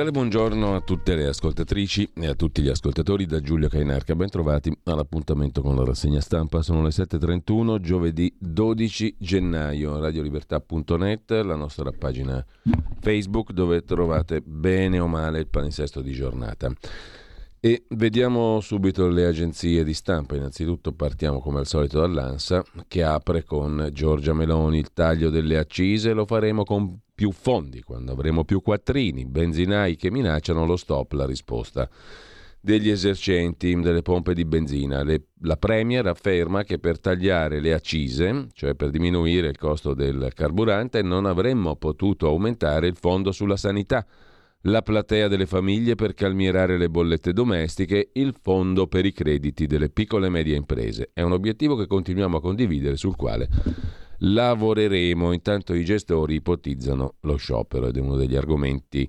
Cordiale buongiorno a tutte le ascoltatrici e a tutti gli ascoltatori da Giulio Cainarca. Ben trovati all'appuntamento con la rassegna stampa. Sono le 7.31, giovedì 12 gennaio. Radiolibertà.net, la nostra pagina Facebook dove trovate bene o male il palinsesto di giornata. E vediamo subito le agenzie di stampa. Innanzitutto partiamo come al solito dall'ANSA che apre con Giorgia Meloni il taglio delle accise, lo faremo con più fondi, quando avremo più quattrini, benzinai che minacciano lo stop, la risposta degli esercenti delle pompe di benzina. Le, la Premier afferma che per tagliare le accise, cioè per diminuire il costo del carburante, non avremmo potuto aumentare il fondo sulla sanità, la platea delle famiglie per calmierare le bollette domestiche, il fondo per i crediti delle piccole e medie imprese. È un obiettivo che continuiamo a condividere, sul quale lavoreremo. Intanto i gestori ipotizzano lo sciopero ed è uno degli argomenti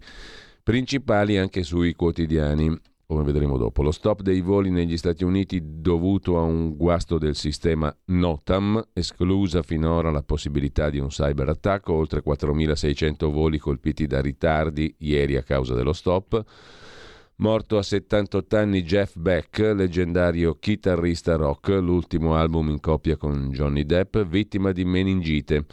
principali anche sui quotidiani. Come vedremo dopo, lo stop dei voli negli Stati Uniti dovuto a un guasto del sistema NOTAM, esclusa finora la possibilità di un cyberattacco, oltre 4.600 voli colpiti da ritardi ieri a causa dello stop. Morto a 78 anni Jeff Beck, leggendario chitarrista rock, l'ultimo album in coppia con Johnny Depp, vittima di meningite.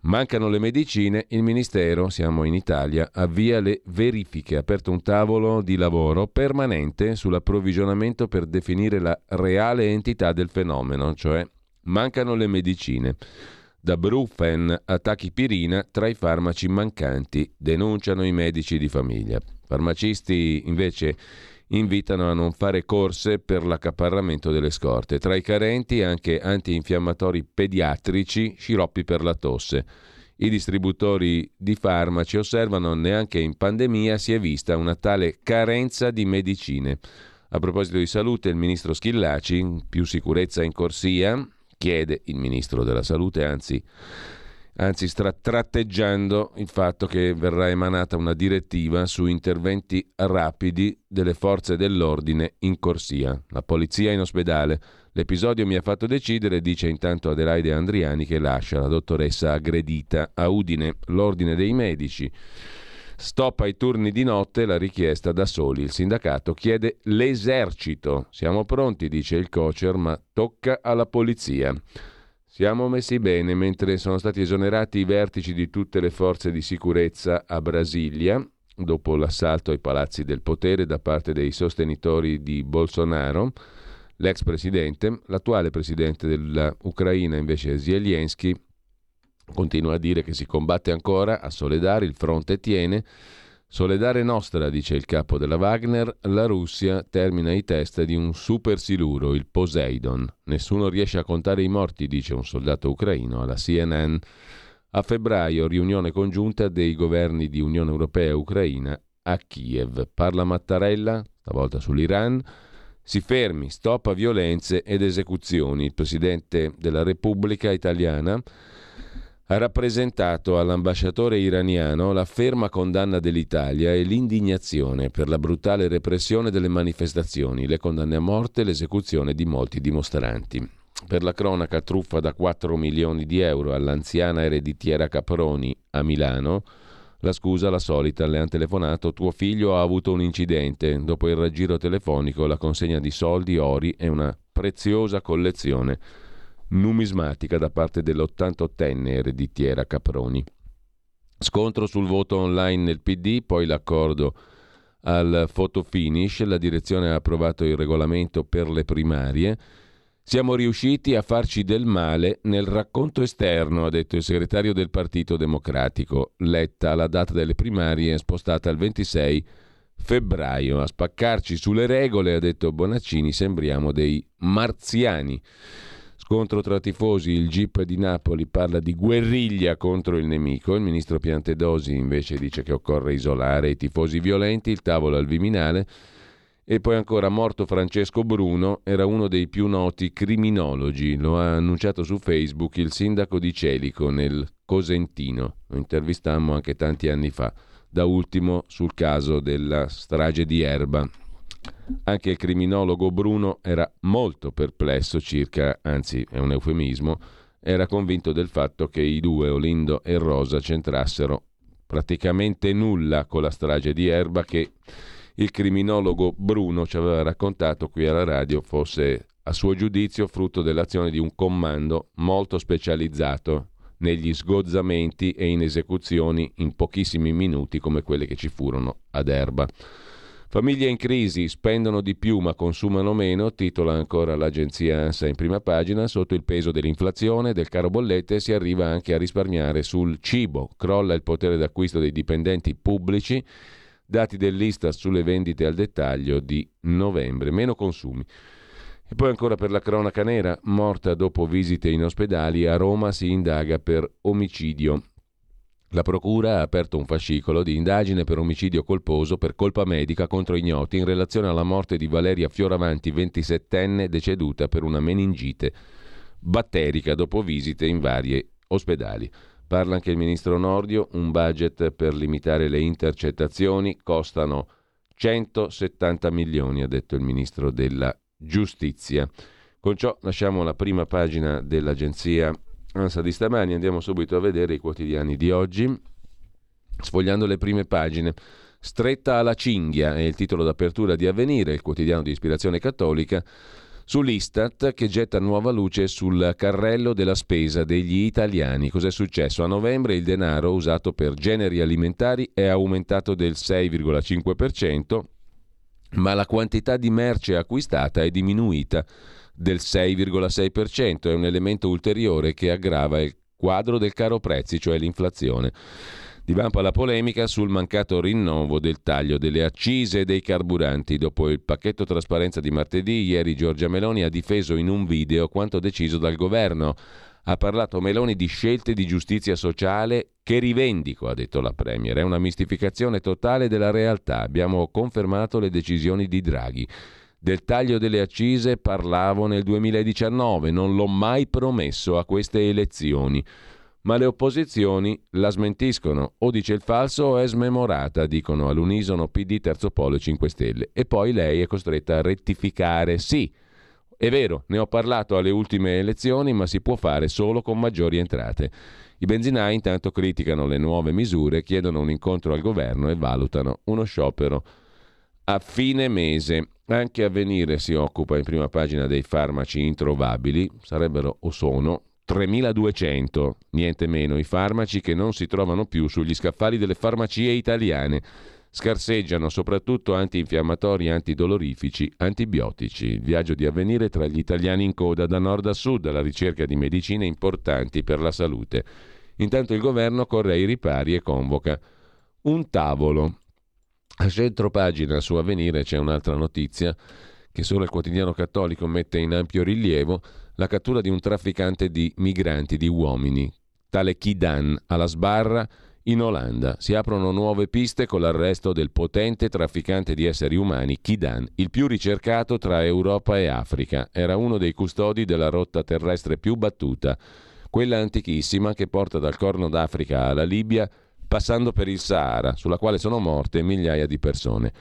Mancano le medicine, il Ministero, siamo in Italia, avvia le verifiche, ha aperto un tavolo di lavoro permanente sull'approvvigionamento per definire la reale entità del fenomeno, cioè mancano le medicine. Da Brufen a tachipirina tra i farmaci mancanti, denunciano i medici di famiglia. Farmacisti invece invitano a non fare corse per l'accaparramento delle scorte. Tra i carenti anche antinfiammatori pediatrici, sciroppi per la tosse. I distributori di farmaci osservano neanche in pandemia si è vista una tale carenza di medicine. A proposito di salute, il ministro Schillaci, più sicurezza in corsia, chiede il ministro della salute, anzi anzi sta tratteggiando il fatto che verrà emanata una direttiva su interventi rapidi delle forze dell'ordine in corsia, la polizia in ospedale. L'episodio mi ha fatto decidere, dice intanto Adelaide Andriani, che lascia la dottoressa aggredita a Udine, l'ordine dei medici. Stop ai turni di notte, la richiesta da soli. Il sindacato chiede l'esercito. Siamo pronti, dice il cocer, ma tocca alla polizia. Siamo messi bene mentre sono stati esonerati i vertici di tutte le forze di sicurezza a Brasilia, dopo l'assalto ai palazzi del potere da parte dei sostenitori di Bolsonaro, l'ex presidente, l'attuale presidente dell'Ucraina invece Zelensky continua a dire che si combatte ancora a Soledar, il fronte tiene, Soledare nostra, dice il capo della Wagner, la Russia termina i test di un super siluro, il Poseidon. Nessuno riesce a contare i morti, dice un soldato ucraino alla CNN. A febbraio, riunione congiunta dei governi di Unione Europea e Ucraina a Kiev. Parla Mattarella, stavolta sull'Iran. Si fermi, stop a violenze ed esecuzioni. Il Presidente della Repubblica italiana ha rappresentato all'ambasciatore iraniano la ferma condanna dell'Italia e l'indignazione per la brutale repressione delle manifestazioni, le condanne a morte e l'esecuzione di molti dimostranti. Per la cronaca truffa da 4 milioni di euro all'anziana ereditiera Caproni a Milano, La scusa, la solita, le hanno telefonato, tuo figlio ha avuto un incidente, dopo il raggiro telefonico la consegna di soldi, ori e una preziosa collezione numismatica da parte dell'88enne ereditiera Caproni. Scontro sul voto online nel PD, poi l'accordo al photo finish, la direzione ha approvato il regolamento per le primarie. Siamo riusciti a farci del male nel racconto esterno, ha detto il segretario del Partito Democratico. Letta, la data delle primarie è spostata al 26 febbraio. A spaccarci sulle regole, ha detto Bonaccini, sembriamo dei marziani. Scontro tra tifosi, il GIP di Napoli parla di guerriglia contro il nemico, il ministro Piantedosi invece dice che occorre isolare i tifosi violenti, il tavolo al Viminale. E poi ancora morto Francesco Bruno, era uno dei più noti criminologi, lo ha annunciato su Facebook il sindaco di Celico nel Cosentino, lo intervistammo anche tanti anni fa, da ultimo sul caso della strage di Erba. Anche il criminologo Bruno era molto perplesso circa, anzi è un eufemismo, era convinto del fatto che i due, Olindo e Rosa, c'entrassero praticamente nulla con la strage di Erba che il criminologo Bruno ci aveva raccontato qui alla radio fosse a suo giudizio frutto dell'azione di un comando molto specializzato negli sgozzamenti e in esecuzioni in pochissimi minuti come quelle che ci furono ad Erba. Famiglie in crisi spendono di più ma consumano meno, titola ancora l'agenzia ANSA in prima pagina, sotto il peso dell'inflazione, del caro bollette si arriva anche a risparmiare sul cibo, crolla il potere d'acquisto dei dipendenti pubblici, dati dell'Istat sulle vendite al dettaglio di novembre, meno consumi. E poi ancora per la cronaca nera, morta dopo visite in ospedali, a Roma si indaga per omicidio. La Procura ha aperto un fascicolo di indagine per omicidio colposo per colpa medica contro ignoti in relazione alla morte di Valeria Fioravanti, 27enne, deceduta per una meningite batterica dopo visite in vari ospedali. Parla anche il ministro Nordio, un budget per limitare le intercettazioni costano 170 milioni, ha detto il ministro della Giustizia. Con ciò lasciamo la prima pagina dell'agenzia ANSA di stamani, andiamo subito a vedere i quotidiani di oggi, sfogliando le prime pagine. Stretta alla cinghia è il titolo d'apertura di Avvenire, il quotidiano di ispirazione cattolica, sull'Istat che getta nuova luce sul carrello della spesa degli italiani. Cos'è successo? A novembre il denaro usato per generi alimentari è aumentato del 6,5%, ma la quantità di merce acquistata è diminuita del 6,6%, è un elemento ulteriore che aggrava il quadro del caro prezzi, cioè l'inflazione. Divampa la polemica sul mancato rinnovo del taglio delle accise e dei carburanti. Dopo il pacchetto trasparenza di martedì, ieri Giorgia Meloni ha difeso in un video quanto deciso dal governo. Ha parlato Meloni di scelte di giustizia sociale che rivendico, ha detto la Premier. È una mistificazione totale della realtà. Abbiamo confermato le decisioni di Draghi. Del taglio delle accise parlavo nel 2019, non l'ho mai promesso a queste elezioni. Ma le opposizioni la smentiscono, o dice il falso o è smemorata, dicono all'unisono PD, Terzo Polo e 5 Stelle. E poi lei è costretta a rettificare. Sì, è vero, ne ho parlato alle ultime elezioni, ma si può fare solo con maggiori entrate. I benzinai intanto criticano le nuove misure, chiedono un incontro al governo e valutano uno sciopero a fine mese. Anche Avvenire si occupa in prima pagina dei farmaci introvabili, sarebbero o sono 3200, niente meno, i farmaci che non si trovano più sugli scaffali delle farmacie italiane. Scarseggiano soprattutto antinfiammatori, antidolorifici, antibiotici. Il viaggio di avvenire tra gli italiani in coda da nord a sud alla ricerca di medicine importanti per la salute. Intanto il governo corre ai ripari e convoca un tavolo a centro pagina su Avvenire c'è un'altra notizia che solo il quotidiano cattolico mette in ampio rilievo la cattura di un trafficante di migranti, di uomini, tale Kidan, alla sbarra in Olanda. Si aprono nuove piste con l'arresto del potente trafficante di esseri umani, Kidan, il più ricercato tra Europa e Africa. Era uno dei custodi della rotta terrestre più battuta, quella antichissima che porta dal Corno d'Africa alla Libia passando per il Sahara, sulla quale sono morte migliaia di persone.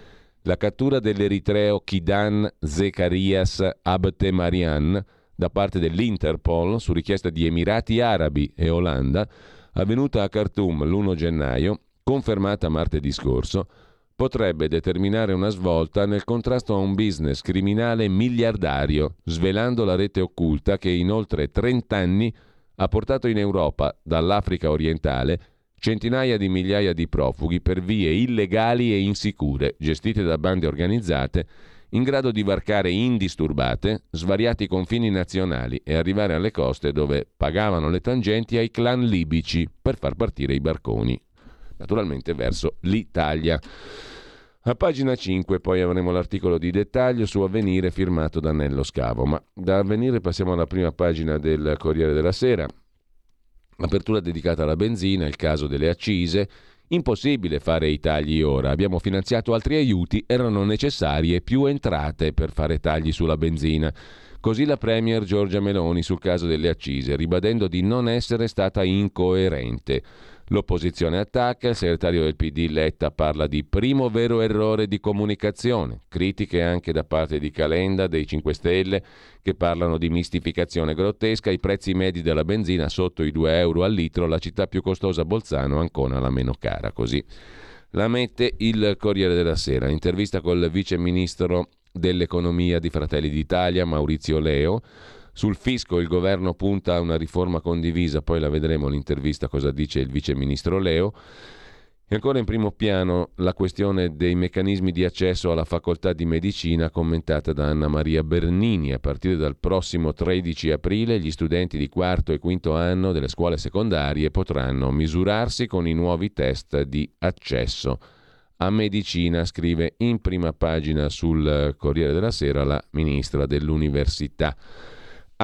La cattura dell'eritreo Kidan Zekarias Abtemarian da parte dell'Interpol su richiesta di Emirati Arabi e Olanda, avvenuta a Khartoum l'1 gennaio, confermata martedì scorso, potrebbe determinare una svolta nel contrasto a un business criminale miliardario, svelando la rete occulta che in oltre 30 anni ha portato in Europa, dall'Africa orientale, centinaia di migliaia di profughi per vie illegali e insicure, gestite da bande organizzate, in grado di varcare indisturbate svariati confini nazionali e arrivare alle coste dove pagavano le tangenti ai clan libici per far partire i barconi, naturalmente verso l'Italia. A pagina 5 poi avremo l'articolo di dettaglio su Avvenire firmato da Nello Scavo, ma da Avvenire passiamo alla prima pagina del Corriere della Sera. Apertura dedicata alla benzina, il caso delle accise. Impossibile fare i tagli ora, abbiamo finanziato altri aiuti, erano necessarie più entrate per fare tagli sulla benzina. Così la Premier Giorgia Meloni sul caso delle accise, ribadendo di non essere stata incoerente. L'opposizione attacca, il segretario del PD Letta parla di primo vero errore di comunicazione, critiche anche da parte di Calenda, dei 5 Stelle, che parlano di mistificazione grottesca, i prezzi medi della benzina sotto i 2 euro al litro, la città più costosa Bolzano, Ancona la meno cara, così. La mette il Corriere della Sera, intervista col vice ministro dell'economia di Fratelli d'Italia, Maurizio Leo, sul fisco il governo punta a una riforma condivisa, poi la vedremo l'intervista cosa dice il vice ministro Leo. E ancora in primo piano la questione dei meccanismi di accesso alla facoltà di medicina commentata da Anna Maria Bernini. A partire dal prossimo 13 aprile gli studenti di quarto e quinto anno delle scuole secondarie potranno misurarsi con i nuovi test di accesso a medicina, scrive in prima pagina sul Corriere della Sera la ministra dell'Università.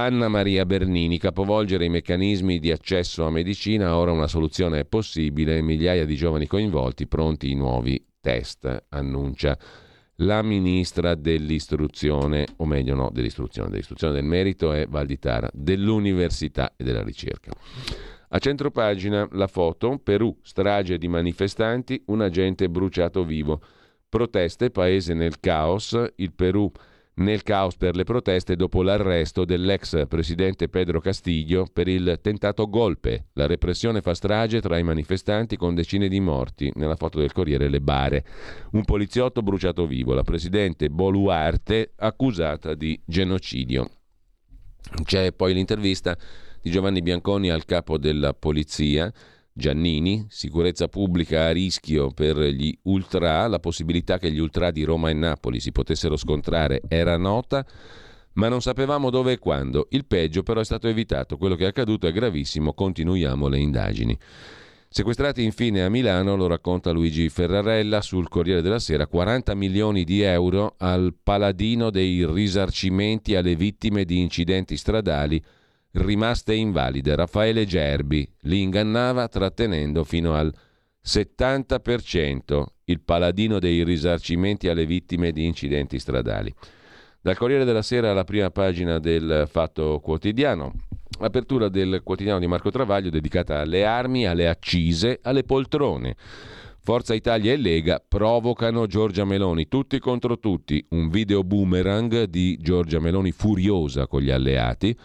Anna Maria Bernini, capovolgere i meccanismi di accesso a medicina, ora una soluzione è possibile, migliaia di giovani coinvolti, pronti ai nuovi test, annuncia la ministra dell'istruzione, o meglio no, dell'istruzione, dell'istruzione del merito è Valditara, dell'università e della ricerca. A centropagina la foto, Perù, strage di manifestanti, un agente bruciato vivo. Proteste, paese nel caos, il Perù nel caos per le proteste dopo l'arresto dell'ex presidente Pedro Castillo per il tentato golpe. La repressione fa strage tra i manifestanti con decine di morti. Nella foto del Corriere le bare. Un poliziotto bruciato vivo. La presidente Boluarte accusata di genocidio. C'è poi l'intervista di Giovanni Bianconi al capo della polizia Giannini, sicurezza pubblica a rischio per gli ultra, la possibilità che gli ultra di Roma e Napoli si potessero scontrare era nota, ma non sapevamo dove e quando. Il peggio però è stato evitato, quello che è accaduto è gravissimo, continuiamo le indagini. Sequestrati infine a Milano, lo racconta Luigi Ferrarella sul Corriere della Sera, 40 milioni di euro al paladino dei risarcimenti alle vittime di incidenti stradali rimaste invalide. Raffaele Gerbi li ingannava trattenendo fino al 70% il paladino dei risarcimenti alle vittime di incidenti stradali. Dal Corriere della Sera alla prima pagina del Fatto Quotidiano, apertura del quotidiano di Marco Travaglio dedicata alle armi, alle accise, alle poltrone. Forza Italia e Lega provocano Giorgia Meloni, tutti contro tutti, un video boomerang di Giorgia Meloni furiosa con gli alleati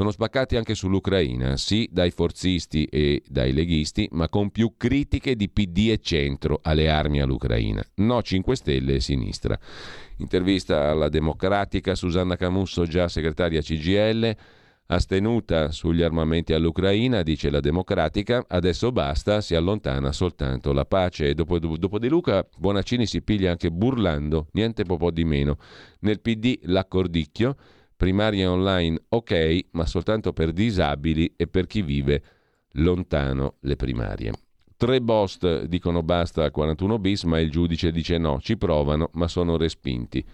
sono spaccati anche sull'Ucraina, sì dai forzisti e dai leghisti, ma con più critiche di PD e centro alle armi all'Ucraina. No 5 Stelle e sinistra. Intervista alla democratica Susanna Camusso, già segretaria CGL, astenuta sugli armamenti all'Ucraina, dice la democratica, adesso basta, si allontana soltanto la pace. E dopo, dopo di Luca Bonaccini si piglia anche burlando, niente po' di meno. Nel PD l'accordicchio primaria online ok, ma soltanto per disabili e per chi vive lontano le primarie. Tre boss dicono basta al 41 bis, ma il giudice dice no, ci provano, ma sono respinti.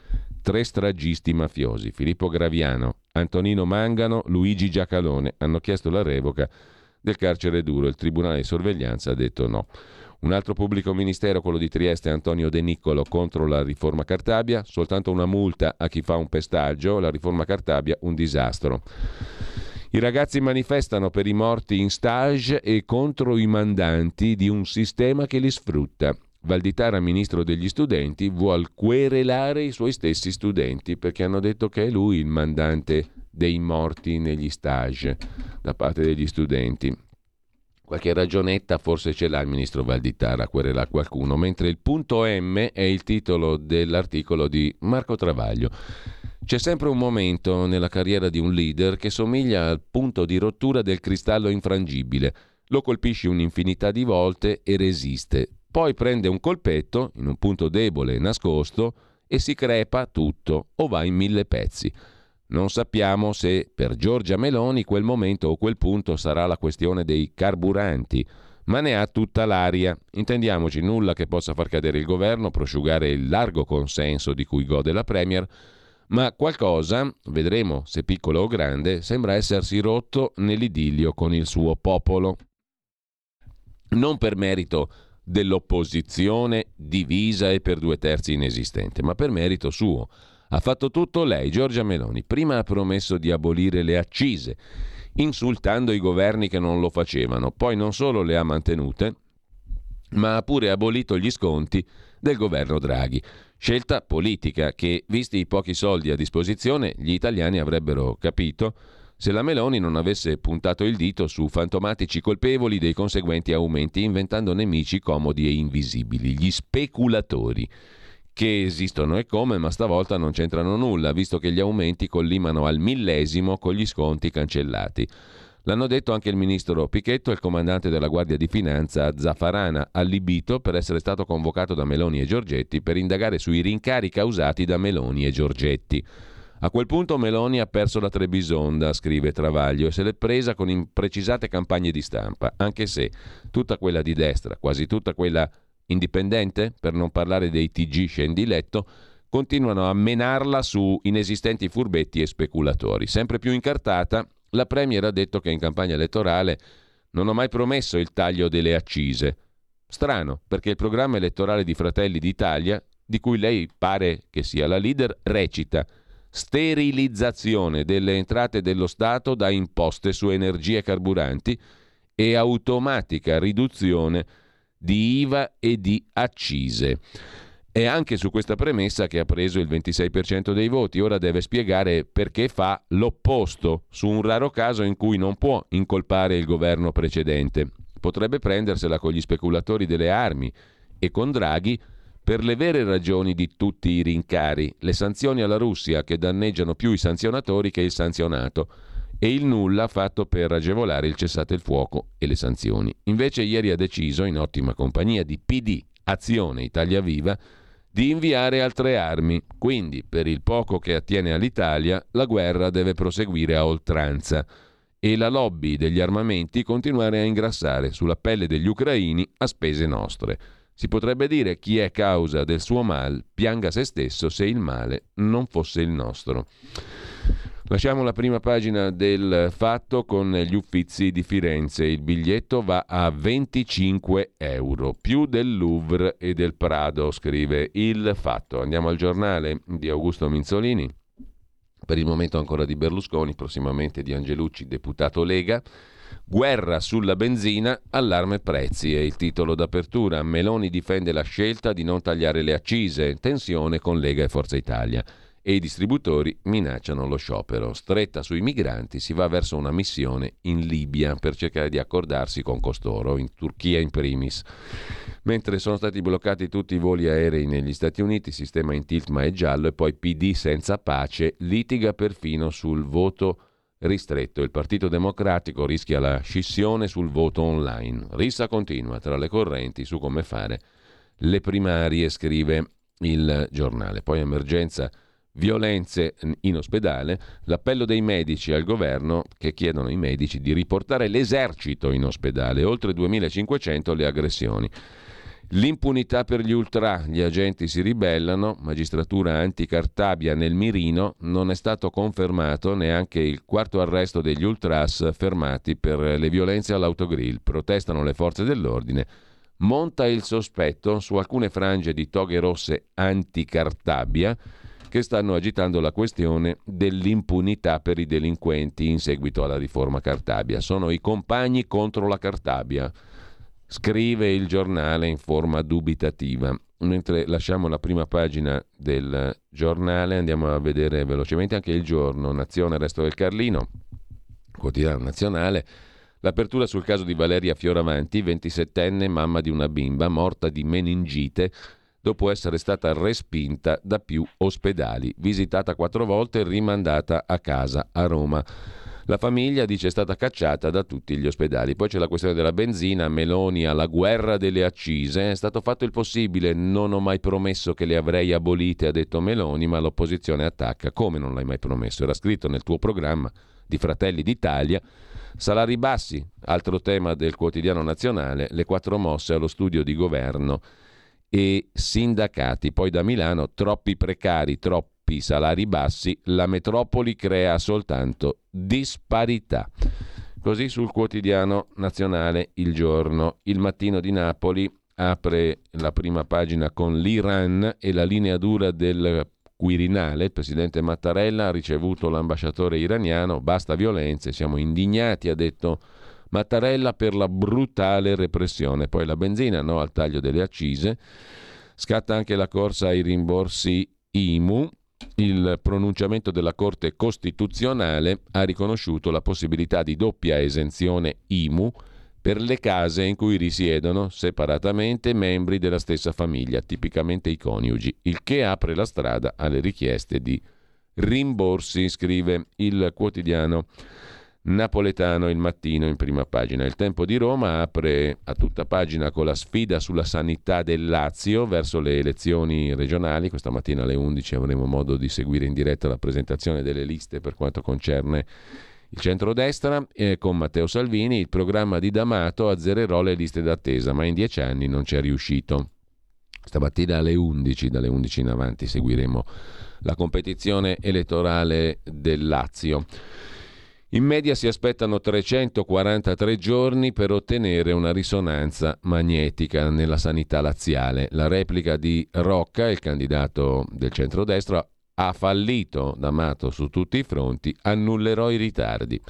Tre stragisti mafiosi, Filippo Graviano, Antonino Mangano, Luigi Giacalone, hanno chiesto la revoca del carcere duro. Il tribunale di sorveglianza ha detto no. Un altro pubblico ministero, quello di Trieste, Antonio De Niccolo, contro la riforma Cartabia, soltanto una multa a chi fa un pestaggio, la riforma Cartabia un disastro. I ragazzi manifestano per i morti in stage e contro i mandanti di un sistema che li sfrutta. Valditara, ministro degli studenti, vuol querelare i suoi stessi studenti perché hanno detto che è lui il mandante dei morti negli stage da parte degli studenti. Qualche ragionetta forse ce l'ha il ministro Valditara a qualcuno, mentre il punto M è il titolo dell'articolo di Marco Travaglio. C'è sempre un momento nella carriera di un leader che somiglia al punto di rottura del cristallo infrangibile. Lo colpisci un'infinità di volte e resiste. Poi prende un colpetto, in un punto debole e nascosto, e si crepa tutto o va in mille pezzi. Non sappiamo se per Giorgia Meloni quel momento o quel punto sarà la questione dei carburanti, ma ne ha tutta l'aria. Intendiamoci nulla che possa far cadere il governo, prosciugare il largo consenso di cui gode la Premier, ma qualcosa, vedremo se piccolo o grande, sembra essersi rotto nell'idillio con il suo popolo. Non per merito dell'opposizione divisa e per due terzi inesistente, ma per merito suo. Ha fatto tutto lei, Giorgia Meloni. Prima ha promesso di abolire le accise, insultando i governi che non lo facevano, poi non solo le ha mantenute, ma ha pure abolito gli sconti del governo Draghi. Scelta politica che, visti i pochi soldi a disposizione, gli italiani avrebbero capito se la Meloni non avesse puntato il dito su fantomatici colpevoli dei conseguenti aumenti, inventando nemici comodi e invisibili, gli speculatori, che esistono e come, ma stavolta non c'entrano nulla, visto che gli aumenti collimano al millesimo con gli sconti cancellati. L'hanno detto anche il ministro Pichetto e il comandante della Guardia di Finanza Zaffarana, allibito per essere stato convocato da Meloni e Giorgetti per indagare sui rincari causati da Meloni e Giorgetti. A quel punto Meloni ha perso la Trebisonda, scrive Travaglio, e se l'è presa con imprecisate campagne di stampa, anche se tutta quella di destra, quasi tutta quella indipendente, per non parlare dei TG scendiletto, continuano a menarla su inesistenti furbetti e speculatori. Sempre più incartata, la Premier ha detto che in campagna elettorale non ho mai promesso il taglio delle accise. Strano, perché il programma elettorale di Fratelli d'Italia, di cui lei pare che sia la leader, recita sterilizzazione delle entrate dello Stato da imposte su energie e carburanti e automatica riduzione di IVA e di accise. È anche su questa premessa che ha preso il 26% dei voti. Ora deve spiegare perché fa l'opposto, su un raro caso in cui non può incolpare il governo precedente. Potrebbe prendersela con gli speculatori delle armi e con Draghi per le vere ragioni di tutti i rincari, le sanzioni alla Russia che danneggiano più i sanzionatori che il sanzionato e il nulla fatto per agevolare il cessate il fuoco e le sanzioni. Invece ieri ha deciso, in ottima compagnia di PD, Azione, Italia Viva, di inviare altre armi. Quindi, per il poco che attiene all'Italia, la guerra deve proseguire a oltranza e la lobby degli armamenti continuare a ingrassare sulla pelle degli ucraini a spese nostre. Si potrebbe dire chi è causa del suo mal pianga se stesso se il male non fosse il nostro. Lasciamo la prima pagina del fatto con gli uffizi di Firenze. Il biglietto va a 25 euro, più del Louvre e del Prado, scrive il fatto. Andiamo al giornale di Augusto Minzolini. Per il momento ancora di Berlusconi, prossimamente di Angelucci, deputato Lega. Guerra sulla benzina, allarme prezzi è il titolo d'apertura. Meloni difende la scelta di non tagliare le accise, tensione con Lega e Forza Italia. E i distributori minacciano lo sciopero. Stretta sui migranti, si va verso una missione in Libia per cercare di accordarsi con costoro, in Turchia in primis. Mentre sono stati bloccati tutti i voli aerei negli Stati Uniti, sistema in tilt ma è giallo e poi PD senza pace litiga perfino sul voto ristretto. Il Partito Democratico rischia la scissione sul voto online. Rissa continua tra le correnti su come fare le primarie, scrive il giornale. Poi emergenza violenze in ospedale, l'appello dei medici al governo che chiedono ai medici di riportare l'esercito in ospedale, oltre 2500 le aggressioni. L'impunità per gli ultra, gli agenti si ribellano, magistratura anti-Cartabia nel mirino, non è stato confermato neanche il quarto arresto degli ultras fermati per le violenze all'autogrill, protestano le forze dell'ordine, monta il sospetto su alcune frange di toghe rosse anti-Cartabia che stanno agitando la questione dell'impunità per i delinquenti in seguito alla riforma Cartabia. Sono i compagni contro la Cartabia scrive il giornale in forma dubitativa. Mentre lasciamo la prima pagina del giornale, andiamo a vedere velocemente anche il giorno, Nazione, Resto del Carlino, quotidiano nazionale. L'apertura sul caso di Valeria Fioravanti, 27enne, mamma di una bimba morta di meningite dopo essere stata respinta da più ospedali, visitata quattro volte e rimandata a casa a Roma. La famiglia dice è stata cacciata da tutti gli ospedali. Poi c'è la questione della benzina, Meloni alla guerra delle accise. È stato fatto il possibile, non ho mai promesso che le avrei abolite, ha detto Meloni, ma l'opposizione attacca. Come non l'hai mai promesso? Era scritto nel tuo programma di Fratelli d'Italia. Salari bassi, altro tema del quotidiano nazionale, le quattro mosse allo studio di governo e sindacati. Poi da Milano troppi precari, troppi salari bassi, la metropoli crea soltanto disparità. Così sul quotidiano nazionale Il Giorno. Il mattino di Napoli apre la prima pagina con l'Iran e la linea dura del Quirinale. Il presidente Mattarella ha ricevuto l'ambasciatore iraniano, basta violenze, siamo indignati, ha detto Mattarella per la brutale repressione. Poi la benzina, no al taglio delle accise. Scatta anche la corsa ai rimborsi IMU. Il pronunciamento della Corte Costituzionale ha riconosciuto la possibilità di doppia esenzione IMU per le case in cui risiedono separatamente membri della stessa famiglia, tipicamente i coniugi, il che apre la strada alle richieste di rimborsi, scrive il quotidiano napoletano il mattino in prima pagina. Il tempo di Roma apre a tutta pagina con la sfida sulla sanità del Lazio verso le elezioni regionali. Questa mattina alle 11 avremo modo di seguire in diretta la presentazione delle liste per quanto concerne il centrodestra. Eh, con Matteo Salvini il programma di D'Amato azzererò le liste d'attesa, ma in dieci anni non ci è riuscito. Stamattina alle 11, dalle 11 in avanti, seguiremo la competizione elettorale del Lazio. In media si aspettano 343 giorni per ottenere una risonanza magnetica nella sanità laziale. La replica di Rocca, il candidato del centrodestra, ha fallito D'Amato su tutti i fronti, annullerò i ritardi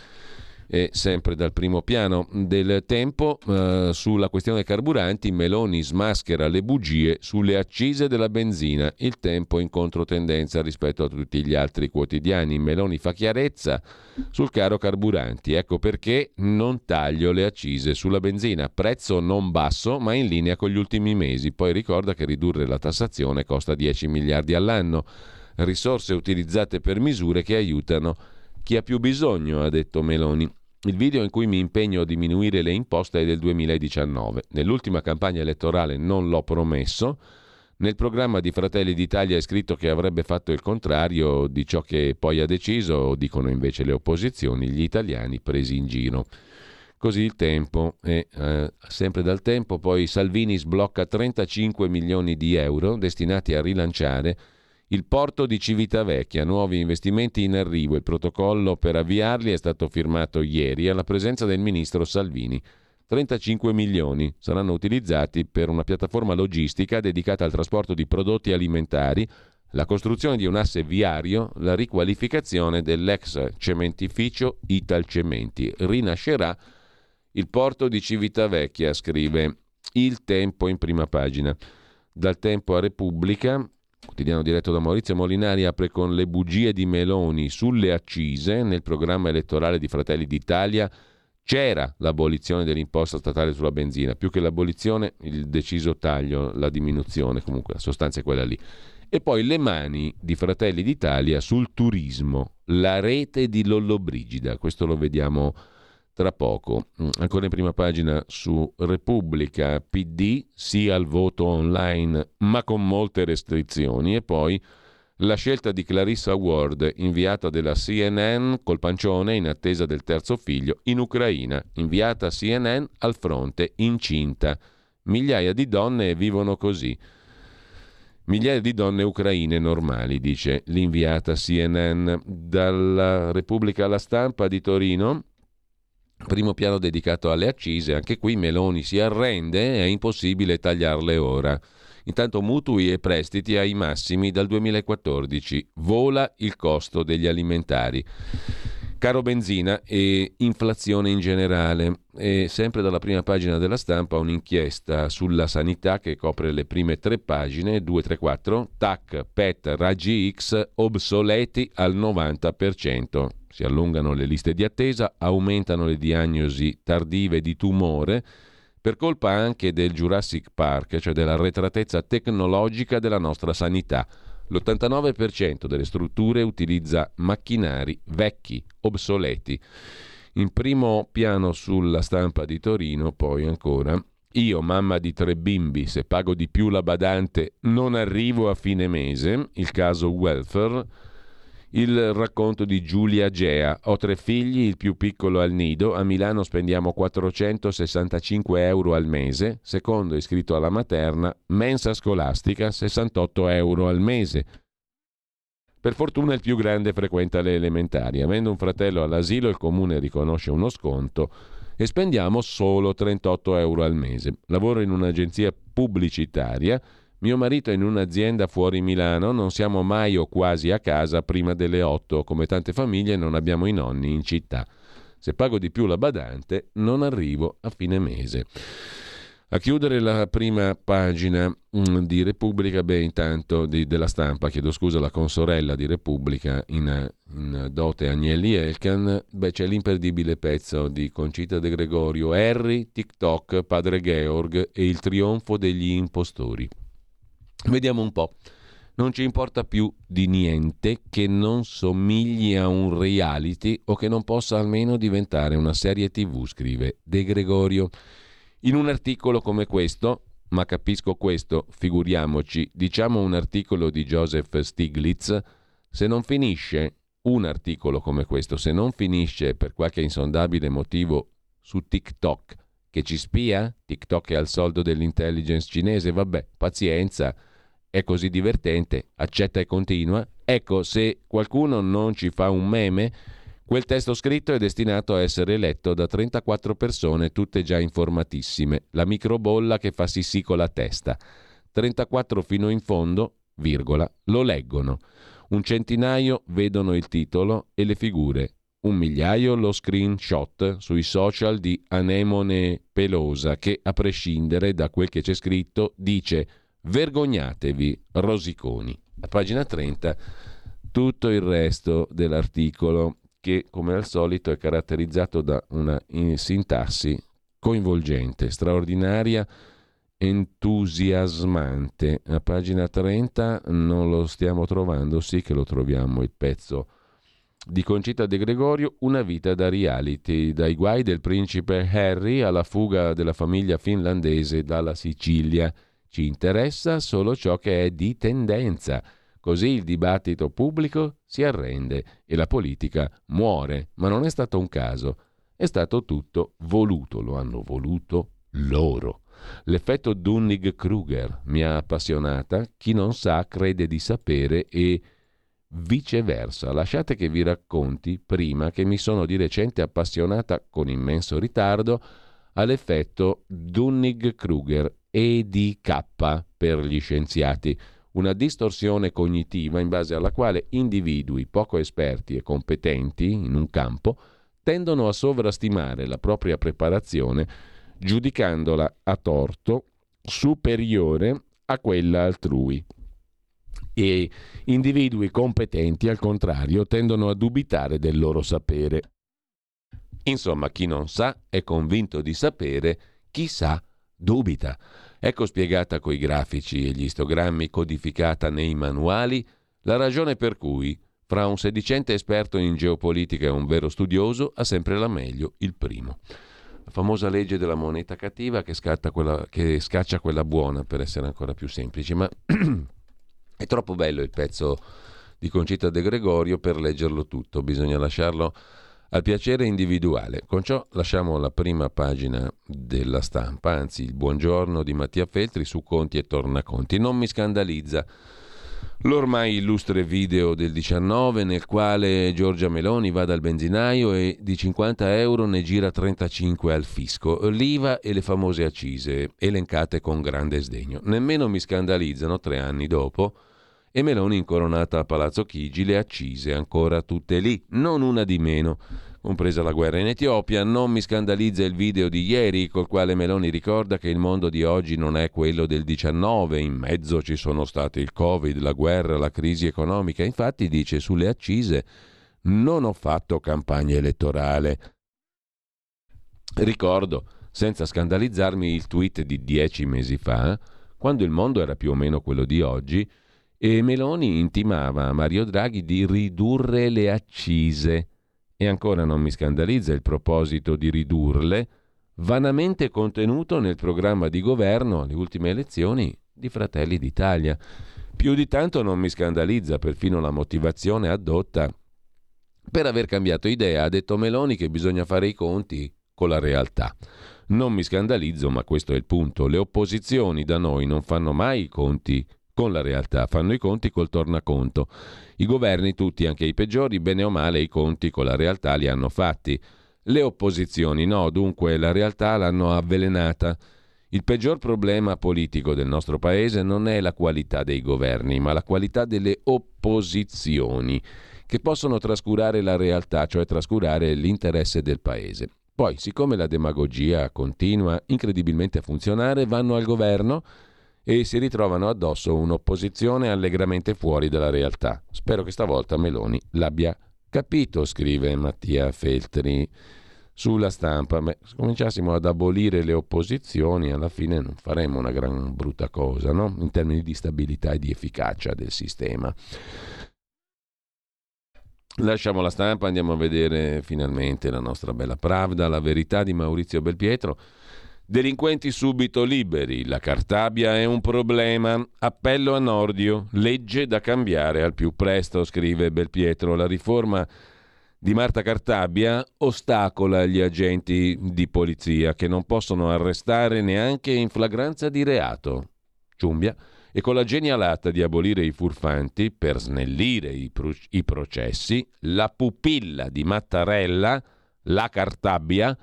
e sempre dal primo piano del tempo eh, sulla questione carburanti Meloni smaschera le bugie sulle accise della benzina. Il tempo in controtendenza rispetto a tutti gli altri quotidiani. Meloni fa chiarezza sul caro carburanti. Ecco perché non taglio le accise sulla benzina. Prezzo non basso ma in linea con gli ultimi mesi. Poi ricorda che ridurre la tassazione costa 10 miliardi all'anno. Risorse utilizzate per misure che aiutano chi ha più bisogno, ha detto Meloni. Il video in cui mi impegno a diminuire le imposte è del 2019. Nell'ultima campagna elettorale non l'ho promesso. Nel programma di Fratelli d'Italia è scritto che avrebbe fatto il contrario di ciò che poi ha deciso, dicono invece le opposizioni, gli italiani presi in giro. Così il tempo, e eh, sempre dal tempo, poi Salvini sblocca 35 milioni di euro destinati a rilanciare il porto di Civitavecchia, nuovi investimenti in arrivo. Il protocollo per avviarli è stato firmato ieri alla presenza del ministro Salvini. 35 milioni saranno utilizzati per una piattaforma logistica dedicata al trasporto di prodotti alimentari, la costruzione di un asse viario, la riqualificazione dell'ex cementificio Italcementi. Rinascerà il porto di Civitavecchia, scrive Il Tempo in prima pagina. Dal Tempo a Repubblica, quotidiano diretto da Maurizio Molinari apre con le bugie di Meloni sulle accise. Nel programma elettorale di Fratelli d'Italia c'era l'abolizione dell'imposta statale sulla benzina, più che l'abolizione, il deciso taglio, la diminuzione, comunque la sostanza è quella lì. E poi le mani di Fratelli d'Italia sul turismo, la rete di Lollobrigida, questo lo vediamo tra poco. Mm, ancora in prima pagina su Repubblica, PD, sì al voto online, ma con molte restrizioni. E poi la scelta di Clarissa Ward, inviata della CNN col pancione in attesa del terzo figlio in Ucraina, inviata CNN al fronte incinta. Migliaia di donne vivono così. Migliaia di donne ucraine normali, dice l'inviata CNN. Dalla Repubblica alla stampa di Torino, Primo piano dedicato alle accise, anche qui Meloni si arrende, è impossibile tagliarle ora. Intanto mutui e prestiti ai massimi dal 2014, vola il costo degli alimentari. Caro benzina e inflazione in generale. E sempre dalla prima pagina della stampa un'inchiesta sulla sanità che copre le prime tre pagine, 2, 3, 4, TAC, PET, raggi X obsoleti al 90%. Si allungano le liste di attesa, aumentano le diagnosi tardive di tumore per colpa anche del Jurassic Park, cioè dell'arretratezza tecnologica della nostra sanità. L'89% delle strutture utilizza macchinari vecchi, obsoleti. In primo piano sulla stampa di Torino, poi ancora, io, mamma di tre bimbi, se pago di più la badante non arrivo a fine mese, il caso welfare, il racconto di Giulia Gea. Ho tre figli, il più piccolo al nido. A Milano spendiamo 465 euro al mese. Secondo iscritto alla materna, mensa scolastica 68 euro al mese. Per fortuna il più grande frequenta le elementari. Avendo un fratello all'asilo, il comune riconosce uno sconto e spendiamo solo 38 euro al mese. Lavoro in un'agenzia pubblicitaria mio marito è in un'azienda fuori Milano, non siamo mai o quasi a casa prima delle 8, come tante famiglie non abbiamo i nonni in città. Se pago di più la badante, non arrivo a fine mese. A chiudere la prima pagina mm, di Repubblica, beh, intanto di, della stampa, chiedo scusa, la consorella di Repubblica in, in dote Agnelli Elkan, beh, c'è l'imperdibile pezzo di Concita De Gregorio, Harry, TikTok, Padre Georg e il trionfo degli impostori. Vediamo un po'. Non ci importa più di niente che non somigli a un reality o che non possa almeno diventare una serie tv, scrive De Gregorio. In un articolo come questo, ma capisco questo, figuriamoci, diciamo un articolo di Joseph Stiglitz, se non finisce un articolo come questo, se non finisce per qualche insondabile motivo su TikTok, che ci spia? TikTok è al soldo dell'intelligence cinese, vabbè, pazienza è così divertente, accetta e continua. Ecco, se qualcuno non ci fa un meme, quel testo scritto è destinato a essere letto da 34 persone, tutte già informatissime. La microbolla che fa sì con la testa. 34 fino in fondo, virgola, lo leggono. Un centinaio vedono il titolo e le figure. Un migliaio lo screenshot sui social di Anemone Pelosa che, a prescindere da quel che c'è scritto, dice Vergognatevi, rosiconi. A pagina 30 tutto il resto dell'articolo che come al solito è caratterizzato da una sintassi coinvolgente, straordinaria, entusiasmante. A pagina 30 non lo stiamo trovando, sì che lo troviamo il pezzo di Concita De Gregorio, Una vita da reality, dai guai del principe Harry alla fuga della famiglia finlandese dalla Sicilia. Ci interessa solo ciò che è di tendenza. Così il dibattito pubblico si arrende e la politica muore. Ma non è stato un caso. È stato tutto voluto. Lo hanno voluto loro. L'effetto Dunning-Kruger mi ha appassionata. Chi non sa crede di sapere e viceversa. Lasciate che vi racconti prima che mi sono di recente appassionata con immenso ritardo all'effetto Dunning-Kruger EDK per gli scienziati, una distorsione cognitiva in base alla quale individui poco esperti e competenti in un campo tendono a sovrastimare la propria preparazione giudicandola a torto superiore a quella altrui. E individui competenti, al contrario, tendono a dubitare del loro sapere. Insomma, chi non sa è convinto di sapere, chi sa dubita. Ecco spiegata coi grafici e gli istogrammi codificata nei manuali la ragione per cui fra un sedicente esperto in geopolitica e un vero studioso ha sempre la meglio il primo. La famosa legge della moneta cattiva che, quella, che scaccia quella buona, per essere ancora più semplici, ma è troppo bello il pezzo di Concita De Gregorio per leggerlo tutto, bisogna lasciarlo al piacere individuale. Con ciò lasciamo la prima pagina della stampa, anzi il buongiorno di Mattia Feltri su conti e tornaconti. Non mi scandalizza l'ormai illustre video del 19 nel quale Giorgia Meloni va dal benzinaio e di 50 euro ne gira 35 al fisco. L'IVA e le famose accise elencate con grande sdegno. Nemmeno mi scandalizzano tre anni dopo e Meloni incoronata a Palazzo Chigi, le accise ancora tutte lì, non una di meno compresa la guerra in Etiopia. Non mi scandalizza il video di ieri col quale Meloni ricorda che il mondo di oggi non è quello del 19, in mezzo ci sono stati il Covid, la guerra, la crisi economica. Infatti dice sulle accise non ho fatto campagna elettorale. Ricordo, senza scandalizzarmi, il tweet di dieci mesi fa, quando il mondo era più o meno quello di oggi, e Meloni intimava a Mario Draghi di ridurre le accise e ancora non mi scandalizza il proposito di ridurle, vanamente contenuto nel programma di governo alle ultime elezioni di Fratelli d'Italia. Più di tanto non mi scandalizza perfino la motivazione addotta per aver cambiato idea. Ha detto Meloni che bisogna fare i conti con la realtà. Non mi scandalizzo, ma questo è il punto. Le opposizioni da noi non fanno mai i conti con la realtà, fanno i conti col tornaconto. I governi, tutti, anche i peggiori, bene o male i conti con la realtà li hanno fatti. Le opposizioni no, dunque la realtà l'hanno avvelenata. Il peggior problema politico del nostro paese non è la qualità dei governi, ma la qualità delle opposizioni, che possono trascurare la realtà, cioè trascurare l'interesse del paese. Poi, siccome la demagogia continua incredibilmente a funzionare, vanno al governo e si ritrovano addosso un'opposizione allegramente fuori dalla realtà. Spero che stavolta Meloni l'abbia capito, scrive Mattia Feltri sulla stampa. Beh, se cominciassimo ad abolire le opposizioni, alla fine non faremmo una gran brutta cosa, no? In termini di stabilità e di efficacia del sistema. Lasciamo la stampa, andiamo a vedere finalmente la nostra bella Pravda, la verità di Maurizio Belpietro. Delinquenti subito liberi, la Cartabia è un problema. Appello a Nordio, legge da cambiare al più presto, scrive Belpietro. La riforma di Marta Cartabia ostacola gli agenti di polizia che non possono arrestare neanche in flagranza di reato. Ciumbia e con la genialata di abolire i furfanti per snellire i, pro- i processi, la pupilla di Mattarella, la Cartabia,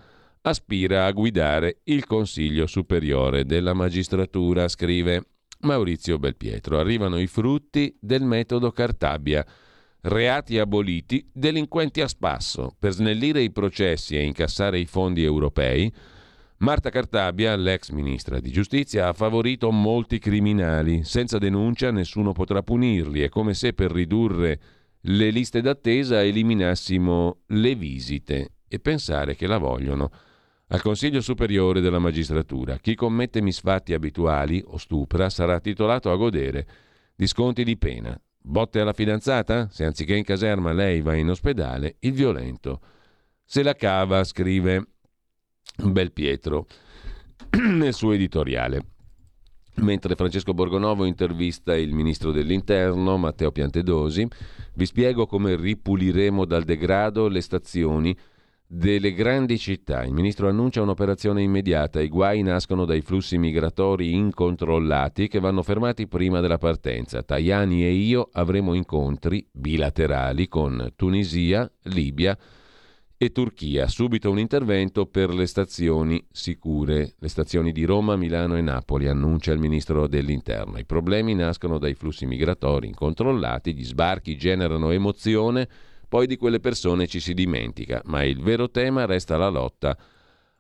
aspira a guidare il Consiglio Superiore della Magistratura, scrive Maurizio Belpietro. Arrivano i frutti del metodo Cartabia. Reati aboliti, delinquenti a spasso. Per snellire i processi e incassare i fondi europei, Marta Cartabia, l'ex ministra di giustizia, ha favorito molti criminali. Senza denuncia nessuno potrà punirli. È come se per ridurre le liste d'attesa eliminassimo le visite e pensare che la vogliono al Consiglio Superiore della Magistratura. Chi commette misfatti abituali o stupra sarà titolato a godere di sconti di pena. Botte alla fidanzata? Se anziché in caserma lei va in ospedale, il violento se la cava, scrive Belpietro nel suo editoriale. Mentre Francesco Borgonovo intervista il ministro dell'Interno, Matteo Piantedosi, vi spiego come ripuliremo dal degrado le stazioni delle grandi città. Il ministro annuncia un'operazione immediata. I guai nascono dai flussi migratori incontrollati che vanno fermati prima della partenza. Tajani e io avremo incontri bilaterali con Tunisia, Libia e Turchia. Subito un intervento per le stazioni sicure, le stazioni di Roma, Milano e Napoli, annuncia il ministro dell'Interno. I problemi nascono dai flussi migratori incontrollati, gli sbarchi generano emozione poi di quelle persone ci si dimentica, ma il vero tema resta la lotta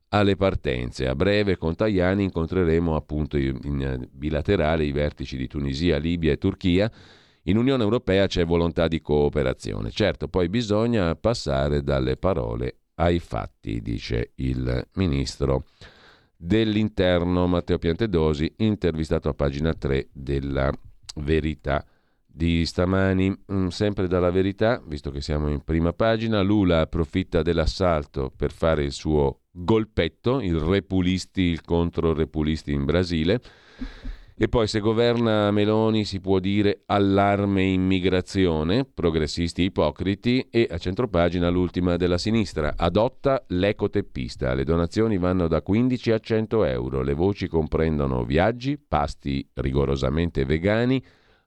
alle partenze. A breve con Tajani incontreremo appunto in bilaterale i vertici di Tunisia, Libia e Turchia. In Unione Europea c'è volontà di cooperazione. Certo, poi bisogna passare dalle parole ai fatti, dice il ministro dell'Interno Matteo Piantedosi, intervistato a pagina 3 della Verità di stamani, mm, sempre dalla verità, visto che siamo in prima pagina, Lula approfitta dell'assalto per fare il suo golpetto, il repulisti, il contro-repulisti in Brasile. E poi se governa Meloni si può dire allarme immigrazione, progressisti ipocriti e a centropagina l'ultima della sinistra, adotta l'ecoteppista, le donazioni vanno da 15 a 100 euro, le voci comprendono viaggi, pasti rigorosamente vegani,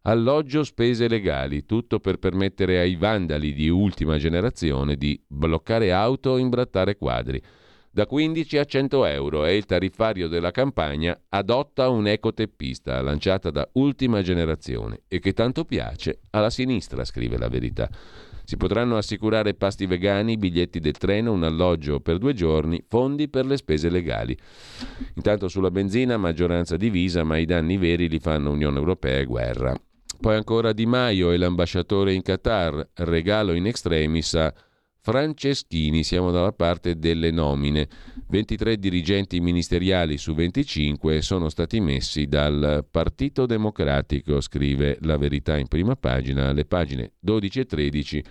alloggio spese legali, tutto per permettere ai vandali di ultima generazione di bloccare auto o imbrattare quadri. da 15 a 100 euro è il tariffario della campagna Adotta un ecoteppista, lanciata da Ultima Generazione e che tanto piace alla sinistra, scrive la verità. Si potranno assicurare pasti vegani, biglietti del treno, un alloggio per due giorni, fondi per le spese legali. Intanto sulla benzina maggioranza divisa, ma i danni veri li fanno Unione Europea e guerra. Poi ancora Di Maio e l'ambasciatore in Qatar, regalo in extremis a Franceschini, siamo dalla parte delle nomine. 23 dirigenti ministeriali su 25 sono stati messi dal Partito Democratico, scrive la verità in prima pagina, alle pagine 12 e 13.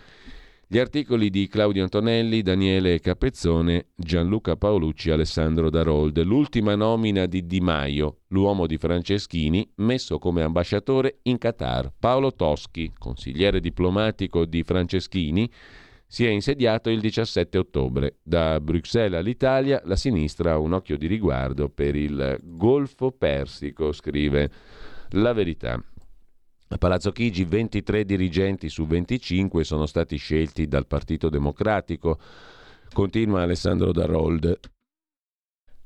Gli articoli di Claudio Antonelli, Daniele Capezzone, Gianluca Paolucci, Alessandro Darold. L'ultima nomina di Di Maio, l'uomo di Franceschini, messo come ambasciatore in Qatar. Paolo Toschi, consigliere diplomatico di Franceschini, si è insediato il 17 ottobre. Da Bruxelles all'Italia la sinistra ha un occhio di riguardo per il Golfo Persico, scrive La Verità. A Palazzo Chigi 23 dirigenti su 25 sono stati scelti dal Partito Democratico, continua Alessandro Darold.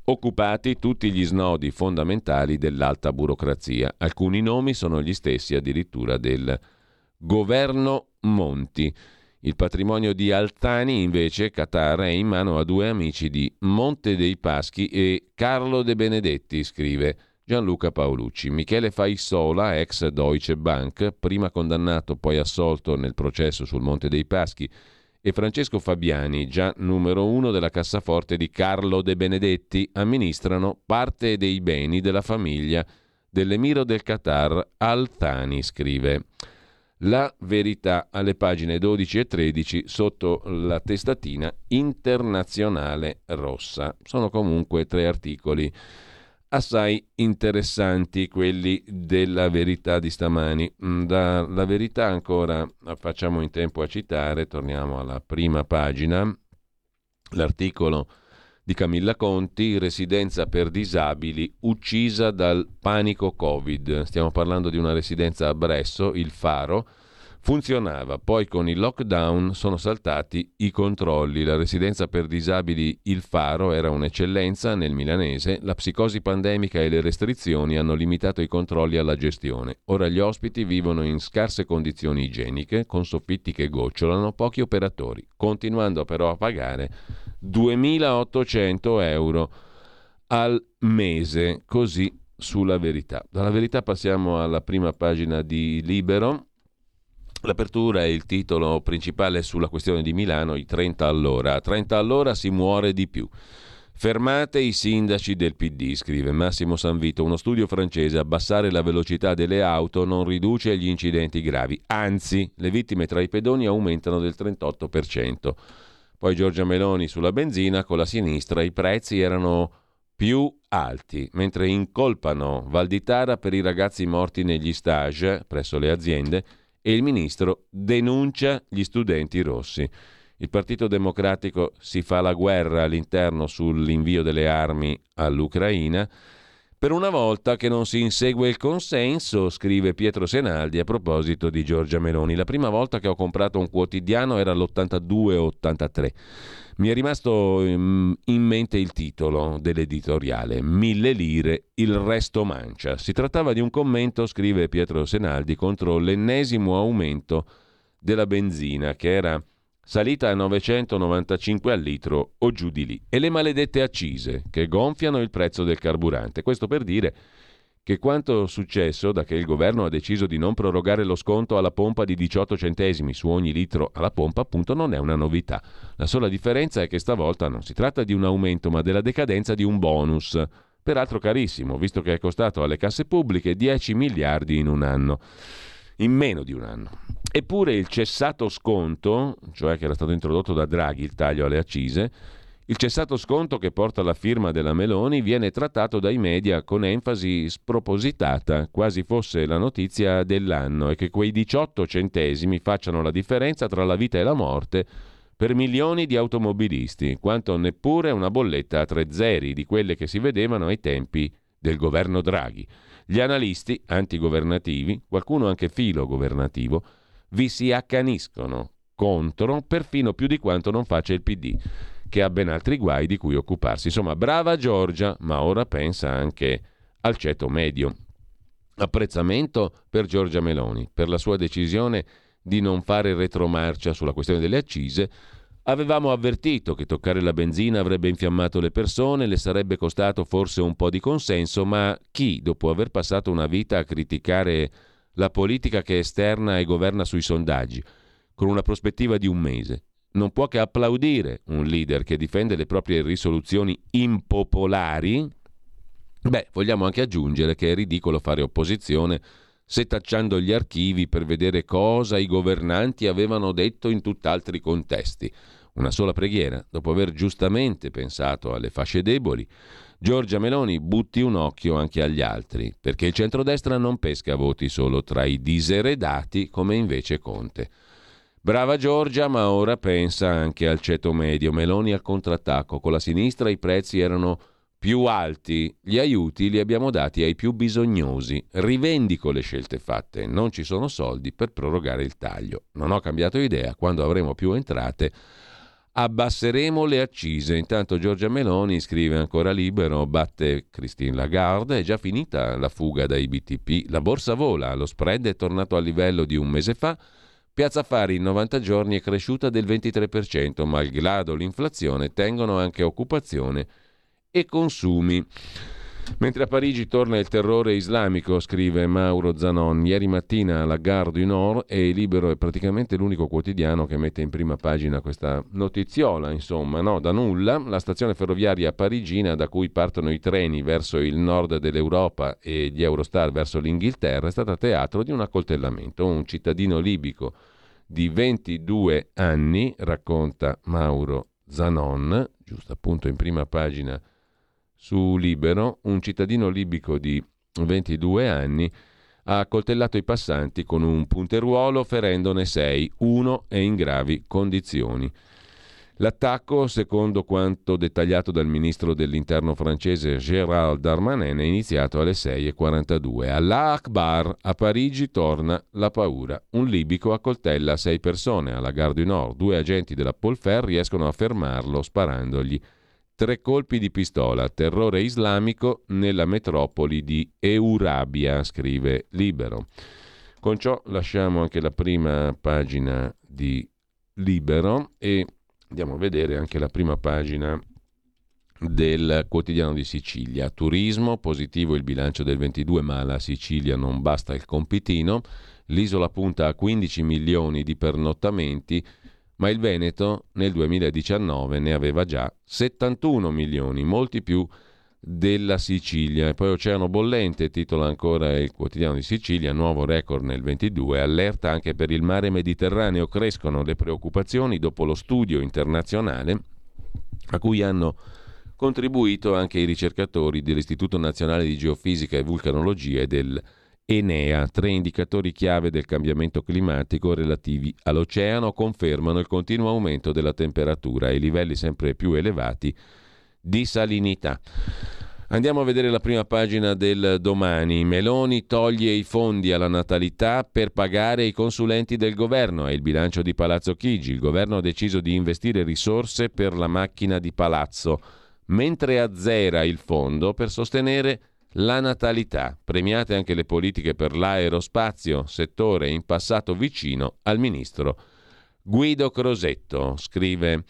Occupati tutti gli snodi fondamentali dell'alta burocrazia. Alcuni nomi sono gli stessi addirittura del governo Monti. Il patrimonio di Altani, invece, Qatar, è in mano a due amici di Monte dei Paschi e Carlo De Benedetti, scrive Gianluca Paolucci. Michele Faissola, ex Deutsche Bank, prima condannato poi assolto nel processo sul Monte dei Paschi, e Francesco Fabiani, già numero uno della cassaforte di Carlo De Benedetti, amministrano parte dei beni della famiglia dell'emiro del Qatar Al-Thani, scrive. La verità alle pagine 12 e 13 sotto la testatina internazionale rossa. Sono comunque tre articoli assai interessanti quelli della verità di stamani. Mm, Dalla verità ancora facciamo in tempo a citare, torniamo alla prima pagina, l'articolo di Camilla Conti, residenza per disabili uccisa dal panico Covid. Stiamo parlando di una residenza a Bresso, il Faro. Funzionava, poi con il lockdown sono saltati i controlli. La residenza per disabili Il Faro era un'eccellenza nel milanese, la psicosi pandemica e le restrizioni hanno limitato i controlli alla gestione. Ora gli ospiti vivono in scarse condizioni igieniche, con soffitti che gocciolano, pochi operatori, continuando però a pagare 2.800 euro al mese, così sulla verità. Dalla verità passiamo alla prima pagina di Libero. L'apertura è il titolo principale sulla questione di Milano, i 30 all'ora. A 30 all'ora si muore di più. Fermate i sindaci del PD, scrive Massimo Sanvito. Uno studio francese, abbassare la velocità delle auto non riduce gli incidenti gravi, anzi le vittime tra i pedoni aumentano del 38%. Poi Giorgia Meloni sulla benzina, con la sinistra i prezzi erano più alti, mentre incolpano Valditara per i ragazzi morti negli stage presso le aziende e il ministro denuncia gli studenti rossi. Il Partito Democratico si fa la guerra all'interno sull'invio delle armi all'Ucraina per una volta che non si insegue il consenso, scrive Pietro Senaldi a proposito di Giorgia Meloni. La prima volta che ho comprato un quotidiano era l'82-83. Mi è rimasto in mente il titolo dell'editoriale, Mille lire, il resto mancia. Si trattava di un commento, scrive Pietro Senaldi, contro l'ennesimo aumento della benzina che era salita a 995 al litro o giù di lì, e le maledette accise che gonfiano il prezzo del carburante. Questo per dire che quanto successo da che il governo ha deciso di non prorogare lo sconto alla pompa di 18 centesimi su ogni litro alla pompa appunto non è una novità. La sola differenza è che stavolta non si tratta di un aumento ma della decadenza di un bonus, peraltro carissimo, visto che è costato alle casse pubbliche 10 miliardi in un anno in meno di un anno. Eppure il cessato sconto, cioè che era stato introdotto da Draghi il taglio alle accise, il cessato sconto che porta la firma della Meloni viene trattato dai media con enfasi spropositata, quasi fosse la notizia dell'anno e che quei 18 centesimi facciano la differenza tra la vita e la morte per milioni di automobilisti, quanto neppure una bolletta a tre zeri di quelle che si vedevano ai tempi del governo Draghi. Gli analisti antigovernativi, qualcuno anche filo governativo, vi si accaniscono contro perfino più di quanto non faccia il PD, che ha ben altri guai di cui occuparsi. Insomma, brava Giorgia, ma ora pensa anche al ceto medio. Apprezzamento per Giorgia Meloni, per la sua decisione di non fare retromarcia sulla questione delle accise. Avevamo avvertito che toccare la benzina avrebbe infiammato le persone, le sarebbe costato forse un po' di consenso, ma chi, dopo aver passato una vita a criticare la politica che esterna e governa sui sondaggi, con una prospettiva di un mese, non può che applaudire un leader che difende le proprie risoluzioni impopolari, beh, vogliamo anche aggiungere che è ridicolo fare opposizione setacciando gli archivi per vedere cosa i governanti avevano detto in tutt'altri contesti. Una sola preghiera, dopo aver giustamente pensato alle fasce deboli, Giorgia Meloni butti un occhio anche agli altri, perché il centrodestra non pesca voti solo tra i diseredati come invece Conte. Brava Giorgia, ma ora pensa anche al ceto medio. Meloni al contrattacco. Con la sinistra i prezzi erano più alti. Gli aiuti li abbiamo dati ai più bisognosi. Rivendico le scelte fatte. Non ci sono soldi per prorogare il taglio. Non ho cambiato idea. Quando avremo più entrate abbasseremo le accise. Intanto Giorgia Meloni scrive ancora libero, batte Christine Lagarde, è già finita la fuga dai BTP, la borsa vola, lo spread è tornato al livello di un mese fa, Piazza Affari in 90 giorni è cresciuta del 23%, malgrado l'inflazione tengono anche occupazione e consumi. Mentre a Parigi torna il terrore islamico, scrive Mauro Zanon, ieri mattina la Gare du Nord e Libero è praticamente l'unico quotidiano che mette in prima pagina questa notiziola, insomma, no, da nulla, la stazione ferroviaria parigina da cui partono i treni verso il nord dell'Europa e gli Eurostar verso l'Inghilterra è stata teatro di un accoltellamento. Un cittadino libico di 22 anni, racconta Mauro Zanon, giusto appunto in prima pagina su Libero, un cittadino libico di 22 anni ha accoltellato i passanti con un punteruolo ferendone sei, uno è in gravi condizioni. L'attacco, secondo quanto dettagliato dal ministro dell'interno francese Gérald Darmanin, è iniziato alle 6.42. Allah Akbar, a Parigi torna la paura. Un libico accoltella sei persone alla Gare du Nord. Due agenti della Polfer riescono a fermarlo sparandogli Tre colpi di pistola, terrore islamico nella metropoli di Eurabia, scrive Libero. Con ciò lasciamo anche la prima pagina di Libero e andiamo a vedere anche la prima pagina del quotidiano di Sicilia. Turismo, positivo il bilancio del 22, ma alla Sicilia non basta il compitino. L'isola punta a 15 milioni di pernottamenti ma il Veneto nel 2019 ne aveva già 71 milioni, molti più della Sicilia. E poi Oceano Bollente, titola ancora il quotidiano di Sicilia, nuovo record nel 22, allerta anche per il mare Mediterraneo, crescono le preoccupazioni dopo lo studio internazionale a cui hanno contribuito anche i ricercatori dell'Istituto Nazionale di Geofisica e Vulcanologia e del Enea, tre indicatori chiave del cambiamento climatico relativi all'oceano, confermano il continuo aumento della temperatura e i livelli sempre più elevati di salinità. Andiamo a vedere la prima pagina del domani. Meloni toglie i fondi alla natalità per pagare i consulenti del governo. È il bilancio di Palazzo Chigi. Il governo ha deciso di investire risorse per la macchina di palazzo, mentre azzera il fondo per sostenere la natalità, premiate anche le politiche per l'aerospazio, settore in passato vicino al ministro Guido Crosetto, scrive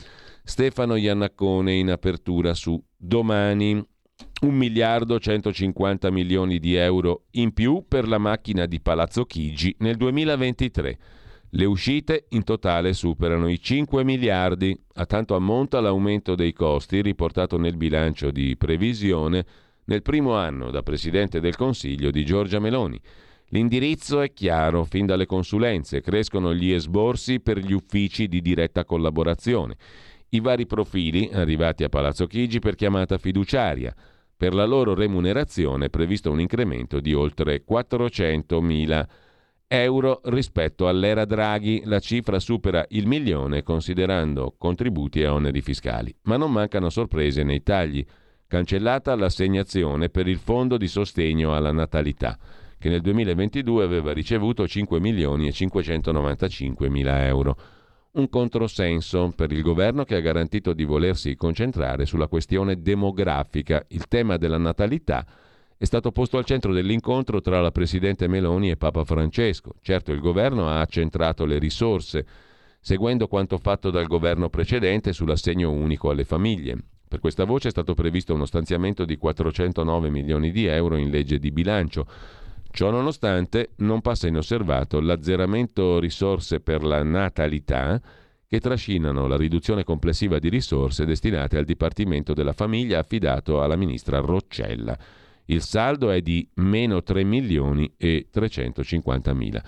Stefano Iannaccone in apertura su Domani. 1 miliardo 150 milioni di euro in più per la macchina di Palazzo Chigi nel 2023. Le uscite in totale superano i 5 miliardi. A tanto ammonta l'aumento dei costi riportato nel bilancio di previsione nel primo anno da Presidente del Consiglio di Giorgia Meloni. L'indirizzo è chiaro, fin dalle consulenze crescono gli esborsi per gli uffici di diretta collaborazione, i vari profili arrivati a Palazzo Chigi per chiamata fiduciaria. Per la loro remunerazione è previsto un incremento di oltre 400.000 euro rispetto all'era Draghi. La cifra supera il milione considerando contributi e oneri fiscali. Ma non mancano sorprese nei tagli cancellata l'assegnazione per il Fondo di sostegno alla natalità, che nel 2022 aveva ricevuto 5 milioni e 595 mila euro. un controsenso per il governo che ha garantito di volersi concentrare sulla questione demografica. Il tema della natalità è stato posto al centro dell'incontro tra la Presidente Meloni e Papa Francesco. Certo, il governo ha accentrato le risorse, seguendo quanto fatto dal governo precedente sull'assegno unico alle famiglie. Per questa voce è stato previsto uno stanziamento di 409 milioni di euro in legge di bilancio. Ciò nonostante non passa inosservato l'azzeramento risorse per la natalità che trascinano la riduzione complessiva di risorse destinate al Dipartimento della Famiglia affidato alla ministra Roccella. Il saldo è di meno 3 milioni e 350 mila.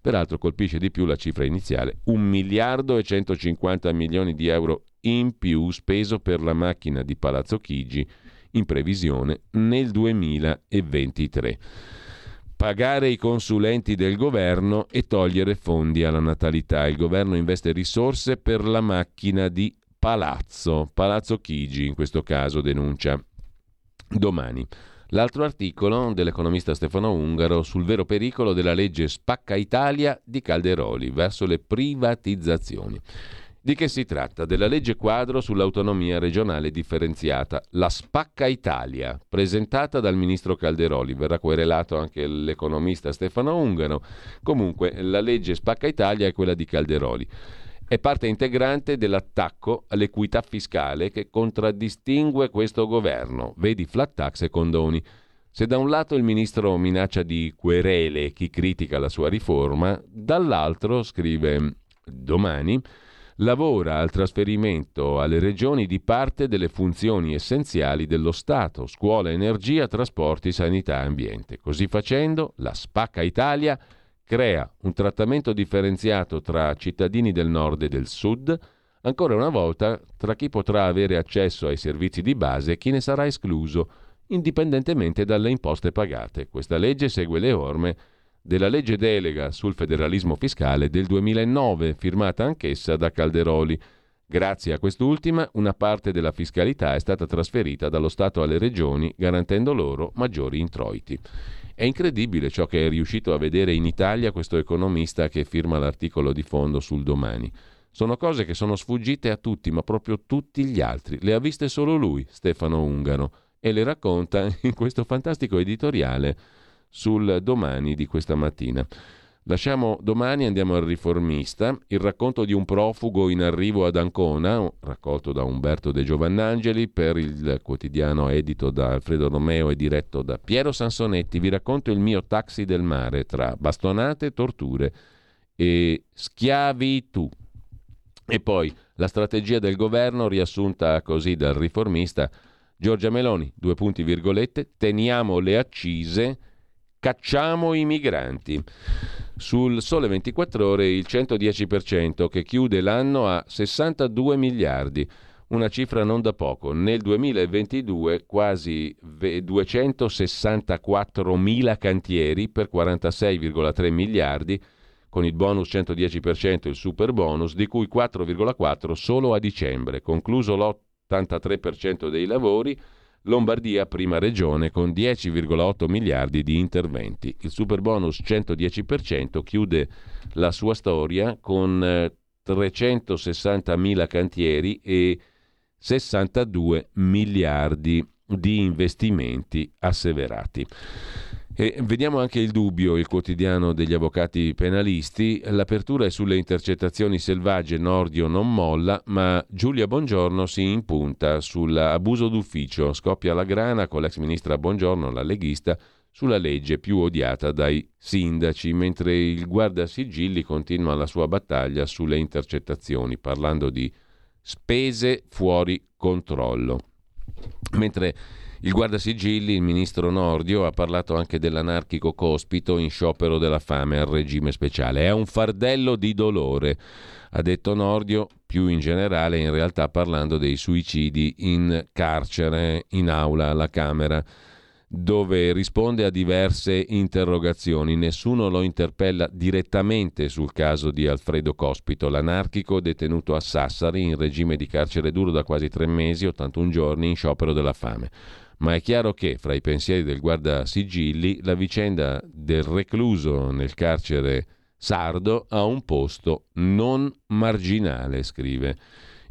Peraltro colpisce di più la cifra iniziale, 1 miliardo e 150 milioni di euro in più speso per la macchina di Palazzo Chigi in previsione nel 2023. Pagare i consulenti del governo e togliere fondi alla natalità. Il governo investe risorse per la macchina di Palazzo, Palazzo Chigi in questo caso denuncia. Domani. L'altro articolo dell'economista Stefano Ungaro sul vero pericolo della legge Spacca Italia di Calderoli verso le privatizzazioni. Di che si tratta? Della legge quadro sull'autonomia regionale differenziata, la Spacca Italia, presentata dal ministro Calderoli. Verrà querelato anche l'economista Stefano Ungaro. Comunque, la legge Spacca Italia è quella di Calderoli è parte integrante dell'attacco all'equità fiscale che contraddistingue questo governo. Vedi flat tax e condoni. Se da un lato il ministro minaccia di querele chi critica la sua riforma, dall'altro, scrive domani, lavora al trasferimento alle regioni di parte delle funzioni essenziali dello Stato, scuola, energia, trasporti, sanità, ambiente. Così facendo, la spacca Italia crea un trattamento differenziato tra cittadini del nord e del sud, ancora una volta tra chi potrà avere accesso ai servizi di base e chi ne sarà escluso, indipendentemente dalle imposte pagate. Questa legge segue le orme della legge delega sul federalismo fiscale del 2009, firmata anch'essa da Calderoli. Grazie a quest'ultima, una parte della fiscalità è stata trasferita dallo Stato alle regioni, garantendo loro maggiori introiti. È incredibile ciò che è riuscito a vedere in Italia questo economista che firma l'articolo di fondo sul domani. Sono cose che sono sfuggite a tutti, ma proprio tutti gli altri. Le ha viste solo lui, Stefano Ungaro, e le racconta in questo fantastico editoriale sul domani di questa mattina. Lasciamo domani, andiamo al riformista, il racconto di un profugo in arrivo ad Ancona, raccolto da Umberto De Giovannangeli per il quotidiano edito da Alfredo Romeo e diretto da Piero Sansonetti. Vi racconto il mio taxi del mare tra bastonate, torture e schiavitù. E poi la strategia del governo riassunta così dal riformista Giorgia Meloni, due punti virgolette, teniamo le accise Cacciamo i migranti. Sul Sole 24 ore il 110% che chiude l'anno a 62 miliardi, una cifra non da poco. Nel 2022 quasi 264 mila cantieri per 46,3 miliardi con il bonus 110% e il super bonus, di cui 4,4 solo a dicembre. Concluso l'83% dei lavori, Lombardia prima regione con 10,8 miliardi di interventi. Il super bonus 110% chiude la sua storia con 360 eh, cantieri e 62 miliardi di investimenti asseverati. E vediamo anche il dubbio, il quotidiano degli avvocati penalisti. L'apertura è sulle intercettazioni selvagge, Nordio non molla, ma Giulia Bongiorno si impunta sull'abuso d'ufficio. Scoppia la grana con l'ex ministra Bongiorno, la leghista, sulla legge più odiata dai sindaci, mentre il guardasigilli continua la sua battaglia sulle intercettazioni, parlando di spese fuori controllo. Mentre il guardasigilli, il ministro Nordio, ha parlato anche dell'anarchico cospito in sciopero della fame al regime speciale. È un fardello di dolore, ha detto Nordio, più in generale in realtà parlando dei suicidi in carcere, in aula alla Camera dove risponde a diverse interrogazioni. Nessuno lo interpella direttamente sul caso di Alfredo Cospito, l'anarchico detenuto a Sassari in regime di carcere duro da quasi tre mesi, 81 giorni, in sciopero della fame ma è chiaro che fra i pensieri del guardasigilli la vicenda del recluso nel carcere sardo a un posto non marginale, scrive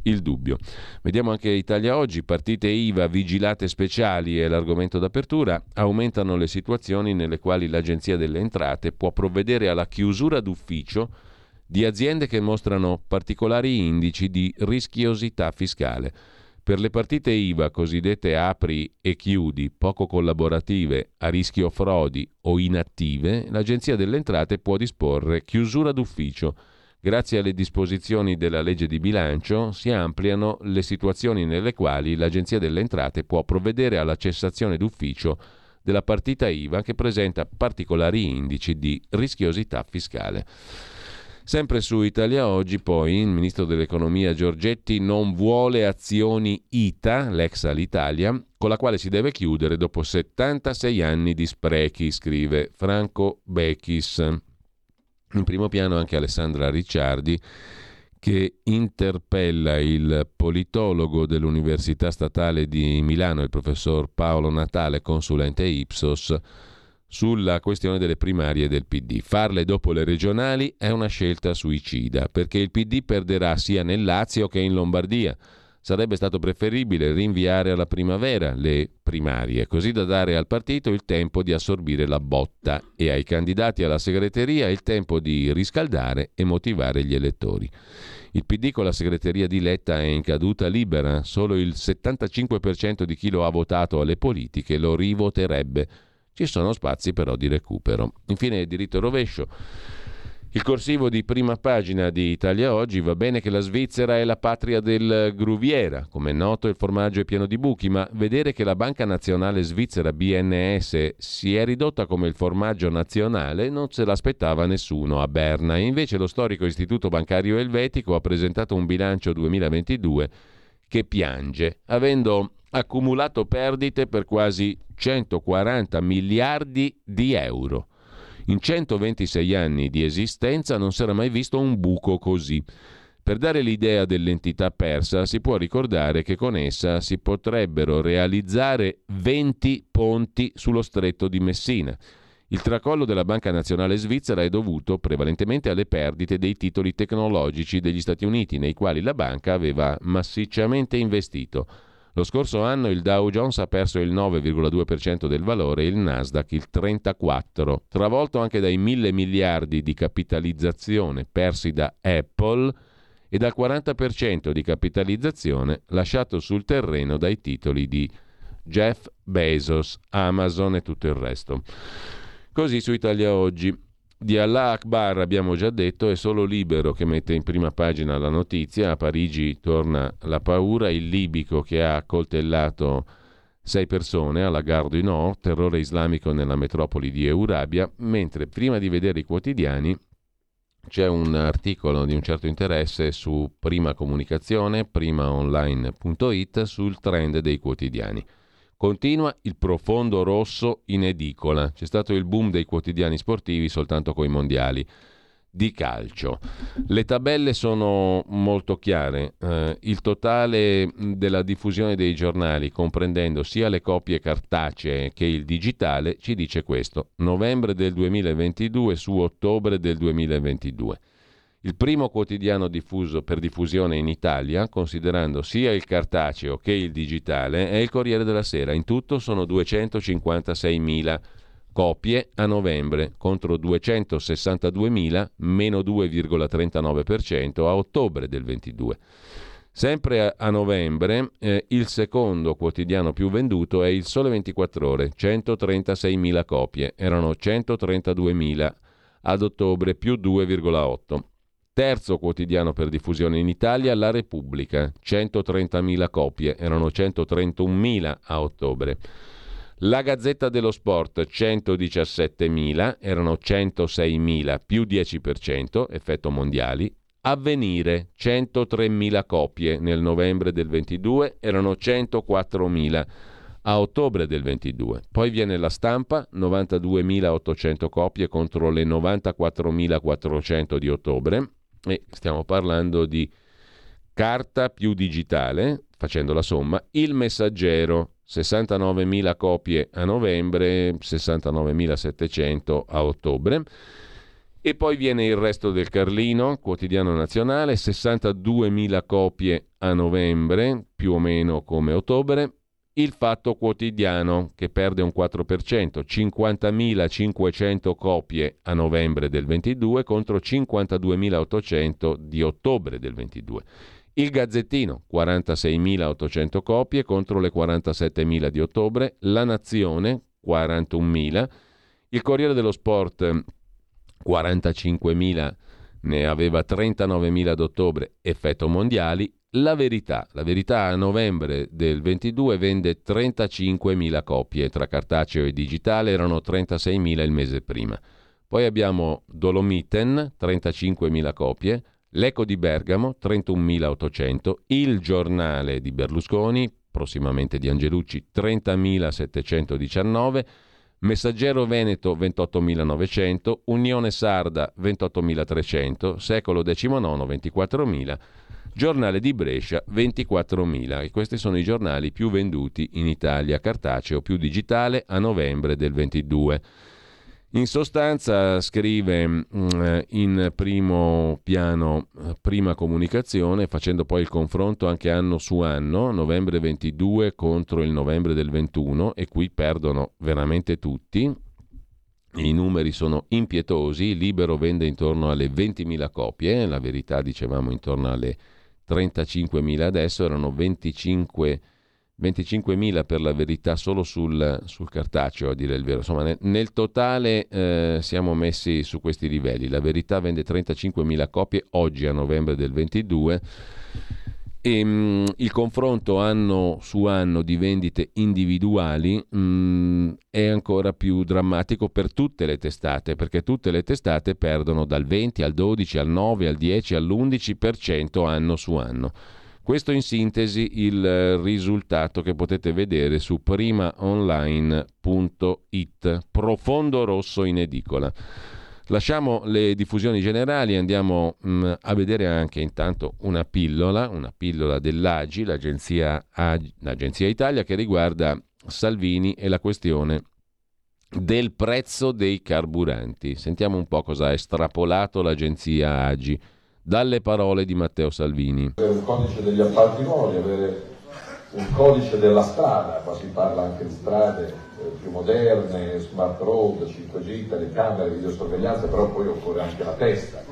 il dubbio. Vediamo anche Italia Oggi, partite IVA, vigilate speciali è l'argomento d'apertura, aumentano le situazioni nelle quali l'Agenzia delle Entrate può provvedere alla chiusura d'ufficio di aziende che mostrano particolari indici di rischiosità fiscale. Per le partite IVA cosiddette apri e chiudi, poco collaborative, a rischio frodi o inattive, l'Agenzia delle Entrate può disporre chiusura d'ufficio. Grazie alle disposizioni della legge di bilancio si ampliano le situazioni nelle quali l'Agenzia delle Entrate può provvedere alla cessazione d'ufficio della partita IVA che presenta particolari indici di rischiosità fiscale. Sempre su Italia Oggi, poi, il ministro dell'economia Giorgetti non vuole azioni ITA, l'ex Alitalia, con la quale si deve chiudere dopo 76 anni di sprechi, scrive Franco Bechis. In primo piano anche Alessandra Ricciardi che interpella il politologo dell'Università Statale di Milano, il professor Paolo Natale, consulente Ipsos, sulla questione delle primarie del PD. Farle dopo le regionali è una scelta suicida, perché il PD perderà sia nel Lazio che in Lombardia. Sarebbe stato preferibile rinviare alla primavera le primarie, così da dare al partito il tempo di assorbire la botta e ai candidati alla segreteria il tempo di riscaldare e motivare gli elettori. Il PD con la segreteria di Letta è in caduta libera, solo il 75% di chi lo ha votato alle politiche lo rivoterebbe ci sono spazi però di recupero. Infine il diritto rovescio. Il corsivo di prima pagina di Italia Oggi va bene che la Svizzera è la patria del gruviera, come è noto il formaggio è pieno di buchi, ma vedere che la Banca Nazionale Svizzera BNS si è ridotta come il formaggio nazionale non se l'aspettava nessuno a Berna invece lo storico Istituto Bancario Elvetico ha presentato un bilancio 2022 che piange, avendo accumulato perdite per quasi 140 miliardi di euro. In 126 anni di esistenza non si era mai visto un buco così. Per dare l'idea dell'entità persa si può ricordare che con essa si potrebbero realizzare 20 ponti sullo stretto di Messina. Il tracollo della Banca Nazionale Svizzera è dovuto prevalentemente alle perdite dei titoli tecnologici degli Stati Uniti, nei quali la banca aveva massicciamente investito. Lo scorso anno il Dow Jones ha perso il 9,2% del valore e il Nasdaq il 34%, travolto anche dai mille miliardi di capitalizzazione persi da Apple e dal 40% di capitalizzazione lasciato sul terreno dai titoli di Jeff Bezos, Amazon e tutto il resto. Così su Italia Oggi. Di Allah Akbar abbiamo già detto, è solo Libero che mette in prima pagina la notizia. A Parigi torna la paura, il libico che ha accoltellato sei persone alla Gare du Nord, terrore islamico nella metropoli di Eurabia, mentre prima di vedere i quotidiani c'è un articolo di un certo interesse su Prima Comunicazione, primaonline.it, sul trend dei quotidiani. Continua il profondo rosso in edicola. C'è stato il boom dei quotidiani sportivi soltanto coi mondiali di calcio. Le tabelle sono molto chiare. Eh, il totale della diffusione dei giornali, comprendendo sia le copie cartacee che il digitale, ci dice questo. Novembre del 2022 su ottobre del 2022 il primo quotidiano diffuso per diffusione in Italia, considerando sia il cartaceo che il digitale, è il Corriere della Sera. In tutto sono 256.000 copie a novembre contro 262.000, meno 2,39% a ottobre del 22. Sempre a novembre eh, il secondo quotidiano più venduto è il Sole 24 ore, 136.000 copie, erano 132.000 ad ottobre più 2,8. Terzo quotidiano per diffusione in Italia, La Repubblica, 130.000 copie, erano 131.000 a ottobre. La Gazzetta dello Sport, 117.000, erano 106.000, più 10%, effetto mondiali. Avvenire, 103.000 copie nel novembre del 22, erano 104.000 a ottobre del 22. Poi viene la stampa, 92.800 copie contro le 94.400 di ottobre e stiamo parlando di carta più digitale, facendo la somma, il messaggero 69.000 copie a novembre, 69.700 a ottobre. E poi viene il resto del Carlino, quotidiano nazionale, 62.000 copie a novembre, più o meno come ottobre. Il Fatto Quotidiano, che perde un 4%, 50.500 copie a novembre del 22 contro 52.800 di ottobre del 22. Il Gazzettino, 46.800 copie contro le 47.000 di ottobre. La Nazione, 41.000. Il Corriere dello Sport, 45.000 ne aveva 39.000 ad ottobre, effetto mondiali. La verità, la verità a novembre del 22 vende 35.000 copie, tra cartaceo e digitale erano 36.000 il mese prima. Poi abbiamo Dolomiten, 35.000 copie, L'Eco di Bergamo, 31.800, Il Giornale di Berlusconi, prossimamente di Angelucci, 30.719, Messaggero Veneto 28.900, Unione Sarda 28.300, Secolo XIX 24.000, Giornale di Brescia 24.000 e questi sono i giornali più venduti in Italia, cartaceo più digitale a novembre del 22. In sostanza scrive mm, in primo piano eh, prima comunicazione, facendo poi il confronto anche anno su anno, novembre 22 contro il novembre del 21 e qui perdono veramente tutti. I numeri sono impietosi, Libero vende intorno alle 20.000 copie, la verità dicevamo intorno alle 35.000 adesso, erano 25.000 25.000 per la verità solo sul, sul, cartaceo, a dire il vero. Insomma, nel, nel totale eh, siamo messi su questi livelli. La verità vende 35.000 copie oggi a novembre del 22 e mh, mm, il confronto anno su anno di vendite individuali mh, mm, è ancora più drammatico per tutte le testate, perché tutte le testate perdono dal 20 al 12 al 9 al 10 all'11% anno su anno. Questo in sintesi il risultato che potete vedere su primaonline.it. Profondo rosso in edicola. Lasciamo le diffusioni generali, andiamo mh, mm, a vedere anche intanto una pillola, una pillola dell'AGI, l'agenzia, AGI, l'agenzia Italia, che riguarda Salvini e la questione del prezzo dei carburanti. Sentiamo un po' cosa ha estrapolato l'agenzia AGI dalle parole di Matteo Salvini. Un codice degli appalti nuovi, avere un codice della strada, qua si parla anche di strade più moderne, smart road, 5G, telecamere, videosorveglianza, però poi occorre anche la testa.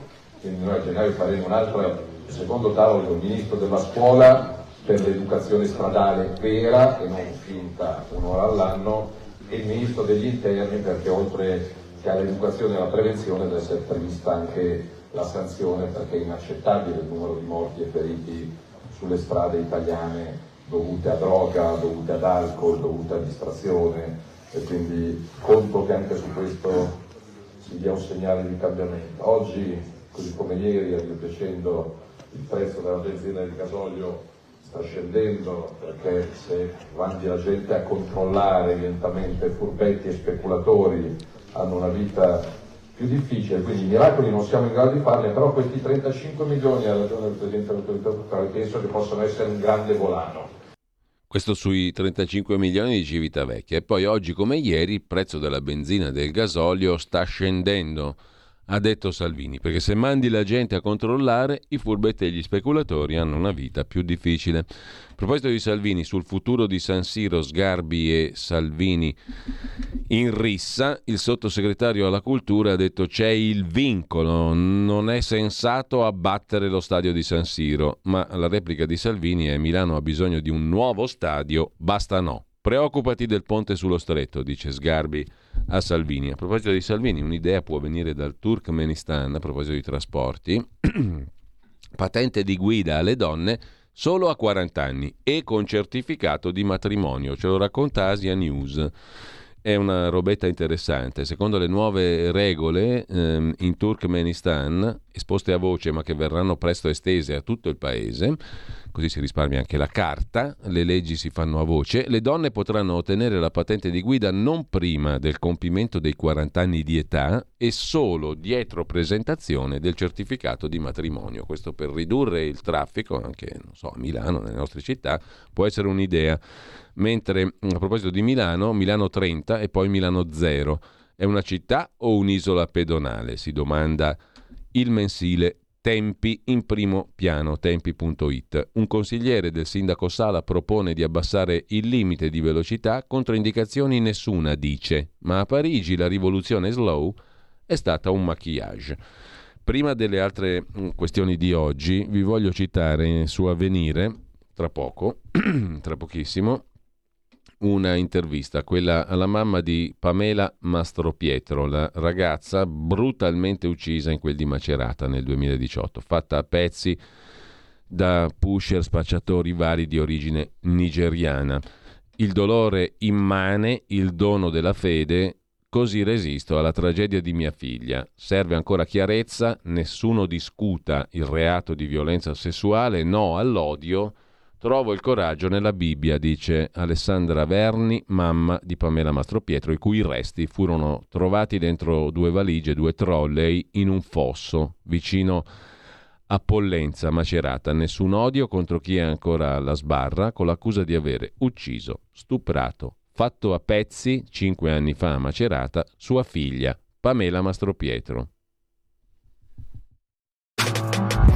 Quindi noi a gennaio faremo un altro secondo tavolo del Ministro della Scuola per l'educazione stradale vera e non finta un'ora all'anno e il Ministro degli Interni perché oltre che all'educazione e alla prevenzione deve essere prevista anche la sanzione perché è inaccettabile il numero di morti e feriti sulle strade italiane dovute a droga, dovute ad alcol, dovute a distrazione e quindi conto che anche su questo si dia un segnale di cambiamento. Oggi, così come ieri, a mio piacendo, il prezzo della benzina e del gasolio sta scendendo perché se avanti la gente a controllare lentamente furbetti e speculatori hanno una vita più difficile, quindi i miracoli non siamo in grado di farli, però questi 35 milioni, ha ragione del Presidente dell'autorità locale, penso che possono essere un grande volano. Questo sui 35 milioni di Civitavecchia. E poi oggi come ieri il prezzo della benzina e del gasolio sta scendendo ha detto Salvini, perché se mandi la gente a controllare, i furbetti e gli speculatori hanno una vita più difficile. A proposito di Salvini, sul futuro di San Siro, Sgarbi e Salvini in rissa, il sottosegretario alla cultura ha detto c'è il vincolo, non è sensato abbattere lo stadio di San Siro, ma la replica di Salvini è Milano ha bisogno di un nuovo stadio, basta no. Preoccupati del ponte sullo stretto, dice Sgarbi a Salvini. A proposito di Salvini, un'idea può venire dal Turkmenistan, a proposito di trasporti, patente di guida alle donne solo a 40 anni e con certificato di matrimonio, ce lo racconta Asia News. È una robetta interessante. Secondo le nuove regole ehm, in Turkmenistan, esposte a voce ma che verranno presto estese a tutto il paese, così si risparmia anche la carta, le leggi si fanno a voce, le donne potranno ottenere la patente di guida non prima del compimento dei 40 anni di età e solo dietro presentazione del certificato di matrimonio. Questo per ridurre il traffico, anche so, a Milano, nelle nostre città, può essere un'idea. Mentre a proposito di Milano, Milano 30 e poi Milano 0 È una città o un'isola pedonale? Si domanda il mensile Tempi in primo piano, tempi.it. Un consigliere del sindaco Sala propone di abbassare il limite di velocità, controindicazioni nessuna, dice, ma a Parigi la rivoluzione slow è stata un maquillage. Prima delle altre mm, questioni di oggi, vi voglio citare su Avvenire, tra poco, tra pochissimo, una intervista, quella alla mamma di Pamela Mastropietro, la ragazza brutalmente uccisa in quel di Macerata nel 2018, fatta a pezzi da pusher spacciatori vari di origine nigeriana. Il dolore immane, il dono della fede, così resisto alla tragedia di mia figlia. Serve ancora chiarezza, nessuno discuta il reato di violenza sessuale, no all'odio Trovo il coraggio nella Bibbia, dice Alessandra Verni, mamma di Pamela Mastropietro, i cui resti furono trovati dentro due valigie, due trolley, in un fosso vicino a Pollenza, Macerata. Nessun odio contro chi è ancora alla sbarra, con l'accusa di avere ucciso, stuprato, fatto a pezzi, cinque anni fa a Macerata, sua figlia, Pamela Mastropietro.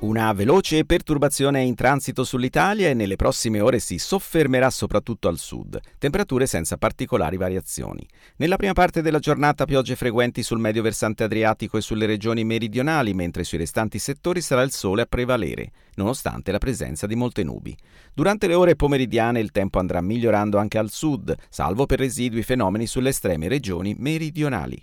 Una veloce perturbazione è in transito sull'Italia e nelle prossime ore si soffermerà soprattutto al sud, temperature senza particolari variazioni. Nella prima parte della giornata piogge frequenti sul medio versante adriatico e sulle regioni meridionali, mentre sui restanti settori sarà il sole a prevalere, nonostante la presenza di molte nubi. Durante le ore pomeridiane il tempo andrà migliorando anche al sud, salvo per residui fenomeni sulle estreme regioni meridionali.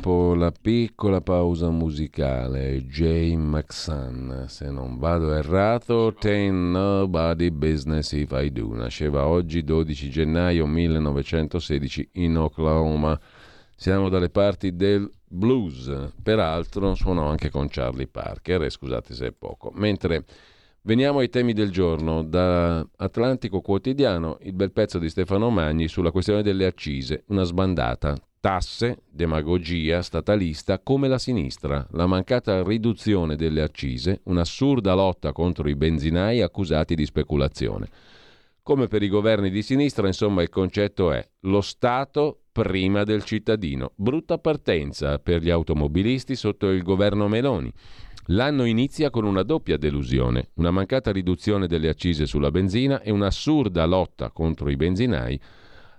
Dopo la piccola pausa musicale. Jane McSun, se non vado errato, Ten Nobody Business If I Do. Nasceva oggi, 12 gennaio 1916, in Oklahoma. Siamo dalle parti del blues. Peraltro suonò anche con Charlie Parker, e scusate se è poco. Mentre Veniamo ai temi del giorno. Da Atlantico Quotidiano, il bel pezzo di Stefano Magni sulla questione delle accise, una sbandata. Tasse, demagogia statalista come la sinistra, la mancata riduzione delle accise, un'assurda lotta contro i benzinai accusati di speculazione. Come per i governi di sinistra, insomma, il concetto è lo Stato prima del cittadino. Brutta partenza per gli automobilisti sotto il governo Meloni. L'anno inizia con una doppia delusione, una mancata riduzione delle accise sulla benzina e un'assurda lotta contro i benzinai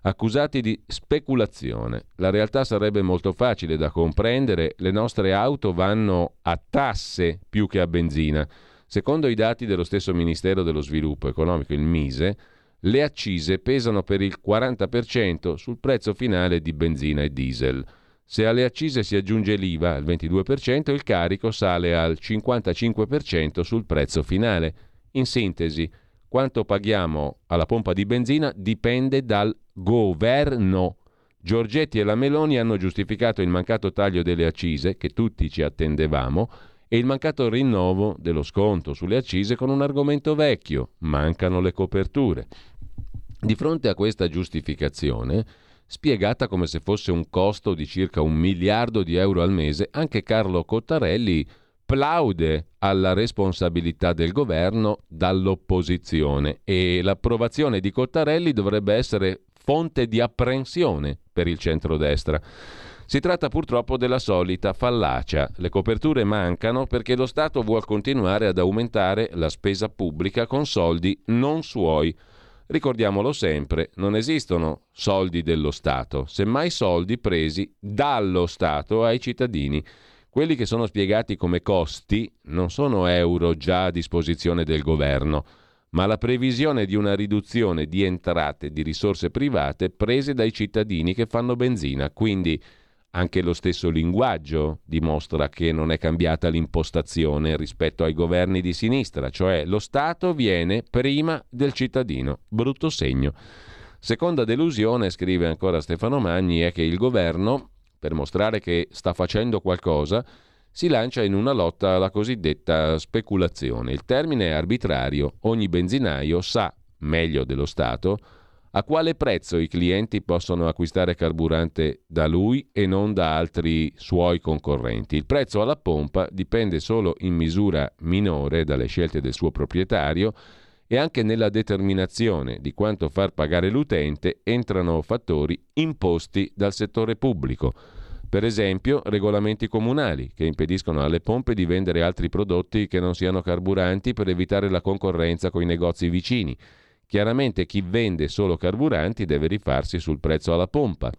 accusati di speculazione. La realtà sarebbe molto facile da comprendere, le nostre auto vanno a tasse più che a benzina. Secondo i dati dello stesso Ministero dello Sviluppo Economico, il Mise, le accise pesano per il 40% sul prezzo finale di benzina e diesel. Se alle accise si aggiunge l'IVA al 22%, il carico sale al 55% sul prezzo finale. In sintesi, quanto paghiamo alla pompa di benzina dipende dal governo. Giorgetti e la Meloni hanno giustificato il mancato taglio delle accise, che tutti ci attendevamo, e il mancato rinnovo dello sconto sulle accise con un argomento vecchio, mancano le coperture. Di fronte a questa giustificazione, spiegata come se fosse un costo di circa un miliardo di euro al mese, anche Carlo Cottarelli plaude alla responsabilità del governo dall'opposizione e l'approvazione di Cottarelli dovrebbe essere fonte di apprensione per il centrodestra. Si tratta purtroppo della solita fallacia. Le coperture mancano perché lo Stato vuole continuare ad aumentare la spesa pubblica con soldi non suoi Ricordiamolo sempre, non esistono soldi dello Stato, semmai soldi presi dallo Stato ai cittadini. Quelli che sono spiegati come costi non sono euro già a disposizione del governo, ma la previsione di una riduzione di entrate di risorse private prese dai cittadini che fanno benzina. Quindi anche lo stesso linguaggio dimostra che non è cambiata l'impostazione rispetto ai governi di sinistra, cioè lo Stato viene prima del cittadino. Brutto segno. Seconda delusione, scrive ancora Stefano Magni, è che il governo, per mostrare che sta facendo qualcosa, si lancia in una lotta alla cosiddetta speculazione. Il termine è arbitrario, ogni benzinaio sa, meglio dello Stato, a quale prezzo i clienti possono acquistare carburante da lui e non da altri suoi concorrenti. Il prezzo alla pompa dipende solo in misura minore dalle scelte del suo proprietario e anche nella determinazione di quanto far pagare l'utente entrano fattori imposti dal settore pubblico. Per esempio, regolamenti comunali che impediscono alle pompe di vendere altri prodotti che non siano carburanti per evitare la concorrenza con i negozi vicini Chiaramente chi vende solo carburanti deve rifarsi sul prezzo alla pompa.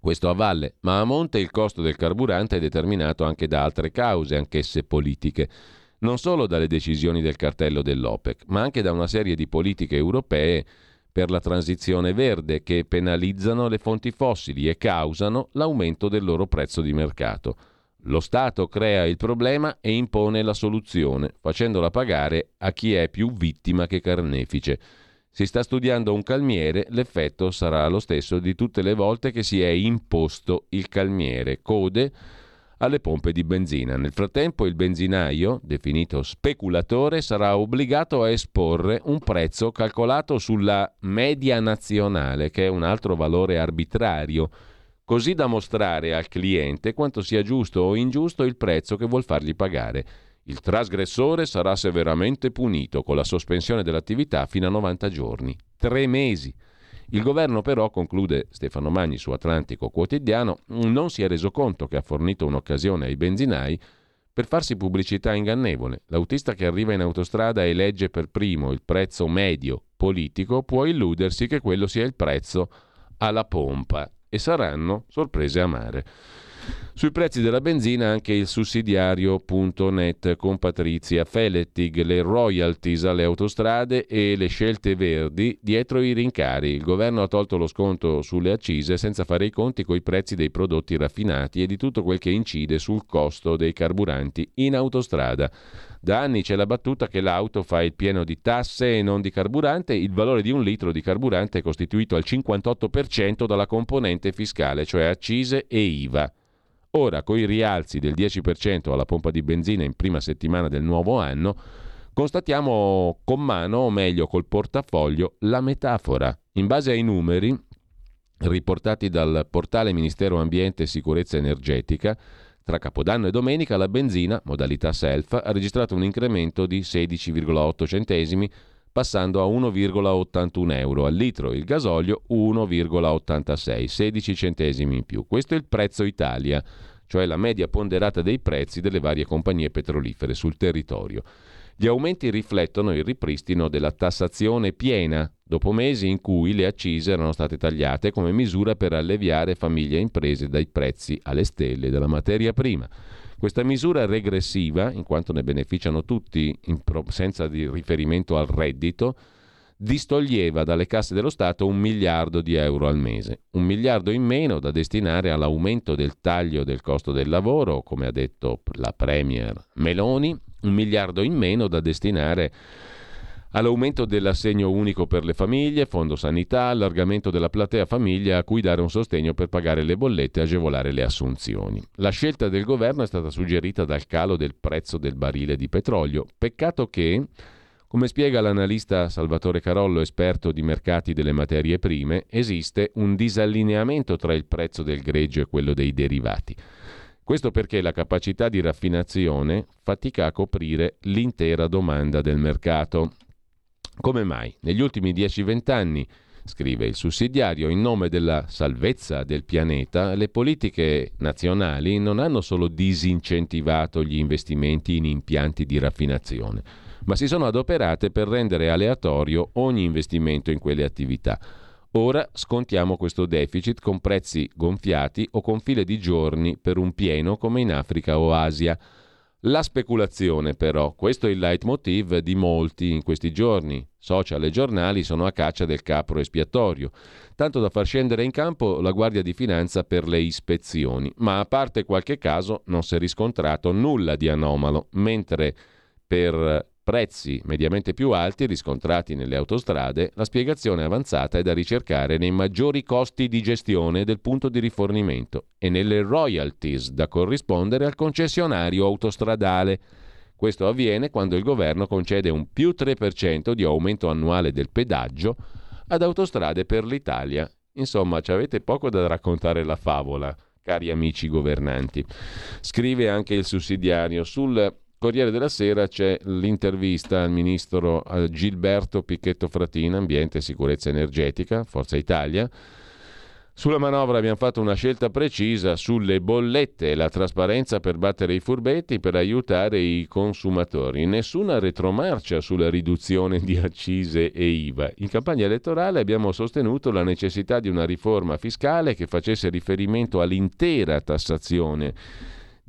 Questo a valle, ma a monte il costo del carburante è determinato anche da altre cause, anch'esse politiche, non solo dalle decisioni del cartello dell'OPEC, ma anche da una serie di politiche europee per la transizione verde che penalizzano le fonti fossili e causano l'aumento del loro prezzo di mercato. Lo Stato crea il problema e impone la soluzione, facendola pagare a chi è più vittima che carnefice. Si sta studiando un calmiere, l'effetto sarà lo stesso di tutte le volte che si è imposto il calmiere, code alle pompe di benzina. Nel frattempo il benzinaio, definito speculatore, sarà obbligato a esporre un prezzo calcolato sulla media nazionale, che è un altro valore arbitrario così da mostrare al cliente quanto sia giusto o ingiusto il prezzo che vuol fargli pagare. Il trasgressore sarà severamente punito con la sospensione dell'attività fino a 90 giorni. Tre mesi. Il governo però, conclude Stefano Magni su Atlantico Quotidiano, non si è reso conto che ha fornito un'occasione ai benzinai per farsi pubblicità ingannevole. L'autista che arriva in autostrada e legge per primo il prezzo medio politico può illudersi che quello sia il prezzo alla pompa e saranno sorprese amare. Sui prezzi della benzina anche il sussidiario.net con Patrizia Feletig, le royalties alle autostrade e le scelte verdi dietro i rincari. Il governo ha tolto lo sconto sulle accise senza fare i conti coi prezzi dei prodotti raffinati e di tutto quel che incide sul costo dei carburanti in autostrada. Da anni c'è la battuta che l'auto fa il pieno di tasse e non di carburante. Il valore di un litro di carburante è costituito al 58% dalla componente fiscale, cioè accise e IVA. Ora, con i rialzi del 10% alla pompa di benzina in prima settimana del nuovo anno, constatiamo con mano, o meglio col portafoglio, la metafora. In base ai numeri riportati dal portale Ministero Ambiente e Sicurezza Energetica, tra Capodanno e domenica la benzina, modalità self, ha registrato un incremento di 16,8 centesimi, passando a 1,81 euro al litro, il gasolio 1,86, 16 centesimi in più. Questo è il prezzo Italia, cioè la media ponderata dei prezzi delle varie compagnie petrolifere sul territorio. Gli aumenti riflettono il ripristino della tassazione piena, dopo mesi in cui le accise erano state tagliate come misura per alleviare famiglie e imprese dai prezzi alle stelle della materia prima. Questa misura regressiva, in quanto ne beneficiano tutti pro- senza riferimento al reddito, distoglieva dalle casse dello Stato un miliardo di euro al mese, un miliardo in meno da destinare all'aumento del taglio del costo del lavoro, come ha detto la Premier Meloni, un miliardo in meno da destinare all'aumento dell'assegno unico per le famiglie, fondo sanità, allargamento della platea famiglia a cui dare un sostegno per pagare le bollette e agevolare le assunzioni. La scelta del governo è stata suggerita dal calo del prezzo del barile di petrolio. Peccato che, come spiega l'analista Salvatore Carollo, esperto di mercati delle materie prime, esiste un disallineamento tra il prezzo del greggio e quello dei derivati. Questo perché la capacità di raffinazione fatica a coprire l'intera domanda del mercato. Come mai? Negli ultimi 10-20 anni, scrive il sussidiario, in nome della salvezza del pianeta, le politiche nazionali non hanno solo disincentivato gli investimenti in impianti di raffinazione, ma si sono adoperate per rendere aleatorio ogni investimento in quelle attività. Ora scontiamo questo deficit con prezzi gonfiati o con file di giorni per un pieno come in Africa o Asia. La speculazione, però, questo è il leitmotiv di molti in questi giorni. Social e giornali sono a caccia del capro espiatorio, tanto da far scendere in campo la Guardia di Finanza per le ispezioni, ma a parte qualche caso non si è riscontrato nulla di anomalo, mentre per prezzi mediamente più alti riscontrati nelle autostrade, la spiegazione avanzata è da ricercare nei maggiori costi di gestione del punto di rifornimento e nelle royalties da corrispondere al concessionario autostradale. Questo avviene quando il governo concede un più 3% di aumento annuale del pedaggio ad autostrade per l'Italia. Insomma, ci avete poco da raccontare la favola, cari amici governanti. Scrive anche il sussidiario sul Corriere della Sera c'è l'intervista al ministro Gilberto Picchetto Fratina, Ambiente e Sicurezza Energetica, Forza Italia. Sulla manovra abbiamo fatto una scelta precisa sulle bollette e la trasparenza per battere i furbetti per aiutare i consumatori. Nessuna retromarcia sulla riduzione di accise e IVA. In campagna elettorale abbiamo sostenuto la necessità di una riforma fiscale che facesse riferimento all'intera tassazione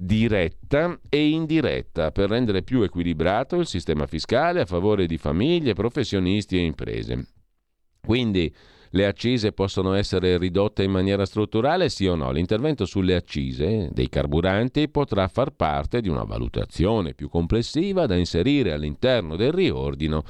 diretta e indiretta per rendere più equilibrato il sistema fiscale a favore di famiglie, professionisti e imprese. Quindi le accise possono essere ridotte in maniera strutturale, sì o no? L'intervento sulle accise dei carburanti potrà far parte di una valutazione più complessiva da inserire all'interno del riordino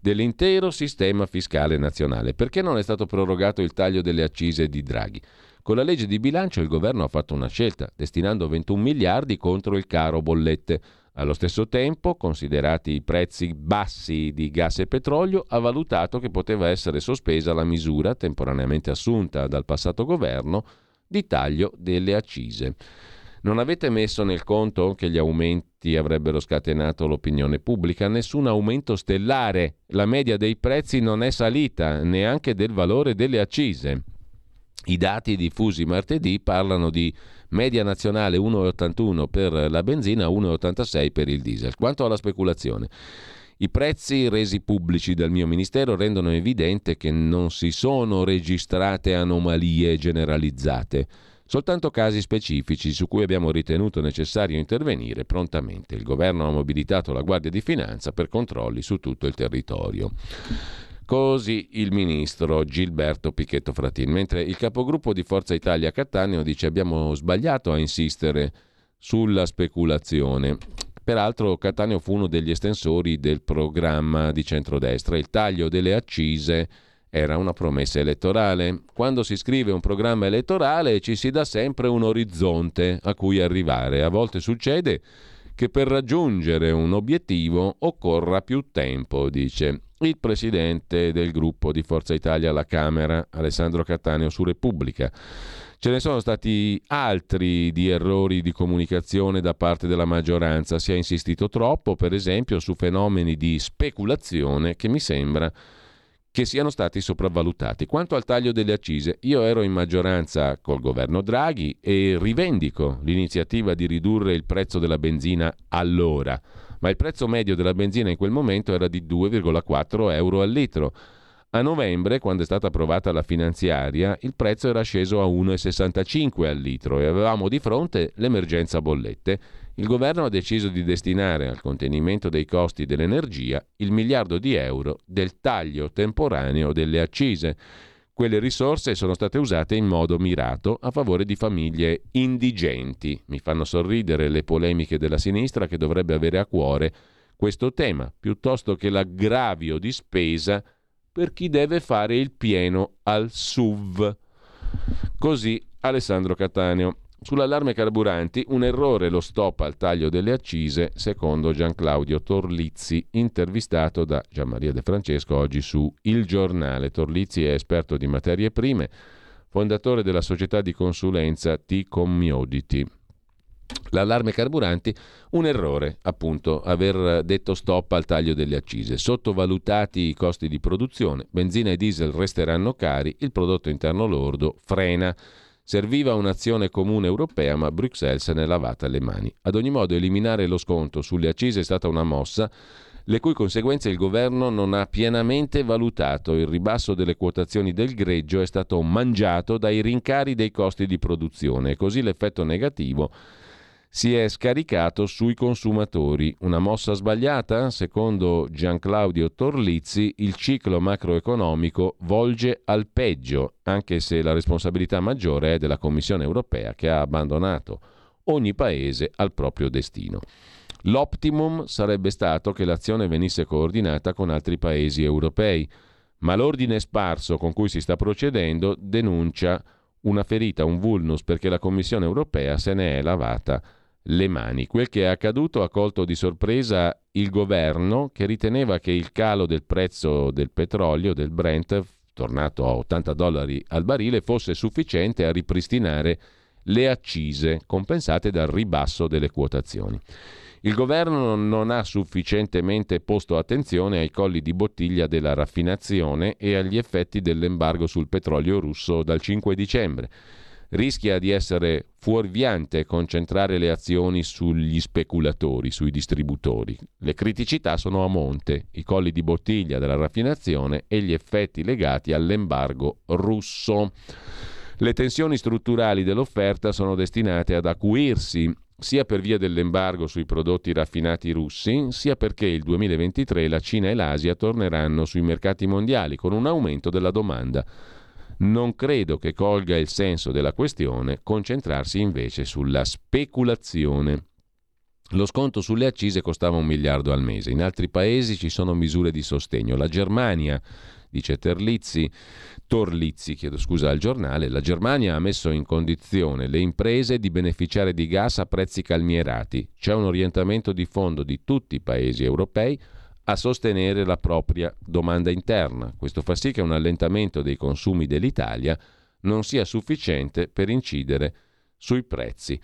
dell'intero sistema fiscale nazionale. Perché non è stato prorogato il taglio delle accise di Draghi? Con la legge di bilancio il governo ha fatto una scelta, destinando 21 miliardi contro il caro bollette. Allo stesso tempo, considerati i prezzi bassi di gas e petrolio, ha valutato che poteva essere sospesa la misura temporaneamente assunta dal passato governo di taglio delle accise. Non avete messo nel conto che gli aumenti avrebbero scatenato l'opinione pubblica? Nessun aumento stellare. La media dei prezzi non è salita, neanche del valore delle accise. I dati diffusi martedì parlano di media nazionale 1,81 per la benzina, 1,86 per il diesel. Quanto alla speculazione, i prezzi resi pubblici dal mio ministero rendono evidente che non si sono registrate anomalie generalizzate, soltanto casi specifici su cui abbiamo ritenuto necessario intervenire prontamente. Il governo ha mobilitato la Guardia di Finanza per controlli su tutto il territorio. Così il ministro Gilberto Picchetto Fratin. Mentre il capogruppo di Forza Italia Cattaneo dice abbiamo sbagliato a insistere sulla speculazione. Peraltro Cattaneo fu uno degli estensori del programma di centrodestra. Il taglio delle accise era una promessa elettorale. Quando si scrive un programma elettorale ci si dà sempre un orizzonte a cui arrivare. A volte succede che per raggiungere un obiettivo occorra più tempo, dice il presidente del gruppo di Forza Italia alla Camera, Alessandro Cattaneo, su Repubblica. Ce ne sono stati altri di errori di comunicazione da parte della maggioranza. Si è insistito troppo, per esempio, su fenomeni di speculazione che mi sembra che siano stati sopravvalutati. Quanto al taglio delle accise, io ero in maggioranza col governo Draghi e rivendico l'iniziativa di ridurre il prezzo della benzina allora, ma il prezzo medio della benzina in quel momento era di 2,4 euro al litro. A novembre, quando è stata approvata la finanziaria, il prezzo era sceso a 1,65 al litro e avevamo di fronte l'emergenza bollette il governo ha deciso di destinare al contenimento dei costi dell'energia il miliardo di euro del taglio temporaneo delle accise. Quelle risorse sono state usate in modo mirato a favore di famiglie indigenti. Mi fanno sorridere le polemiche della sinistra che dovrebbe avere a cuore questo tema, piuttosto che l'aggravio di spesa per chi deve fare il pieno al SUV. Così Alessandro Cattaneo. Sull'allarme carburanti, un errore lo stop al taglio delle accise, secondo Gian Claudio Torlizzi, intervistato da Gianmaria De Francesco oggi su Il Giornale. Torlizzi è esperto di materie prime, fondatore della società di consulenza T-Commodity. L'allarme carburanti, un errore, appunto, aver detto stop al taglio delle accise. Sottovalutati i costi di produzione, benzina e diesel resteranno cari, il prodotto interno lordo frena. Serviva un'azione comune europea, ma Bruxelles se n'è lavata le mani. Ad ogni modo, eliminare lo sconto sulle accise è stata una mossa le cui conseguenze il governo non ha pienamente valutato. Il ribasso delle quotazioni del greggio è stato mangiato dai rincari dei costi di produzione e così l'effetto negativo si è scaricato sui consumatori. Una mossa sbagliata? Secondo Gianclaudio Torlizzi, il ciclo macroeconomico volge al peggio, anche se la responsabilità maggiore è della Commissione europea che ha abbandonato ogni paese al proprio destino. L'optimum sarebbe stato che l'azione venisse coordinata con altri paesi europei, ma l'ordine sparso con cui si sta procedendo denuncia una ferita, un vulnus, perché la Commissione europea se ne è lavata le mani. Quel che è accaduto ha colto di sorpresa il governo che riteneva che il calo del prezzo del petrolio, del Brent, tornato a 80 dollari al barile, fosse sufficiente a ripristinare le accise compensate dal ribasso delle quotazioni. Il governo non ha sufficientemente posto attenzione ai colli di bottiglia della raffinazione e agli effetti dell'embargo sul petrolio russo dal 5 dicembre rischia di essere fuorviante concentrare le azioni sugli speculatori, sui distributori. Le criticità sono a monte, i colli di bottiglia della raffinazione e gli effetti legati all'embargo russo. Le tensioni strutturali dell'offerta sono destinate ad acuirsi sia per via dell'embargo sui prodotti raffinati russi, sia perché il 2023 la Cina e l'Asia torneranno sui mercati mondiali con un aumento della domanda non credo che colga il senso della questione concentrarsi invece sulla speculazione. Lo sconto sulle accise costava un miliardo al mese. In altri paesi ci sono misure di sostegno. La Germania, dice Terlizzi, Torlizzi, chiedo scusa al giornale, la Germania ha messo in condizione le imprese di beneficiare di gas a prezzi calmierati. C'è un orientamento di fondo di tutti i paesi europei a sostenere la propria domanda interna. Questo fa sì che un allentamento dei consumi dell'Italia non sia sufficiente per incidere sui prezzi.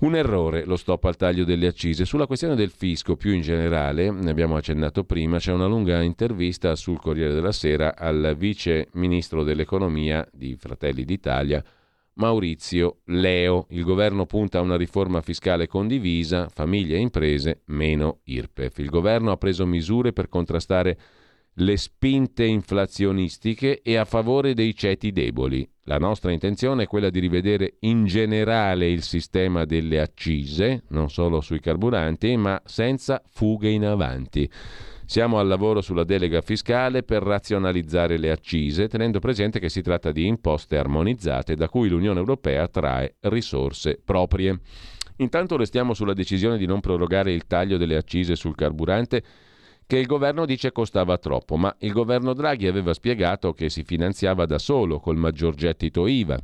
Un errore lo stop al taglio delle accise. Sulla questione del fisco più in generale, ne abbiamo accennato prima, c'è una lunga intervista sul Corriere della Sera al vice ministro dell'economia di Fratelli d'Italia, Maurizio Leo. Il governo punta a una riforma fiscale condivisa, famiglie e imprese meno IRPEF. Il governo ha preso misure per contrastare le spinte inflazionistiche e a favore dei ceti deboli. La nostra intenzione è quella di rivedere in generale il sistema delle accise, non solo sui carburanti, ma senza fughe in avanti. Siamo al lavoro sulla delega fiscale per razionalizzare le accise, tenendo presente che si tratta di imposte armonizzate da cui l'Unione Europea trae risorse proprie. Intanto restiamo sulla decisione di non prorogare il taglio delle accise sul carburante che il governo dice costava troppo, ma il governo Draghi aveva spiegato che si finanziava da solo col maggior gettito IVA.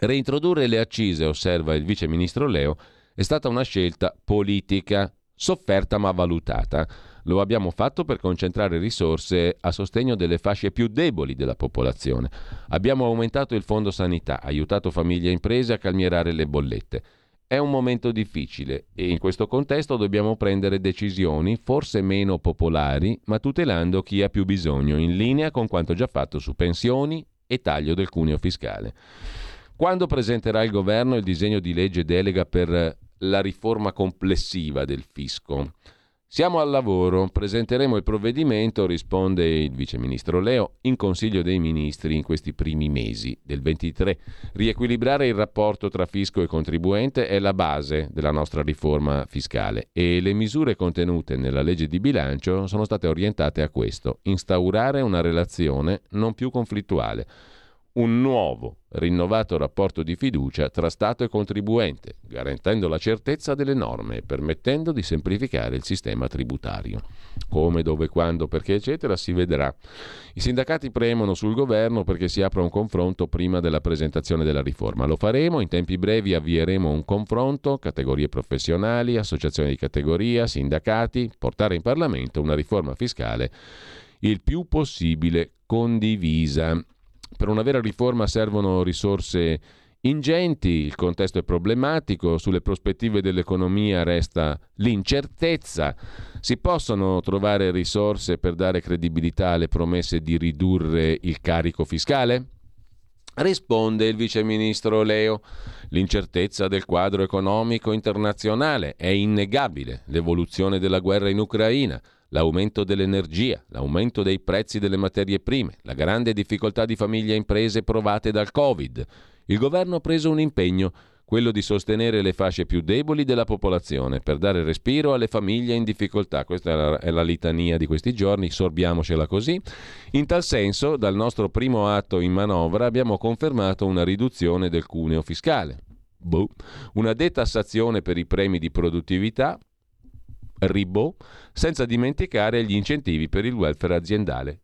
Reintrodurre le accise, osserva il vice ministro Leo, è stata una scelta politica, sofferta ma valutata. Lo abbiamo fatto per concentrare risorse a sostegno delle fasce più deboli della popolazione. Abbiamo aumentato il fondo sanità, aiutato famiglie e imprese a calmierare le bollette. È un momento difficile e in questo contesto dobbiamo prendere decisioni forse meno popolari, ma tutelando chi ha più bisogno, in linea con quanto già fatto su pensioni e taglio del cuneo fiscale. Quando presenterà il governo il disegno di legge delega per la riforma complessiva del fisco? Siamo al lavoro, presenteremo il provvedimento, risponde il viceministro Leo, in Consiglio dei Ministri in questi primi mesi del 23. Riequilibrare il rapporto tra fisco e contribuente è la base della nostra riforma fiscale e le misure contenute nella legge di bilancio sono state orientate a questo, instaurare una relazione non più conflittuale un nuovo, rinnovato rapporto di fiducia tra Stato e contribuente, garantendo la certezza delle norme e permettendo di semplificare il sistema tributario. Come, dove, quando, perché, eccetera, si vedrà. I sindacati premono sul governo perché si apra un confronto prima della presentazione della riforma. Lo faremo, in tempi brevi avvieremo un confronto, categorie professionali, associazioni di categoria, sindacati, portare in Parlamento una riforma fiscale il più possibile condivisa per una vera riforma servono risorse ingenti, il contesto è problematico, sulle prospettive dell'economia resta l'incertezza. Si possono trovare risorse per dare credibilità alle promesse di ridurre il carico fiscale? Risponde il viceministro Leo. L'incertezza del quadro economico internazionale è innegabile. L'evoluzione della guerra in Ucraina l'aumento dell'energia, l'aumento dei prezzi delle materie prime, la grande difficoltà di famiglie e imprese provate dal Covid. Il governo ha preso un impegno, quello di sostenere le fasce più deboli della popolazione per dare respiro alle famiglie in difficoltà. Questa è la, è la litania di questi giorni, sorbiamocela così. In tal senso, dal nostro primo atto in manovra abbiamo confermato una riduzione del cuneo fiscale. Boh. Una detassazione per i premi di produttività, Ribot, senza dimenticare gli incentivi per il welfare aziendale.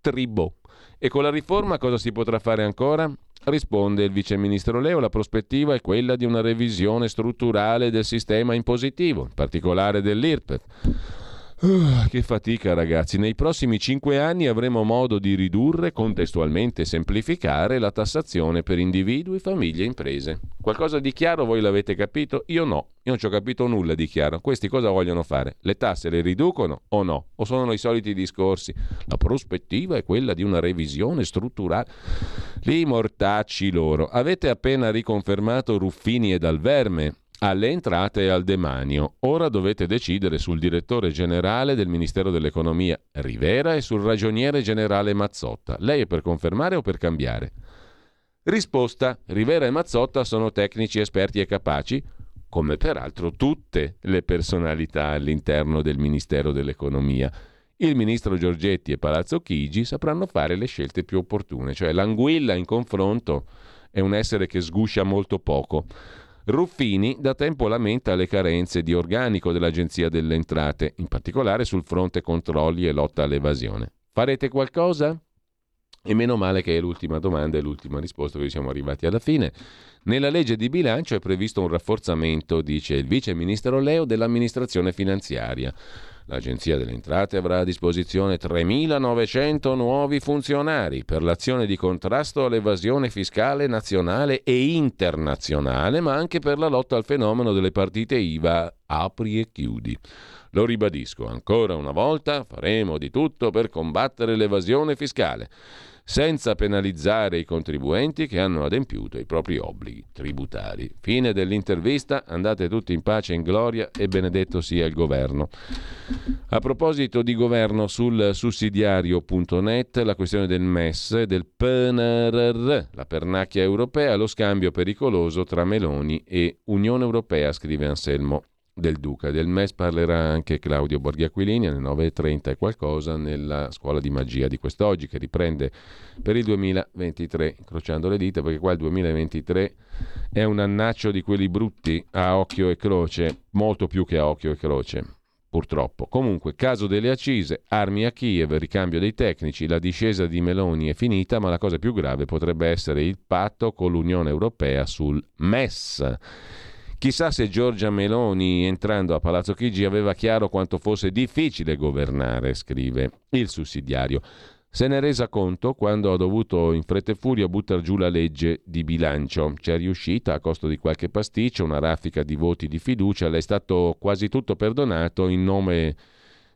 Tribot. E con la riforma cosa si potrà fare ancora? Risponde il viceministro Leo, la prospettiva è quella di una revisione strutturale del sistema impositivo, in particolare dell'IRPEF. Uh, che fatica ragazzi, nei prossimi cinque anni avremo modo di ridurre, contestualmente e semplificare la tassazione per individui, famiglie e imprese. Qualcosa di chiaro voi l'avete capito? Io no, io non ci ho capito nulla di chiaro. Questi cosa vogliono fare? Le tasse le riducono o no? O sono i soliti discorsi? La prospettiva è quella di una revisione strutturale. Lì mortacci loro. Avete appena riconfermato Ruffini e Dalverme alle entrate e al demanio. Ora dovete decidere sul direttore generale del Ministero dell'Economia Rivera e sul ragioniere generale Mazzotta. Lei è per confermare o per cambiare? Risposta: Rivera e Mazzotta sono tecnici esperti e capaci, come peraltro tutte le personalità all'interno del Ministero dell'Economia. Il ministro Giorgetti e Palazzo Chigi sapranno fare le scelte più opportune, cioè l'anguilla in confronto è un essere che sguscia molto poco. Ruffini da tempo lamenta le carenze di organico dell'Agenzia delle Entrate, in particolare sul fronte controlli e lotta all'evasione. Farete qualcosa? E meno male che è l'ultima domanda e l'ultima risposta, perché siamo arrivati alla fine. Nella legge di bilancio è previsto un rafforzamento, dice il vice ministro Leo, dell'amministrazione finanziaria. L'Agenzia delle Entrate avrà a disposizione 3.900 nuovi funzionari per l'azione di contrasto all'evasione fiscale nazionale e internazionale, ma anche per la lotta al fenomeno delle partite IVA apri e chiudi. Lo ribadisco, ancora una volta faremo di tutto per combattere l'evasione fiscale senza penalizzare i contribuenti che hanno adempiuto i propri obblighi tributari. Fine dell'intervista, andate tutti in pace in gloria e benedetto sia il governo. A proposito di governo sul sussidiario.net, la questione del MES, del PNRR, la pernacchia europea, lo scambio pericoloso tra Meloni e Unione Europea, scrive Anselmo del Duca. Del MES parlerà anche Claudio Borghiaquilini alle 9.30 e qualcosa nella scuola di magia di quest'oggi che riprende per il 2023, incrociando le dita perché qua il 2023 è un annaccio di quelli brutti a occhio e croce, molto più che a occhio e croce. Purtroppo. Comunque, caso delle accise, armi a Kiev, ricambio dei tecnici, la discesa di Meloni è finita, ma la cosa più grave potrebbe essere il patto con l'Unione Europea sul MES Chissà se Giorgia Meloni, entrando a Palazzo Chigi, aveva chiaro quanto fosse difficile governare, scrive il sussidiario. Se ne è resa conto quando ha dovuto in fretta e furia buttare giù la legge di bilancio. C'è riuscita a costo di qualche pasticcio, una raffica di voti di fiducia, le è stato quasi tutto perdonato in nome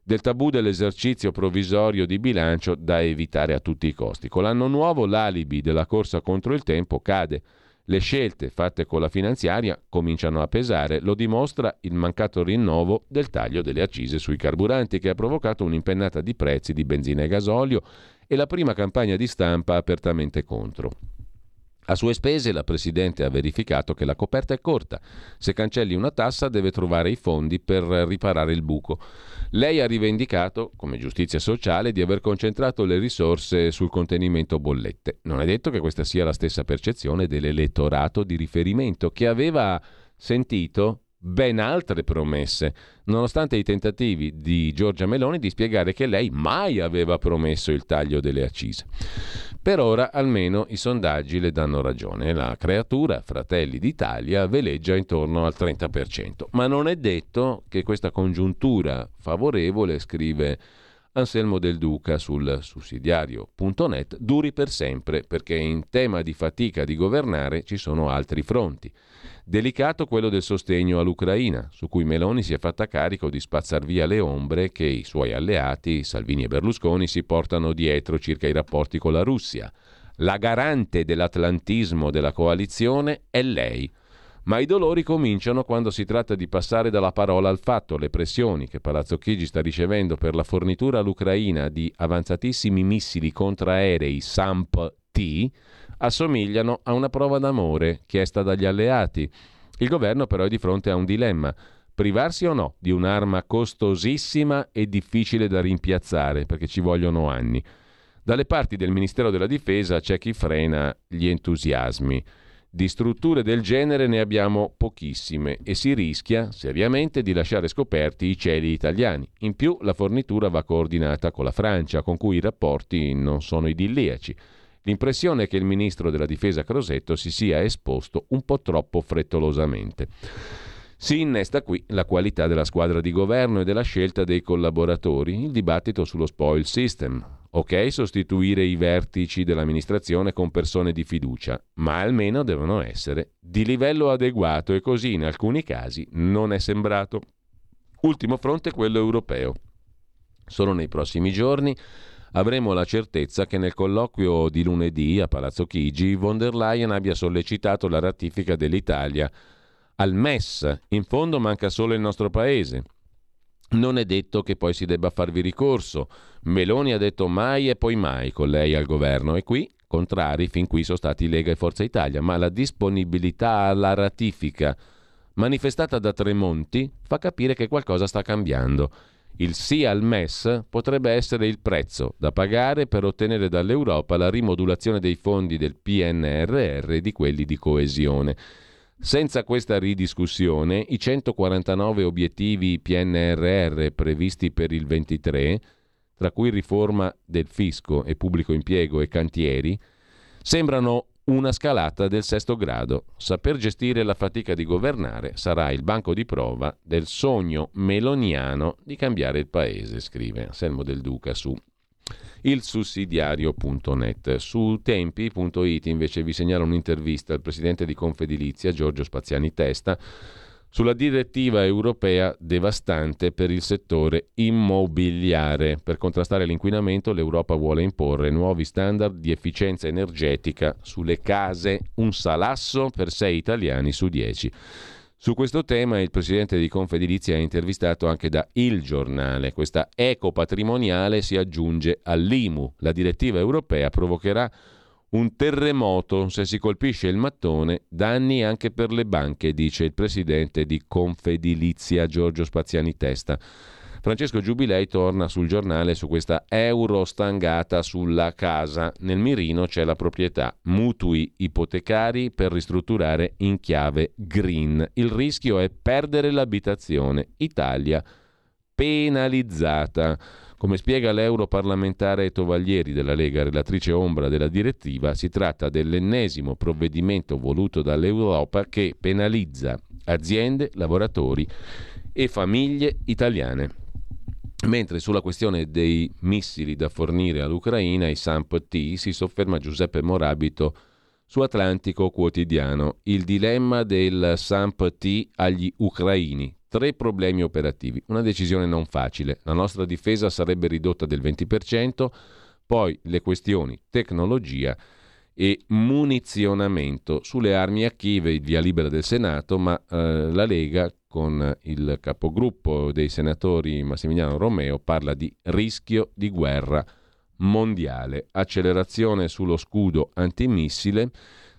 del tabù dell'esercizio provvisorio di bilancio da evitare a tutti i costi. Con l'anno nuovo l'alibi della corsa contro il tempo cade. Le scelte fatte con la finanziaria cominciano a pesare, lo dimostra il mancato rinnovo del taglio delle accise sui carburanti che ha provocato un'impennata di prezzi di benzina e gasolio e la prima campagna di stampa apertamente contro. A sue spese la Presidente ha verificato che la coperta è corta. Se cancelli una tassa deve trovare i fondi per riparare il buco. Lei ha rivendicato, come giustizia sociale, di aver concentrato le risorse sul contenimento bollette. Non è detto che questa sia la stessa percezione dell'elettorato di riferimento che aveva sentito ben altre promesse, nonostante i tentativi di Giorgia Meloni di spiegare che lei mai aveva promesso il taglio delle accise. Per ora almeno i sondaggi le danno ragione. La creatura Fratelli d'Italia veleggia intorno al 30%. Ma non è detto che questa congiuntura favorevole, scrive Anselmo Del Duca sul sussidiario.net, duri per sempre, perché in tema di fatica di governare ci sono altri fronti. Delicato quello del sostegno all'Ucraina, su cui Meloni si è fatta carico di spazzar via le ombre che i suoi alleati, Salvini e Berlusconi, si portano dietro circa i rapporti con la Russia. La garante dell'atlantismo della coalizione è lei. Ma i dolori cominciano quando si tratta di passare dalla parola al fatto. Le pressioni che Palazzo Chigi sta ricevendo per la fornitura all'Ucraina di avanzatissimi missili contraerei SAMP-T assomigliano a una prova d'amore chiesta dagli alleati. Il governo però è di fronte a un dilemma. Privarsi o no di un'arma costosissima e difficile da rimpiazzare, perché ci vogliono anni. Dalle parti del Ministero della Difesa c'è chi frena gli entusiasmi. Di strutture del genere ne abbiamo pochissime e si rischia seriamente di lasciare scoperti i cieli italiani. In più la fornitura va coordinata con la Francia, con cui i rapporti non sono idilliaci. L'impressione è che il ministro della difesa Crosetto si sia esposto un po' troppo frettolosamente. Si innesta qui la qualità della squadra di governo e della scelta dei collaboratori, il dibattito sullo spoil system. Ok sostituire i vertici dell'amministrazione con persone di fiducia, ma almeno devono essere di livello adeguato e così in alcuni casi non è sembrato. Ultimo fronte quello europeo. Solo nei prossimi giorni avremo la certezza che nel colloquio di lunedì a Palazzo Chigi von der Leyen abbia sollecitato la ratifica dell'Italia al MES. In fondo manca solo il nostro paese. Non è detto che poi si debba farvi ricorso. Meloni ha detto mai e poi mai con lei al governo e qui, contrari, fin qui sono stati Lega e Forza Italia, ma la disponibilità alla ratifica manifestata da Tremonti fa capire che qualcosa sta cambiando il sì al MES potrebbe essere il prezzo da pagare per ottenere dall'Europa la rimodulazione dei fondi del PNRR e di quelli di coesione. Senza questa ridiscussione, i 149 obiettivi PNRR previsti per il 23, tra cui riforma del fisco e pubblico impiego e cantieri, sembrano una scalata del sesto grado. Saper gestire la fatica di governare sarà il banco di prova del sogno meloniano di cambiare il paese, scrive Anselmo Del Duca su il sussidiario.net. Su tempi.it invece vi segnalo un'intervista al presidente di Confedilizia Giorgio Spaziani Testa sulla direttiva europea devastante per il settore immobiliare. Per contrastare l'inquinamento l'Europa vuole imporre nuovi standard di efficienza energetica sulle case, un salasso per 6 italiani su 10. Su questo tema il presidente di Confedilizia è intervistato anche da Il Giornale. Questa eco patrimoniale si aggiunge all'IMU. La direttiva europea provocherà un terremoto se si colpisce il mattone, danni anche per le banche, dice il presidente di Confedilizia Giorgio Spaziani Testa. Francesco Giubilei torna sul giornale su questa euro stangata sulla casa. Nel mirino c'è la proprietà, mutui ipotecari per ristrutturare in chiave green. Il rischio è perdere l'abitazione. Italia penalizzata. Come spiega l'europarlamentare Tovaglieri della Lega, relatrice ombra della direttiva, si tratta dell'ennesimo provvedimento voluto dall'Europa che penalizza aziende, lavoratori e famiglie italiane. Mentre sulla questione dei missili da fornire all'Ucraina, i SAMP-T, si sofferma Giuseppe Morabito su Atlantico Quotidiano. Il dilemma del SAMP-T agli ucraini. Tre problemi operativi. Una decisione non facile. La nostra difesa sarebbe ridotta del 20%, poi le questioni tecnologia e munizionamento sulle armi a Kiev, il via libera del Senato, ma eh, la Lega con il capogruppo dei senatori Massimiliano Romeo parla di rischio di guerra mondiale, accelerazione sullo scudo antimissile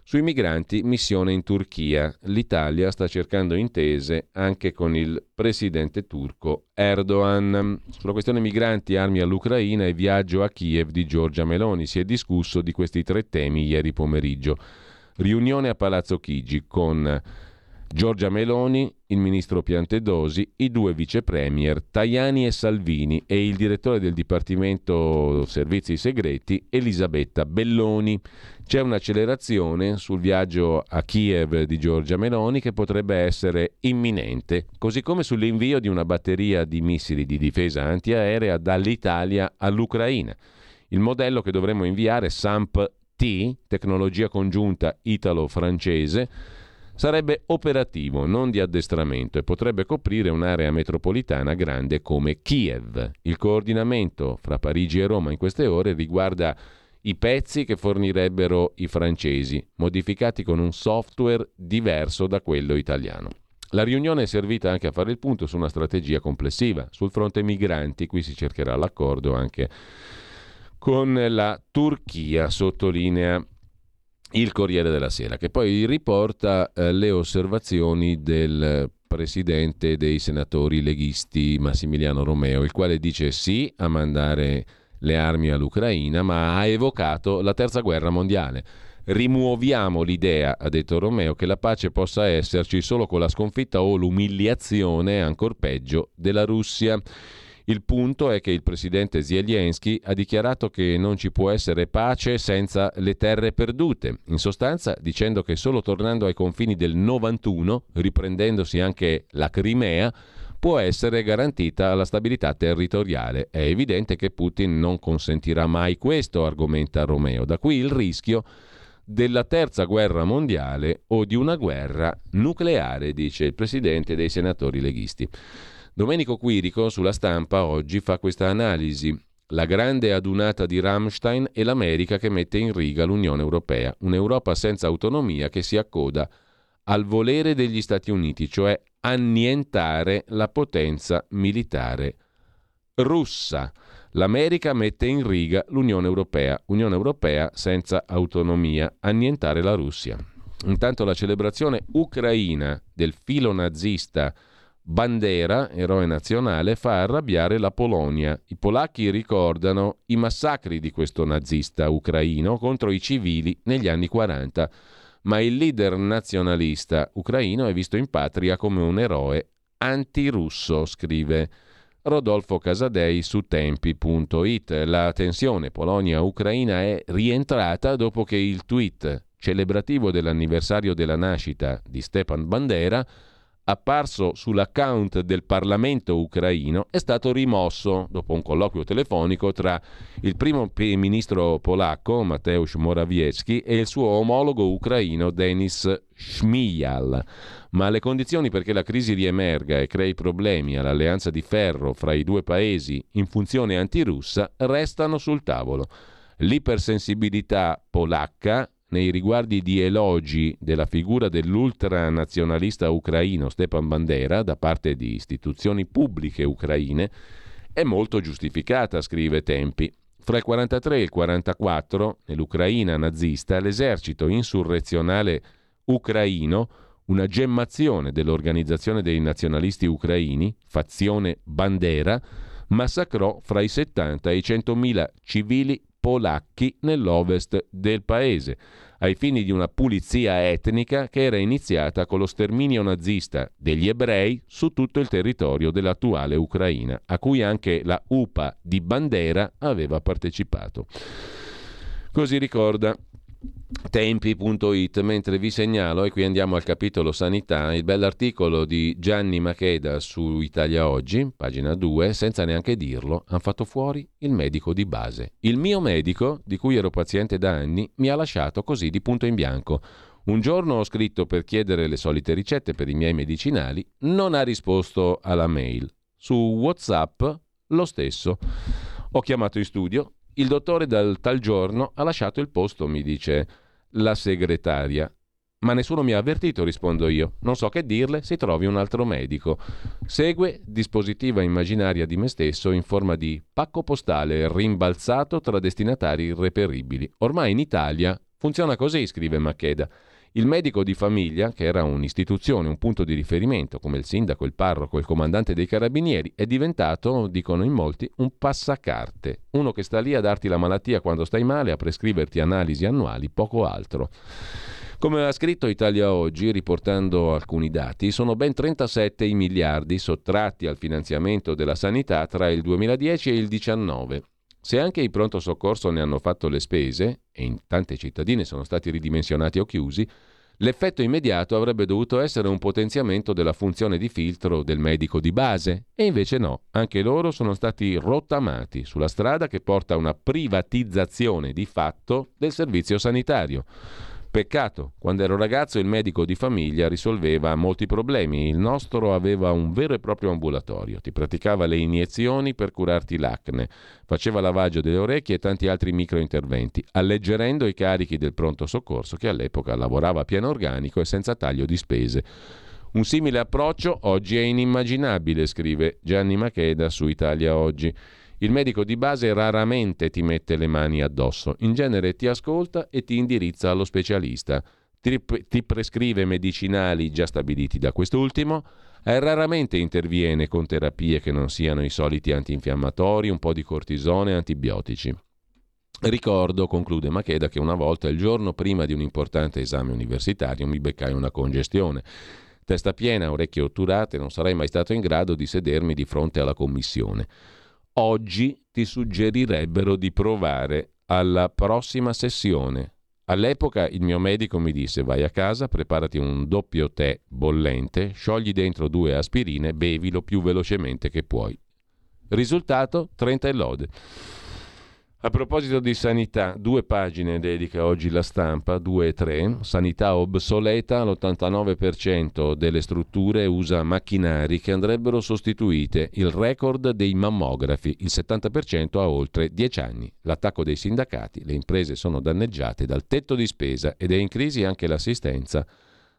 sui migranti, missione in Turchia. L'Italia sta cercando intese anche con il presidente turco Erdogan. Sulla questione migranti, armi all'Ucraina e viaggio a Kiev di Giorgia Meloni. Si è discusso di questi tre temi ieri pomeriggio. Riunione a Palazzo Chigi con Giorgia Meloni, il ministro Piantedosi, i due vice premier Tajani e Salvini e il direttore del Dipartimento Servizi Segreti Elisabetta Belloni. C'è un'accelerazione sul viaggio a Kiev di Giorgia Meloni che potrebbe essere imminente, così come sull'invio di una batteria di missili di difesa antiaerea dall'Italia all'Ucraina. Il modello che dovremmo inviare SAMP-T, tecnologia congiunta italo-francese, sarebbe operativo, non di addestramento e potrebbe coprire un'area metropolitana grande come Kiev. Il coordinamento fra Parigi e Roma in queste ore riguarda i pezzi che fornirebbero i francesi, modificati con un software diverso da quello italiano. La riunione è servita anche a fare il punto su una strategia complessiva. Sul fronte migranti, qui si cercherà l'accordo anche con la Turchia, sottolinea il Corriere della Sera, che poi riporta eh, le osservazioni del presidente dei senatori leghisti Massimiliano Romeo, il quale dice sì a mandare le armi all'Ucraina, ma ha evocato la terza guerra mondiale. Rimuoviamo l'idea, ha detto Romeo, che la pace possa esserci solo con la sconfitta o l'umiliazione, ancor peggio, della Russia. Il punto è che il presidente Zelensky ha dichiarato che non ci può essere pace senza le terre perdute, in sostanza dicendo che solo tornando ai confini del 91, riprendendosi anche la Crimea, può essere garantita la stabilità territoriale. È evidente che Putin non consentirà mai questo, argomenta Romeo. Da qui il rischio della terza guerra mondiale o di una guerra nucleare, dice il presidente dei senatori leghisti. Domenico Quirico sulla stampa oggi fa questa analisi. La grande adunata di Rammstein e l'America che mette in riga l'Unione Europea, un'Europa senza autonomia che si accoda al volere degli Stati Uniti, cioè annientare la potenza militare russa. L'America mette in riga l'Unione Europea, Unione Europea senza autonomia, annientare la Russia. Intanto la celebrazione ucraina del filo nazista Bandera, eroe nazionale, fa arrabbiare la Polonia. I polacchi ricordano i massacri di questo nazista ucraino contro i civili negli anni 40, ma il leader nazionalista ucraino è visto in patria come un eroe antirusso, scrive Rodolfo Casadei su tempi.it. La tensione Polonia-Ucraina è rientrata dopo che il tweet celebrativo dell'anniversario della nascita di Stepan Bandera apparso sull'account del Parlamento ucraino, è stato rimosso dopo un colloquio telefonico tra il primo ministro polacco Mateusz Morawiecki e il suo omologo ucraino Denis Shmiyal. Ma le condizioni perché la crisi riemerga e crei problemi all'alleanza di ferro fra i due paesi in funzione antirussa restano sul tavolo. L'ipersensibilità polacca nei riguardi di elogi della figura dell'ultranazionalista ucraino Stepan Bandera da parte di istituzioni pubbliche ucraine è molto giustificata, scrive Tempi. Fra il 43 e il 44, nell'Ucraina nazista, l'esercito insurrezionale ucraino, una gemmazione dell'Organizzazione dei Nazionalisti Ucraini, fazione Bandera, massacrò fra i 70 e i 100.000 civili polacchi nell'ovest del paese, ai fini di una pulizia etnica che era iniziata con lo sterminio nazista degli ebrei su tutto il territorio dell'attuale Ucraina, a cui anche la UPA di Bandera aveva partecipato. Così ricorda tempi.it, mentre vi segnalo, e qui andiamo al capitolo sanità, il bell'articolo di Gianni Macheda su Italia Oggi, pagina 2, senza neanche dirlo, hanno fatto fuori il medico di base. Il mio medico, di cui ero paziente da anni, mi ha lasciato così di punto in bianco. Un giorno ho scritto per chiedere le solite ricette per i miei medicinali, non ha risposto alla mail. Su WhatsApp lo stesso. Ho chiamato in studio, il dottore dal tal giorno ha lasciato il posto, mi dice la segretaria. Ma nessuno mi ha avvertito, rispondo io. Non so che dirle, si trovi un altro medico. Segue dispositiva immaginaria di me stesso in forma di pacco postale rimbalzato tra destinatari irreperibili. Ormai in Italia funziona così, scrive Macheda. Il medico di famiglia, che era un'istituzione, un punto di riferimento, come il sindaco, il parroco, il comandante dei carabinieri, è diventato, dicono in molti, un passacarte, uno che sta lì a darti la malattia quando stai male, a prescriverti analisi annuali, poco altro. Come ha scritto Italia Oggi, riportando alcuni dati, sono ben 37 i miliardi sottratti al finanziamento della sanità tra il 2010 e il 2019 se anche i pronto soccorso ne hanno fatto le spese, e in tante cittadine sono stati ridimensionati o chiusi, l'effetto immediato avrebbe dovuto essere un potenziamento della funzione di filtro del medico di base, e invece no, anche loro sono stati rottamati sulla strada che porta a una privatizzazione di fatto del servizio sanitario. Peccato, quando ero ragazzo il medico di famiglia risolveva molti problemi, il nostro aveva un vero e proprio ambulatorio, ti praticava le iniezioni per curarti l'acne, faceva lavaggio delle orecchie e tanti altri microinterventi, alleggerendo i carichi del pronto soccorso che all'epoca lavorava a pieno organico e senza taglio di spese. Un simile approccio oggi è inimmaginabile, scrive Gianni Macheda su Italia Oggi. Il medico di base raramente ti mette le mani addosso, in genere ti ascolta e ti indirizza allo specialista. Ti, ti prescrive medicinali già stabiliti da quest'ultimo e raramente interviene con terapie che non siano i soliti antinfiammatori, un po' di cortisone e antibiotici. Ricordo, conclude Macheda, che una volta il giorno prima di un importante esame universitario mi beccai una congestione. Testa piena, orecchie otturate, non sarei mai stato in grado di sedermi di fronte alla commissione oggi ti suggerirebbero di provare alla prossima sessione. All'epoca il mio medico mi disse vai a casa, preparati un doppio tè bollente, sciogli dentro due aspirine, bevilo più velocemente che puoi. Risultato 30 e lode. A proposito di sanità, due pagine dedica oggi la stampa, due e tre. Sanità obsoleta, l'89% delle strutture usa macchinari che andrebbero sostituite. Il record dei mammografi, il 70% ha oltre 10 anni. L'attacco dei sindacati, le imprese sono danneggiate dal tetto di spesa ed è in crisi anche l'assistenza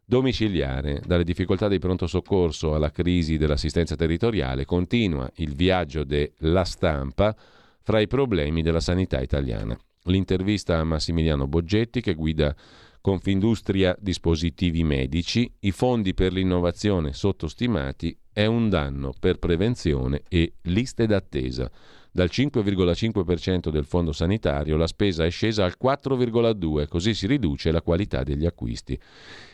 domiciliare. Dalle difficoltà dei pronto soccorso alla crisi dell'assistenza territoriale continua il viaggio della stampa fra i problemi della sanità italiana. L'intervista a Massimiliano Boggetti che guida Confindustria Dispositivi Medici, i fondi per l'innovazione sottostimati è un danno per prevenzione e liste d'attesa. Dal 5,5% del fondo sanitario la spesa è scesa al 4,2%, così si riduce la qualità degli acquisti.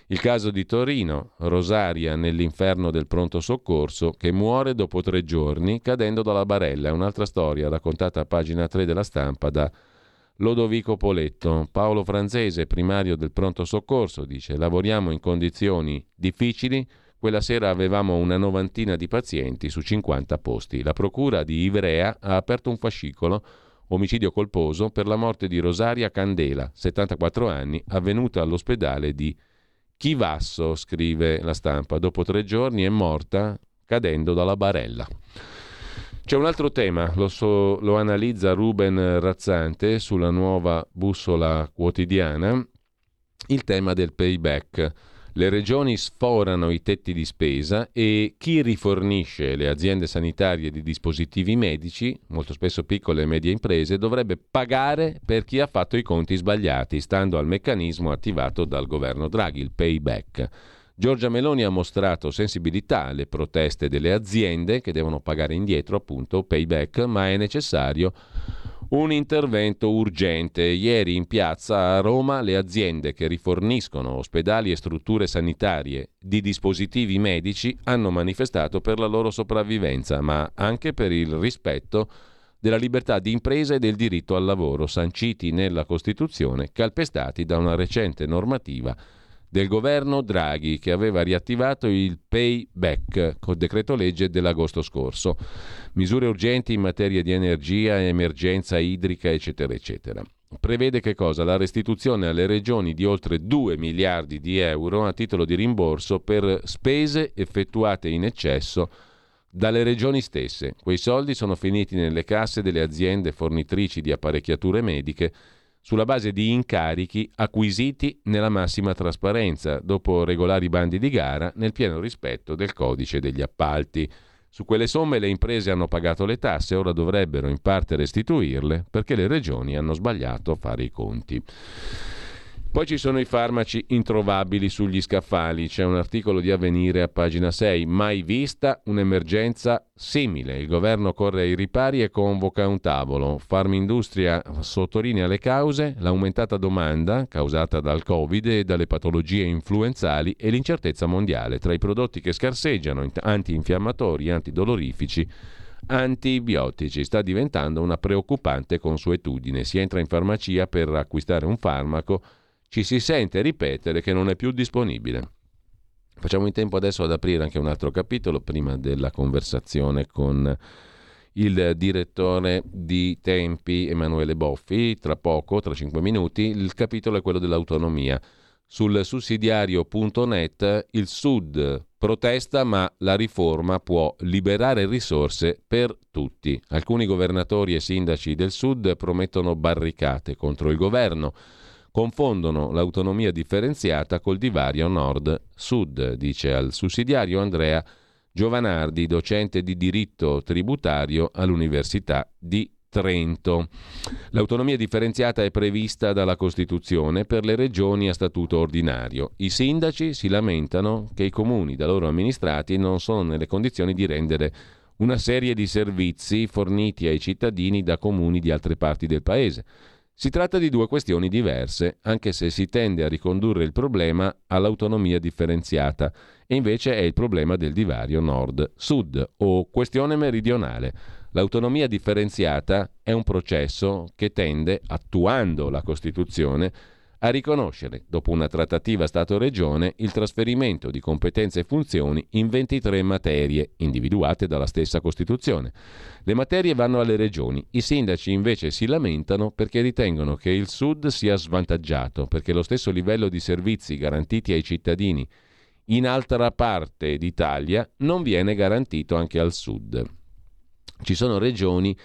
Il caso di Torino, Rosaria nell'inferno del pronto soccorso che muore dopo tre giorni cadendo dalla barella. È un'altra storia raccontata a pagina 3 della stampa da Lodovico Poletto. Paolo Franzese, primario del pronto soccorso, dice lavoriamo in condizioni difficili. Quella sera avevamo una novantina di pazienti su 50 posti. La procura di Ivrea ha aperto un fascicolo omicidio colposo per la morte di Rosaria Candela, 74 anni, avvenuta all'ospedale di Chivasso, scrive la stampa, dopo tre giorni è morta cadendo dalla barella. C'è un altro tema, lo, so, lo analizza Ruben Razzante sulla nuova bussola quotidiana, il tema del payback. Le regioni sforano i tetti di spesa e chi rifornisce le aziende sanitarie di dispositivi medici, molto spesso piccole e medie imprese, dovrebbe pagare per chi ha fatto i conti sbagliati, stando al meccanismo attivato dal governo Draghi, il payback. Giorgia Meloni ha mostrato sensibilità alle proteste delle aziende che devono pagare indietro appunto payback, ma è necessario un intervento urgente. Ieri in piazza a Roma le aziende che riforniscono ospedali e strutture sanitarie di dispositivi medici hanno manifestato per la loro sopravvivenza, ma anche per il rispetto della libertà di impresa e del diritto al lavoro, sanciti nella Costituzione, calpestati da una recente normativa del governo Draghi che aveva riattivato il payback col decreto legge dell'agosto scorso, misure urgenti in materia di energia, emergenza idrica, eccetera, eccetera. Prevede che cosa? La restituzione alle regioni di oltre 2 miliardi di euro a titolo di rimborso per spese effettuate in eccesso dalle regioni stesse. Quei soldi sono finiti nelle casse delle aziende fornitrici di apparecchiature mediche sulla base di incarichi acquisiti nella massima trasparenza, dopo regolari bandi di gara, nel pieno rispetto del codice degli appalti. Su quelle somme le imprese hanno pagato le tasse, ora dovrebbero in parte restituirle perché le regioni hanno sbagliato a fare i conti. Poi ci sono i farmaci introvabili sugli scaffali. C'è un articolo di Avvenire a pagina 6. Mai vista un'emergenza simile. Il governo corre ai ripari e convoca un tavolo. Farmindustria sottolinea le cause, l'aumentata domanda causata dal Covid e dalle patologie influenzali e l'incertezza mondiale tra i prodotti che scarseggiano, antinfiammatori, antidolorifici antibiotici. Sta diventando una preoccupante consuetudine. Si entra in farmacia per acquistare un farmaco ci si sente ripetere che non è più disponibile. Facciamo in tempo adesso ad aprire anche un altro capitolo prima della conversazione con il direttore di Tempi Emanuele Boffi. Tra poco, tra cinque minuti, il capitolo è quello dell'autonomia. Sul sussidiario.net il Sud protesta ma la riforma può liberare risorse per tutti. Alcuni governatori e sindaci del Sud promettono barricate contro il governo confondono l'autonomia differenziata col divario nord-sud, dice al sussidiario Andrea Giovanardi, docente di diritto tributario all'Università di Trento. L'autonomia differenziata è prevista dalla Costituzione per le regioni a statuto ordinario. I sindaci si lamentano che i comuni da loro amministrati non sono nelle condizioni di rendere una serie di servizi forniti ai cittadini da comuni di altre parti del paese. Si tratta di due questioni diverse, anche se si tende a ricondurre il problema all'autonomia differenziata, e invece è il problema del divario nord-sud o questione meridionale. L'autonomia differenziata è un processo che tende, attuando la Costituzione, a riconoscere, dopo una trattativa Stato-Regione, il trasferimento di competenze e funzioni in 23 materie individuate dalla stessa Costituzione. Le materie vanno alle regioni, i sindaci invece si lamentano perché ritengono che il Sud sia svantaggiato, perché lo stesso livello di servizi garantiti ai cittadini in altra parte d'Italia non viene garantito anche al Sud. Ci sono regioni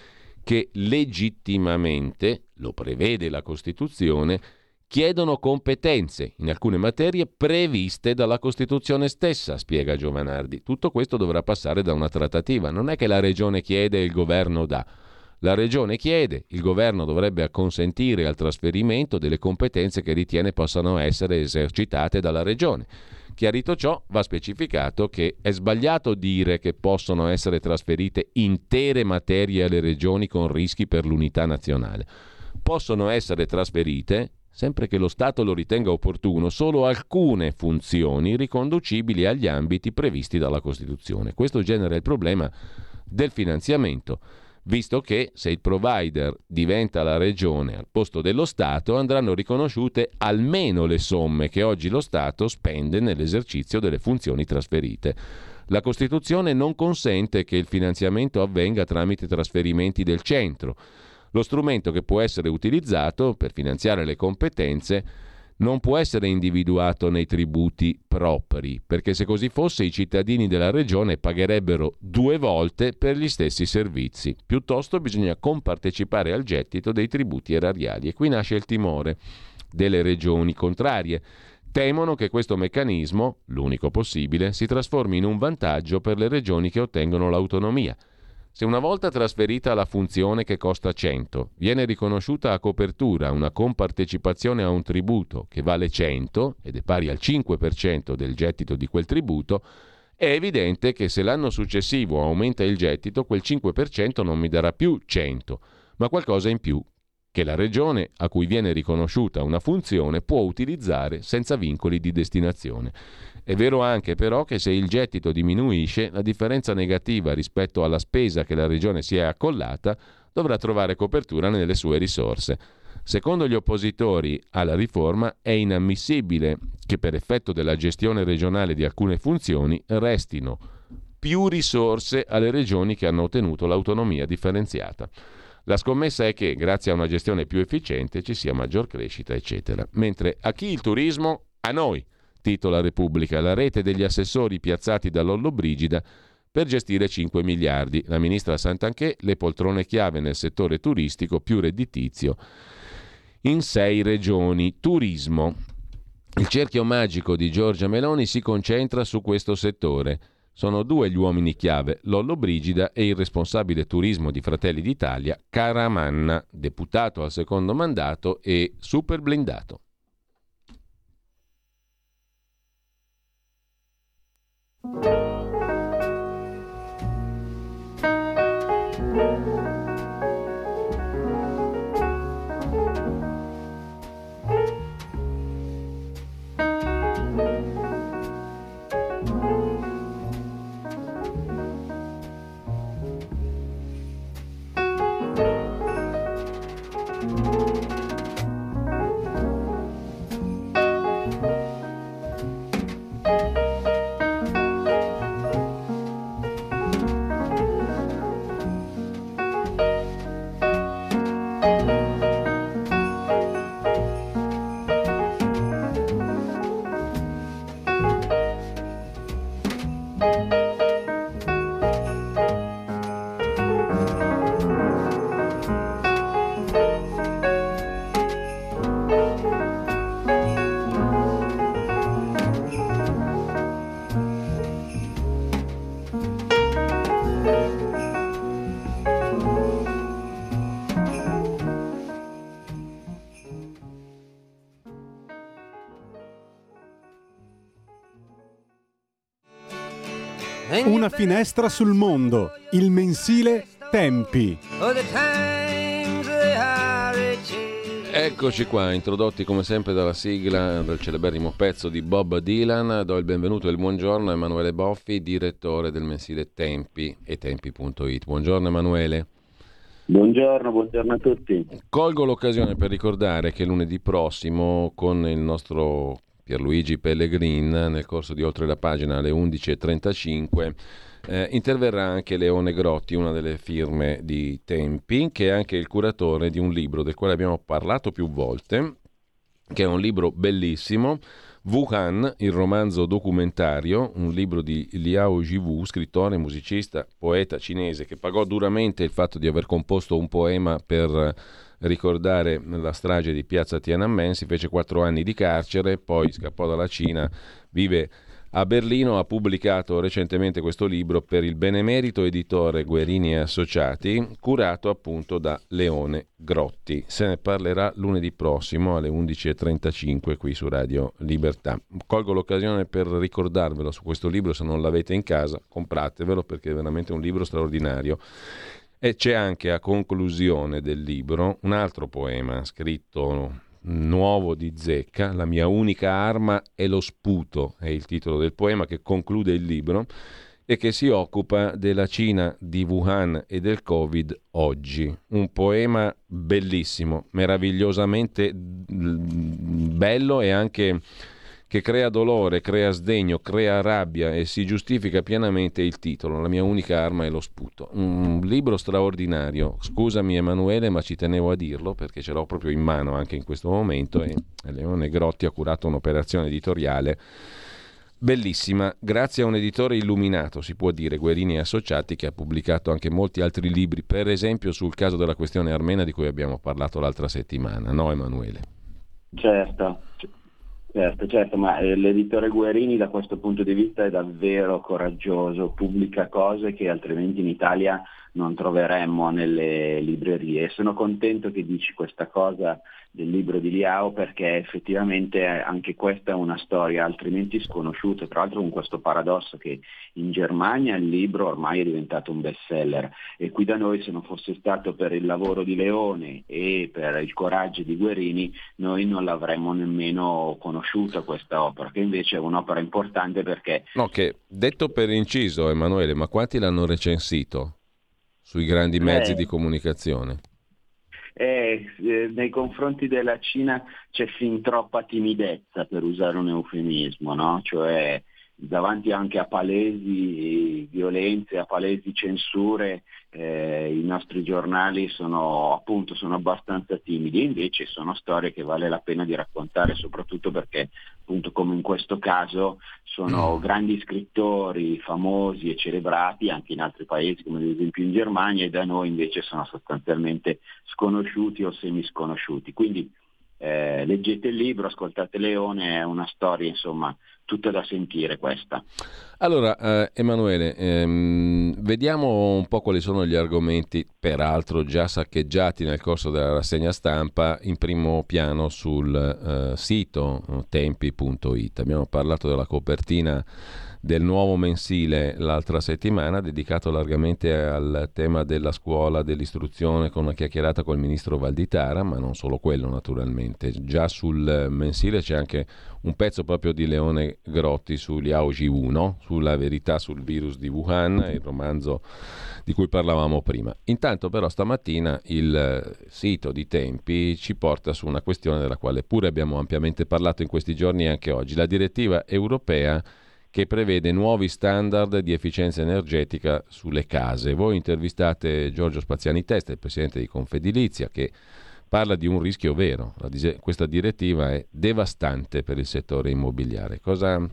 che legittimamente, lo prevede la Costituzione, chiedono competenze in alcune materie previste dalla Costituzione stessa, spiega Giovanardi. Tutto questo dovrà passare da una trattativa. Non è che la Regione chiede e il governo dà. La Regione chiede, il governo dovrebbe acconsentire al trasferimento delle competenze che ritiene possano essere esercitate dalla Regione. Chiarito ciò, va specificato che è sbagliato dire che possono essere trasferite intere materie alle regioni con rischi per l'unità nazionale. Possono essere trasferite sempre che lo Stato lo ritenga opportuno, solo alcune funzioni riconducibili agli ambiti previsti dalla Costituzione. Questo genera il problema del finanziamento, visto che se il provider diventa la regione al posto dello Stato andranno riconosciute almeno le somme che oggi lo Stato spende nell'esercizio delle funzioni trasferite. La Costituzione non consente che il finanziamento avvenga tramite trasferimenti del centro, lo strumento che può essere utilizzato per finanziare le competenze non può essere individuato nei tributi propri, perché se così fosse i cittadini della regione pagherebbero due volte per gli stessi servizi. Piuttosto bisogna compartecipare al gettito dei tributi erariali e qui nasce il timore delle regioni contrarie. Temono che questo meccanismo, l'unico possibile, si trasformi in un vantaggio per le regioni che ottengono l'autonomia se una volta trasferita la funzione che costa 100, viene riconosciuta a copertura una compartecipazione a un tributo che vale 100 ed è pari al 5% del gettito di quel tributo, è evidente che se l'anno successivo aumenta il gettito, quel 5% non mi darà più 100, ma qualcosa in più che la regione a cui viene riconosciuta una funzione può utilizzare senza vincoli di destinazione. È vero anche però che se il gettito diminuisce, la differenza negativa rispetto alla spesa che la regione si è accollata dovrà trovare copertura nelle sue risorse. Secondo gli oppositori alla riforma è inammissibile che per effetto della gestione regionale di alcune funzioni restino più risorse alle regioni che hanno ottenuto l'autonomia differenziata. La scommessa è che, grazie a una gestione più efficiente, ci sia maggior crescita, eccetera. Mentre a chi il turismo? A noi, titola Repubblica, la rete degli assessori piazzati da Lollo Brigida per gestire 5 miliardi. La ministra Santanché, le poltrone chiave nel settore turistico più redditizio in sei regioni. Turismo. Il cerchio magico di Giorgia Meloni si concentra su questo settore. Sono due gli uomini chiave, Lollo Brigida e il responsabile turismo di Fratelli d'Italia, Caramanna, deputato al secondo mandato e super blindato. thank you. Una finestra sul mondo, il mensile Tempi. Eccoci qua, introdotti come sempre dalla sigla del celeberrimo pezzo di Bob Dylan. Do il benvenuto e il buongiorno a Emanuele Boffi, direttore del mensile Tempi e tempi.it. Buongiorno Emanuele. Buongiorno, buongiorno a tutti. Colgo l'occasione per ricordare che lunedì prossimo con il nostro Pierluigi Pellegrin nel corso di Oltre la pagina alle 11.35 eh, interverrà anche Leone Grotti, una delle firme di Tempi, che è anche il curatore di un libro del quale abbiamo parlato più volte, che è un libro bellissimo, Wuhan, il romanzo documentario, un libro di Liao Jivu, scrittore, musicista, poeta cinese, che pagò duramente il fatto di aver composto un poema per ricordare la strage di piazza Tiananmen, si fece quattro anni di carcere, poi scappò dalla Cina, vive a Berlino, ha pubblicato recentemente questo libro per il benemerito editore Guerini e Associati, curato appunto da Leone Grotti. Se ne parlerà lunedì prossimo alle 11.35 qui su Radio Libertà. Colgo l'occasione per ricordarvelo su questo libro, se non l'avete in casa, compratevelo perché è veramente un libro straordinario. E c'è anche a conclusione del libro un altro poema scritto nuovo di Zecca, La mia unica arma è lo sputo, è il titolo del poema che conclude il libro e che si occupa della Cina di Wuhan e del Covid oggi. Un poema bellissimo, meravigliosamente bello e anche che crea dolore, crea sdegno, crea rabbia e si giustifica pienamente il titolo, La mia unica arma è lo sputo. Un libro straordinario, scusami Emanuele ma ci tenevo a dirlo perché ce l'ho proprio in mano anche in questo momento e Leone Grotti ha curato un'operazione editoriale bellissima, grazie a un editore illuminato, si può dire, Guerini e Associati, che ha pubblicato anche molti altri libri, per esempio sul caso della questione armena di cui abbiamo parlato l'altra settimana, no Emanuele? Certo, Certo, certo, ma eh, l'editore Guerini da questo punto di vista è davvero coraggioso, pubblica cose che altrimenti in Italia non troveremmo nelle librerie. Sono contento che dici questa cosa del libro di Liao perché effettivamente anche questa è una storia altrimenti sconosciuta, tra l'altro con questo paradosso che in Germania il libro ormai è diventato un bestseller e qui da noi se non fosse stato per il lavoro di Leone e per il coraggio di Guerini noi non l'avremmo nemmeno conosciuta questa opera, che invece è un'opera importante perché... No, che detto per inciso Emanuele, ma quanti l'hanno recensito? sui grandi mezzi eh. di comunicazione? Eh, eh, nei confronti della Cina c'è fin troppa timidezza, per usare un eufemismo, no? Cioè, davanti anche a palesi violenze, a palesi censure, eh, i nostri giornali sono appunto sono abbastanza timidi, invece sono storie che vale la pena di raccontare, soprattutto perché appunto come in questo caso sono mm. grandi scrittori famosi e celebrati anche in altri paesi, come ad esempio in Germania, e da noi invece sono sostanzialmente sconosciuti o semisconosciuti. Quindi eh, leggete il libro, ascoltate Leone, è una storia insomma tutta da sentire questa. Allora, eh, Emanuele, ehm, vediamo un po' quali sono gli argomenti, peraltro già saccheggiati nel corso della rassegna stampa, in primo piano sul eh, sito eh, tempi.it. Abbiamo parlato della copertina del nuovo mensile l'altra settimana, dedicato largamente al tema della scuola, dell'istruzione, con una chiacchierata col ministro Valditara, ma non solo quello naturalmente. Già sul mensile c'è anche un pezzo proprio di Leone Grotti su Liao Jiwu, no? sulla verità sul virus di Wuhan, il romanzo di cui parlavamo prima. Intanto però stamattina il sito di Tempi ci porta su una questione della quale pure abbiamo ampiamente parlato in questi giorni e anche oggi, la direttiva europea che prevede nuovi standard di efficienza energetica sulle case. Voi intervistate Giorgio Spaziani Testa, il presidente di Confedilizia, che parla di un rischio vero. questa direttiva è devastante per il settore immobiliare. Cosa,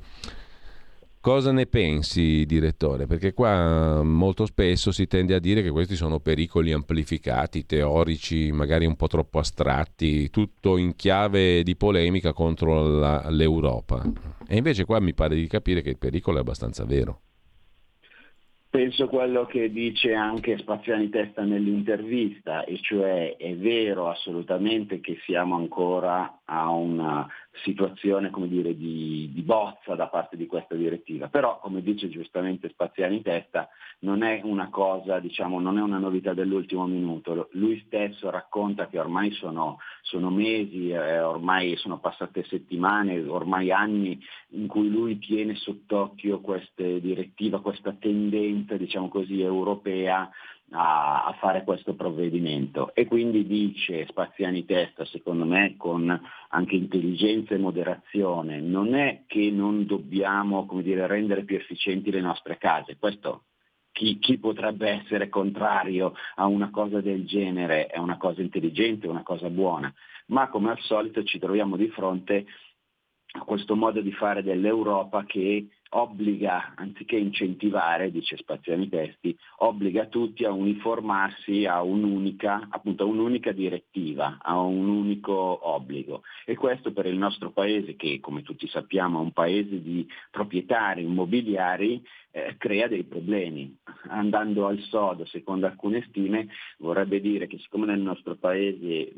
Cosa ne pensi, direttore? Perché qua molto spesso si tende a dire che questi sono pericoli amplificati, teorici, magari un po' troppo astratti, tutto in chiave di polemica contro la, l'Europa. E invece qua mi pare di capire che il pericolo è abbastanza vero. Penso quello che dice anche Spaziani Testa nell'intervista, e cioè è vero assolutamente che siamo ancora a una situazione come dire, di, di, bozza da parte di questa direttiva, però come dice giustamente Spaziani Testa non è una cosa, diciamo, non è una novità dell'ultimo minuto, lui stesso racconta che ormai sono, sono mesi, eh, ormai sono passate settimane, ormai anni in cui lui tiene sott'occhio questa direttiva, questa tendenza diciamo così, europea a, a, fare questo provvedimento. E quindi dice Spaziani Testa, secondo me con anche intelligenza e moderazione, non è che non dobbiamo dire, rendere più efficienti le nostre case, questo chi, chi, potrebbe essere contrario a una cosa del genere è una cosa intelligente, una cosa buona, ma come al solito ci troviamo di fronte a questo modo di fare dell'Europa che obbliga, anziché incentivare, dice Spaziani Testi, obbliga tutti a uniformarsi a un'unica, appunto, a un'unica direttiva, a un unico obbligo. E questo per il nostro paese, che come tutti sappiamo è un paese di proprietari immobiliari, eh, crea dei problemi. Andando al sodo, secondo alcune stime, vorrebbe dire che siccome nel nostro paese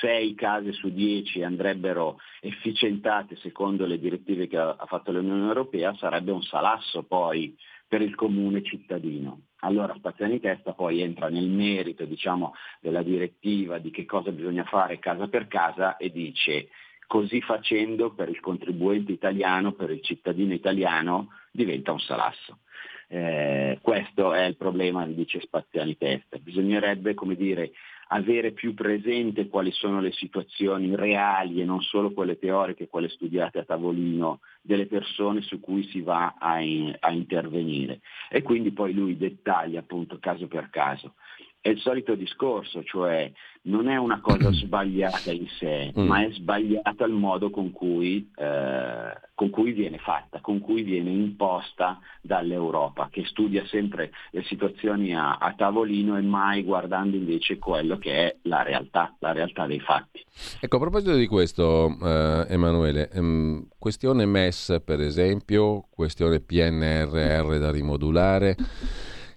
6 case su 10 andrebbero efficientate secondo le direttive che ha, ha fatto l'Unione Europea, sarebbe un salasso poi per il comune cittadino. Allora Spaziani Testa poi entra nel merito diciamo, della direttiva di che cosa bisogna fare casa per casa e dice così facendo per il contribuente italiano, per il cittadino italiano, diventa un salasso. Eh, questo è il problema, dice Spaziani Testa. Bisognerebbe, come dire, avere più presente quali sono le situazioni reali e non solo quelle teoriche, quelle studiate a tavolino delle persone su cui si va a, in, a intervenire. E quindi poi lui dettaglia appunto caso per caso è il solito discorso, cioè non è una cosa sbagliata in sé, mm. ma è sbagliata il modo con cui, eh, con cui, viene fatta, con cui viene imposta dall'Europa, che studia sempre le situazioni a, a, tavolino e mai guardando invece quello che è la realtà, la realtà dei fatti. Ecco, a proposito di questo, eh, Emanuele, ehm, questione MES per esempio, questione PNRR da rimodulare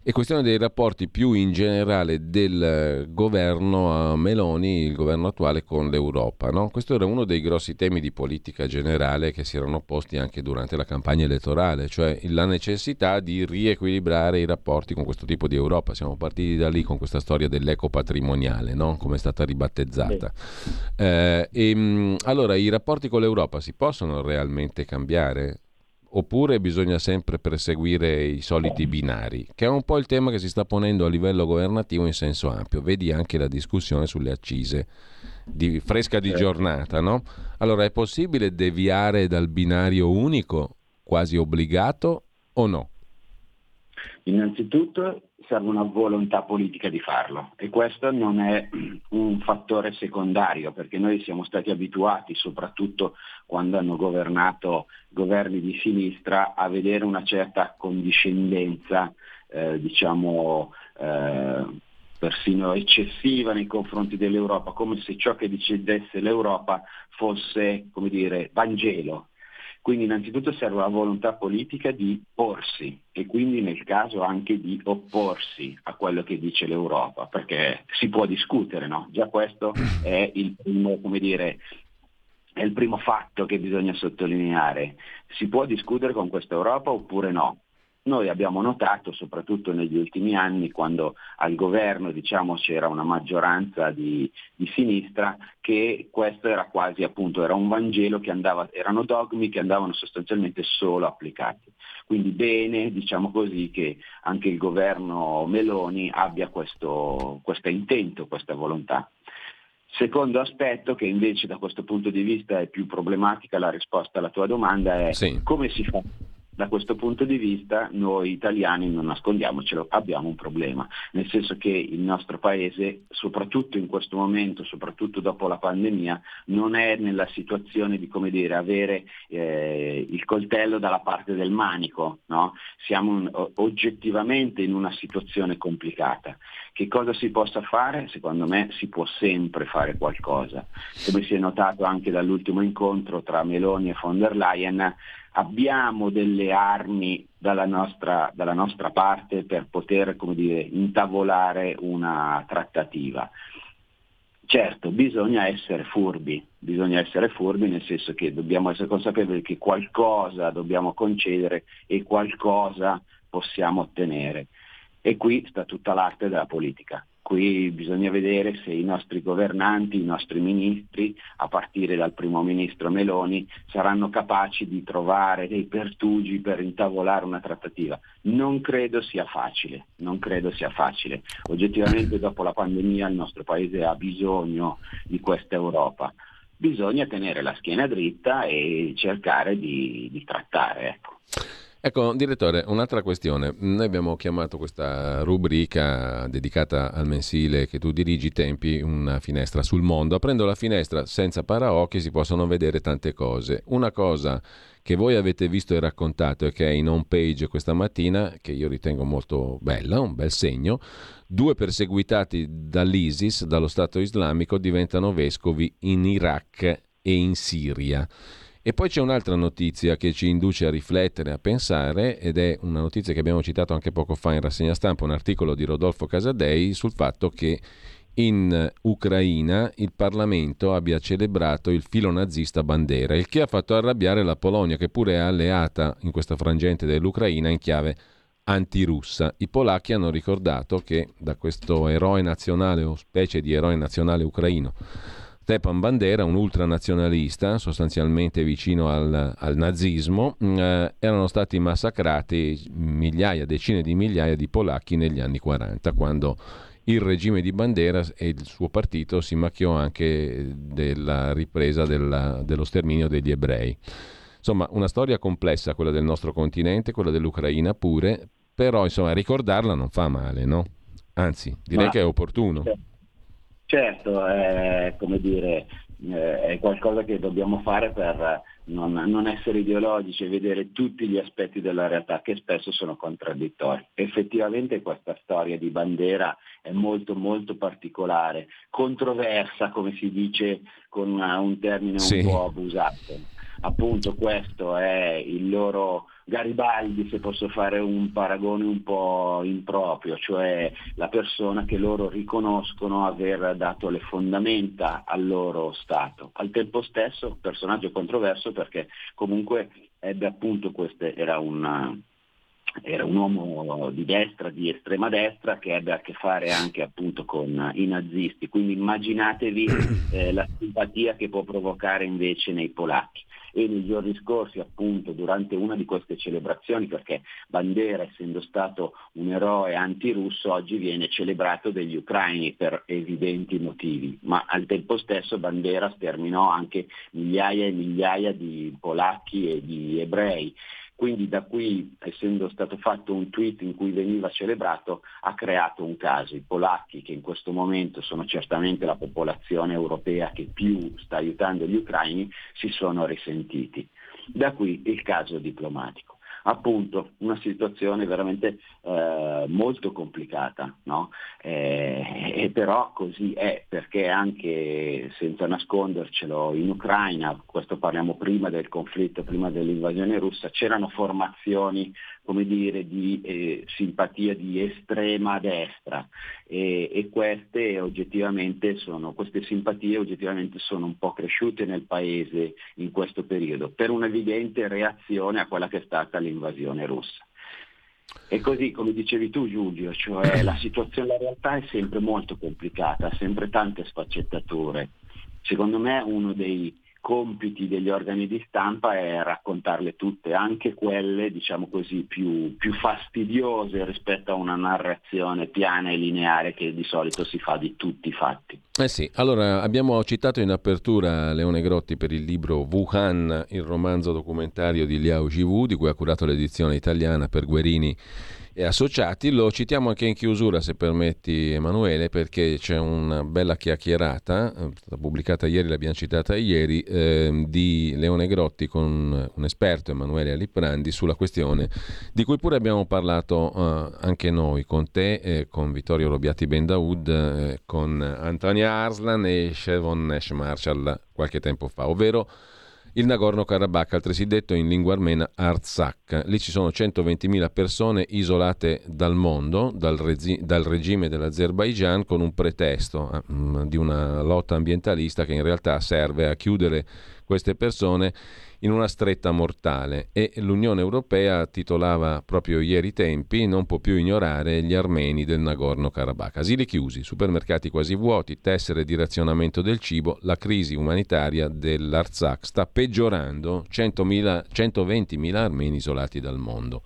e questione dei rapporti più in generale del governo Meloni, il governo attuale, con l'Europa. No? Questo era uno dei grossi temi di politica generale che si erano posti anche durante la campagna elettorale, cioè la necessità di riequilibrare i rapporti con questo tipo di Europa. Siamo partiti da lì con questa storia dell'eco patrimoniale, no? come è stata ribattezzata. Eh, e, allora, i rapporti con l'Europa si possono realmente cambiare? Oppure bisogna sempre perseguire i soliti binari, che è un po' il tema che si sta ponendo a livello governativo in senso ampio. Vedi anche la discussione sulle accise di, fresca di giornata, no? Allora è possibile deviare dal binario unico, quasi obbligato, o no? Innanzitutto serve una volontà politica di farlo e questo non è un fattore secondario perché noi siamo stati abituati, soprattutto quando hanno governato governi di sinistra, a vedere una certa condiscendenza, eh, diciamo, eh, persino eccessiva nei confronti dell'Europa, come se ciò che decidesse l'Europa fosse, come dire, Vangelo. Quindi innanzitutto serve una volontà politica di porsi e quindi nel caso anche di opporsi a quello che dice l'Europa, perché si può discutere, no? Già questo è il primo, come dire, è il primo fatto che bisogna sottolineare. Si può discutere con questa Europa oppure no? Noi abbiamo notato, soprattutto negli ultimi anni, quando al governo diciamo, c'era una maggioranza di, di, sinistra, che questo era quasi appunto, era un Vangelo che andava, erano dogmi che andavano sostanzialmente solo applicati. Quindi bene, diciamo così, che anche il governo Meloni abbia questo, questo intento, questa volontà. Secondo aspetto che invece da questo punto di vista è più problematica la risposta alla tua domanda è sì. come si fa da questo punto di vista noi italiani, non nascondiamocelo, abbiamo un problema, nel senso che il nostro paese, soprattutto in questo momento, soprattutto dopo la pandemia, non è nella situazione di dire, avere eh, il coltello dalla parte del manico, no? siamo un, oggettivamente in una situazione complicata. Che cosa si possa fare? Secondo me si può sempre fare qualcosa. Come si è notato anche dall'ultimo incontro tra Meloni e von der Leyen, abbiamo delle armi dalla nostra, dalla nostra parte per poter dire, intavolare una trattativa. Certo, bisogna essere furbi, bisogna essere furbi nel senso che dobbiamo essere consapevoli che qualcosa dobbiamo concedere e qualcosa possiamo ottenere. E qui sta tutta l'arte della politica. Qui bisogna vedere se i nostri governanti, i nostri ministri, a partire dal primo ministro Meloni, saranno capaci di trovare dei pertugi per intavolare una trattativa. Non credo sia facile, non credo sia facile. Oggettivamente dopo la pandemia il nostro Paese ha bisogno di questa Europa. Bisogna tenere la schiena dritta e cercare di, di trattare. Ecco. Ecco, direttore, un'altra questione. Noi abbiamo chiamato questa rubrica dedicata al mensile che tu dirigi, Tempi, una finestra sul mondo. Aprendo la finestra senza paraocchi si possono vedere tante cose. Una cosa che voi avete visto e raccontato e che è in home page questa mattina, che io ritengo molto bella, un bel segno, due perseguitati dall'ISIS, dallo Stato islamico, diventano vescovi in Iraq e in Siria. E poi c'è un'altra notizia che ci induce a riflettere, a pensare, ed è una notizia che abbiamo citato anche poco fa in rassegna stampa, un articolo di Rodolfo Casadei sul fatto che in Ucraina il Parlamento abbia celebrato il filo nazista Bandera, il che ha fatto arrabbiare la Polonia, che pure è alleata in questa frangente dell'Ucraina in chiave antirussa. I polacchi hanno ricordato che da questo eroe nazionale o specie di eroe nazionale ucraino Stepan Bandera, un ultranazionalista sostanzialmente vicino al, al nazismo, mm, eh, erano stati massacrati migliaia, decine di migliaia di polacchi negli anni 40, quando il regime di Bandera e il suo partito si macchiò anche della ripresa della, dello sterminio degli ebrei. Insomma, una storia complessa quella del nostro continente, quella dell'Ucraina pure, però insomma, ricordarla non fa male, no? Anzi, direi Ma... che è opportuno. Certo, è, dire, eh, è qualcosa che dobbiamo fare per non, non, essere ideologici e vedere tutti gli aspetti della realtà che spesso sono contraddittori. Effettivamente questa storia di bandera è molto molto particolare, controversa come si dice con un termine sì. un po' abusato. Appunto questo è il loro Garibaldi, se posso fare un paragone un po' improprio, cioè la persona che loro riconoscono aver dato le fondamenta al loro Stato. Al tempo stesso, personaggio controverso perché comunque ebbe appunto queste, era una, era un uomo di destra, di estrema destra, che ebbe a che fare anche appunto con i nazisti. Quindi immaginatevi eh, la simpatia che può provocare invece nei polacchi. E nei giorni scorsi appunto durante una di queste celebrazioni, perché Bandera essendo stato un eroe antirusso oggi viene celebrato dagli ucraini per evidenti motivi, ma al tempo stesso Bandera sterminò anche migliaia e migliaia di polacchi e di ebrei quindi da qui, essendo stato fatto un tweet in cui veniva celebrato, ha creato un caso. I polacchi, che in questo momento sono certamente la popolazione europea che più sta aiutando gli ucraini, si sono risentiti. Da qui il caso diplomatico appunto una situazione veramente eh, molto complicata, no? eh, e però così è, perché anche senza nascondercelo in Ucraina, questo parliamo prima del conflitto, prima dell'invasione russa, c'erano formazioni come dire, di eh, simpatia di estrema destra e, e queste, oggettivamente sono, queste simpatie oggettivamente sono un po' cresciute nel paese in questo periodo per un'evidente reazione a quella che è stata l'invasione russa. E così, come dicevi tu Giulio, cioè la situazione, la realtà è sempre molto complicata, ha sempre tante sfaccettature. Secondo me uno dei, compiti degli organi di stampa è raccontarle tutte, anche quelle diciamo così più, più, fastidiose rispetto a una narrazione piana e lineare che di solito si fa di tutti i fatti. Eh sì, allora abbiamo citato in apertura Leone Grotti per il libro Wuhan, il romanzo documentario di Liao Jiwu, di cui ha curato l'edizione italiana per Guerini e associati. Lo citiamo anche in chiusura, se permetti Emanuele, perché c'è una bella chiacchierata, eh, pubblicata ieri, l'abbiamo citata ieri, eh, di Leone Grotti con un esperto, Emanuele Aliprandi, sulla questione di cui pure abbiamo parlato eh, anche noi, con te, eh, con Vittorio Robiati Bendaud, eh, con Antonia Arslan e Shevon Nash Marshall qualche tempo fa, ovvero il Nagorno-Karabakh, altresì detto in lingua armena Artsakh. Lì ci sono 120.000 persone isolate dal mondo, dal, regi- dal regime dell'Azerbaigian, con un pretesto eh, di una lotta ambientalista che in realtà serve a chiudere queste persone in una stretta mortale e l'Unione Europea titolava proprio ieri tempi non può più ignorare gli armeni del Nagorno-Karabakh. Asili chiusi, supermercati quasi vuoti, tessere di razionamento del cibo, la crisi umanitaria dell'Artsakh sta peggiorando 100.000, 120.000 armeni isolati dal mondo.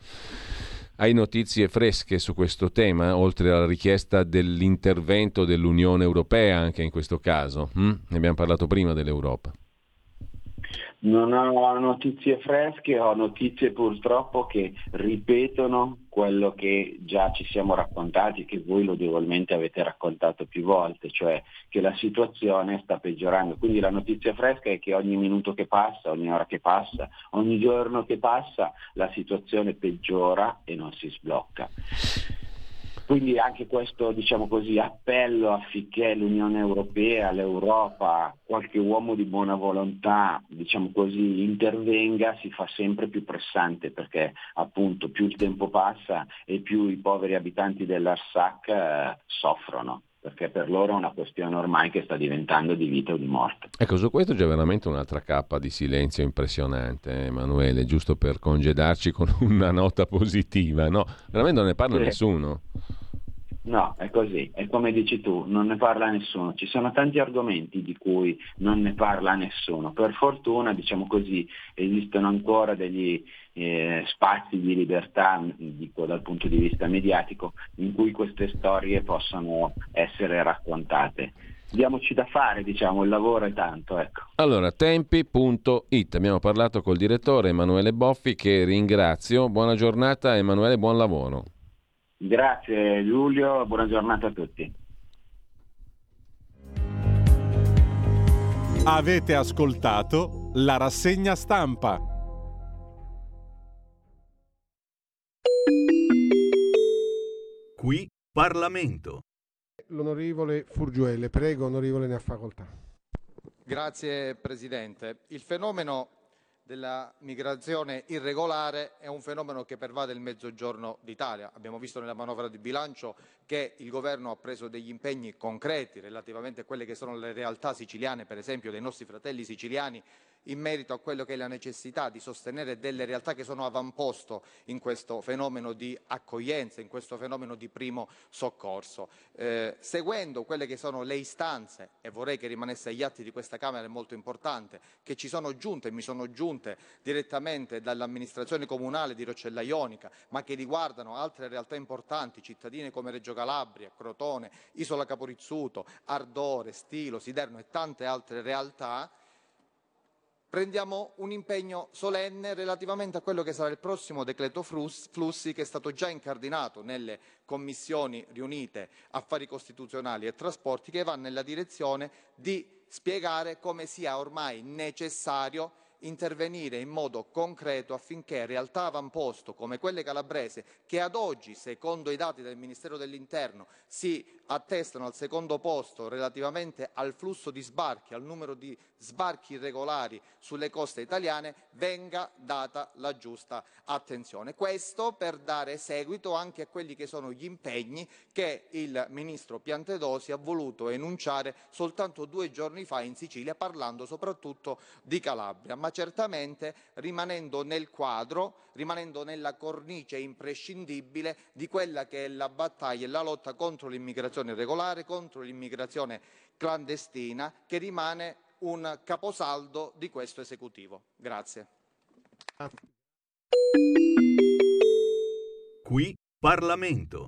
Hai notizie fresche su questo tema, oltre alla richiesta dell'intervento dell'Unione Europea anche in questo caso? Hm? Ne abbiamo parlato prima dell'Europa. Non ho notizie fresche, ho notizie purtroppo che ripetono quello che già ci siamo raccontati, che voi lodevolmente avete raccontato più volte, cioè che la situazione sta peggiorando. Quindi la notizia fresca è che ogni minuto che passa, ogni ora che passa, ogni giorno che passa, la situazione peggiora e non si sblocca. Quindi anche questo diciamo così, appello affinché l'Unione Europea, l'Europa, qualche uomo di buona volontà diciamo così, intervenga si fa sempre più pressante perché appunto più il tempo passa e più i poveri abitanti dell'Arsac eh, soffrono perché per loro è una questione ormai che sta diventando di vita o di morte. Ecco, su questo c'è veramente un'altra cappa di silenzio impressionante, Emanuele, giusto per congedarci con una nota positiva, no? Veramente non ne parla sì. nessuno. No, è così, è come dici tu, non ne parla nessuno. Ci sono tanti argomenti di cui non ne parla nessuno. Per fortuna, diciamo così, esistono ancora degli eh, spazi di libertà, dico dal punto di vista mediatico, in cui queste storie possono essere raccontate. Diamoci da fare, diciamo, il lavoro è tanto. Ecco. Allora, tempi.it, abbiamo parlato col direttore Emanuele Boffi che ringrazio. Buona giornata Emanuele, buon lavoro. Grazie Giulio, buona giornata a tutti. Avete ascoltato la rassegna stampa. Qui Parlamento. L'onorevole Furgiuele, prego, onorevole ne ha facoltà. Grazie Presidente. Il fenomeno della migrazione irregolare è un fenomeno che pervade il mezzogiorno d'Italia. Abbiamo visto nella manovra di bilancio che il governo ha preso degli impegni concreti relativamente a quelle che sono le realtà siciliane, per esempio dei nostri fratelli siciliani in merito a quello che è la necessità di sostenere delle realtà che sono avamposto in questo fenomeno di accoglienza, in questo fenomeno di primo soccorso. Eh, seguendo quelle che sono le istanze, e vorrei che rimanesse agli atti di questa Camera, è molto importante, che ci sono giunte e mi sono giunte direttamente dall'amministrazione comunale di Roccella Ionica, ma che riguardano altre realtà importanti, cittadine come Reggio Calabria, Crotone, Isola Caporizzuto, Ardore, Stilo, Siderno e tante altre realtà, prendiamo un impegno solenne relativamente a quello che sarà il prossimo decreto flussi che è stato già incardinato nelle commissioni riunite affari costituzionali e trasporti che va nella direzione di spiegare come sia ormai necessario intervenire in modo concreto affinché realtà avamposto come quelle calabrese, che ad oggi, secondo i dati del Ministero dell'Interno, si attestano al secondo posto relativamente al flusso di sbarchi, al numero di sbarchi irregolari sulle coste italiane, venga data la giusta attenzione. Questo per dare seguito anche a quelli che sono gli impegni che il Ministro Piantedosi ha voluto enunciare soltanto due giorni fa in Sicilia, parlando soprattutto di Calabria ma certamente rimanendo nel quadro, rimanendo nella cornice imprescindibile di quella che è la battaglia e la lotta contro l'immigrazione irregolare, contro l'immigrazione clandestina, che rimane un caposaldo di questo esecutivo. Grazie. Qui Parlamento.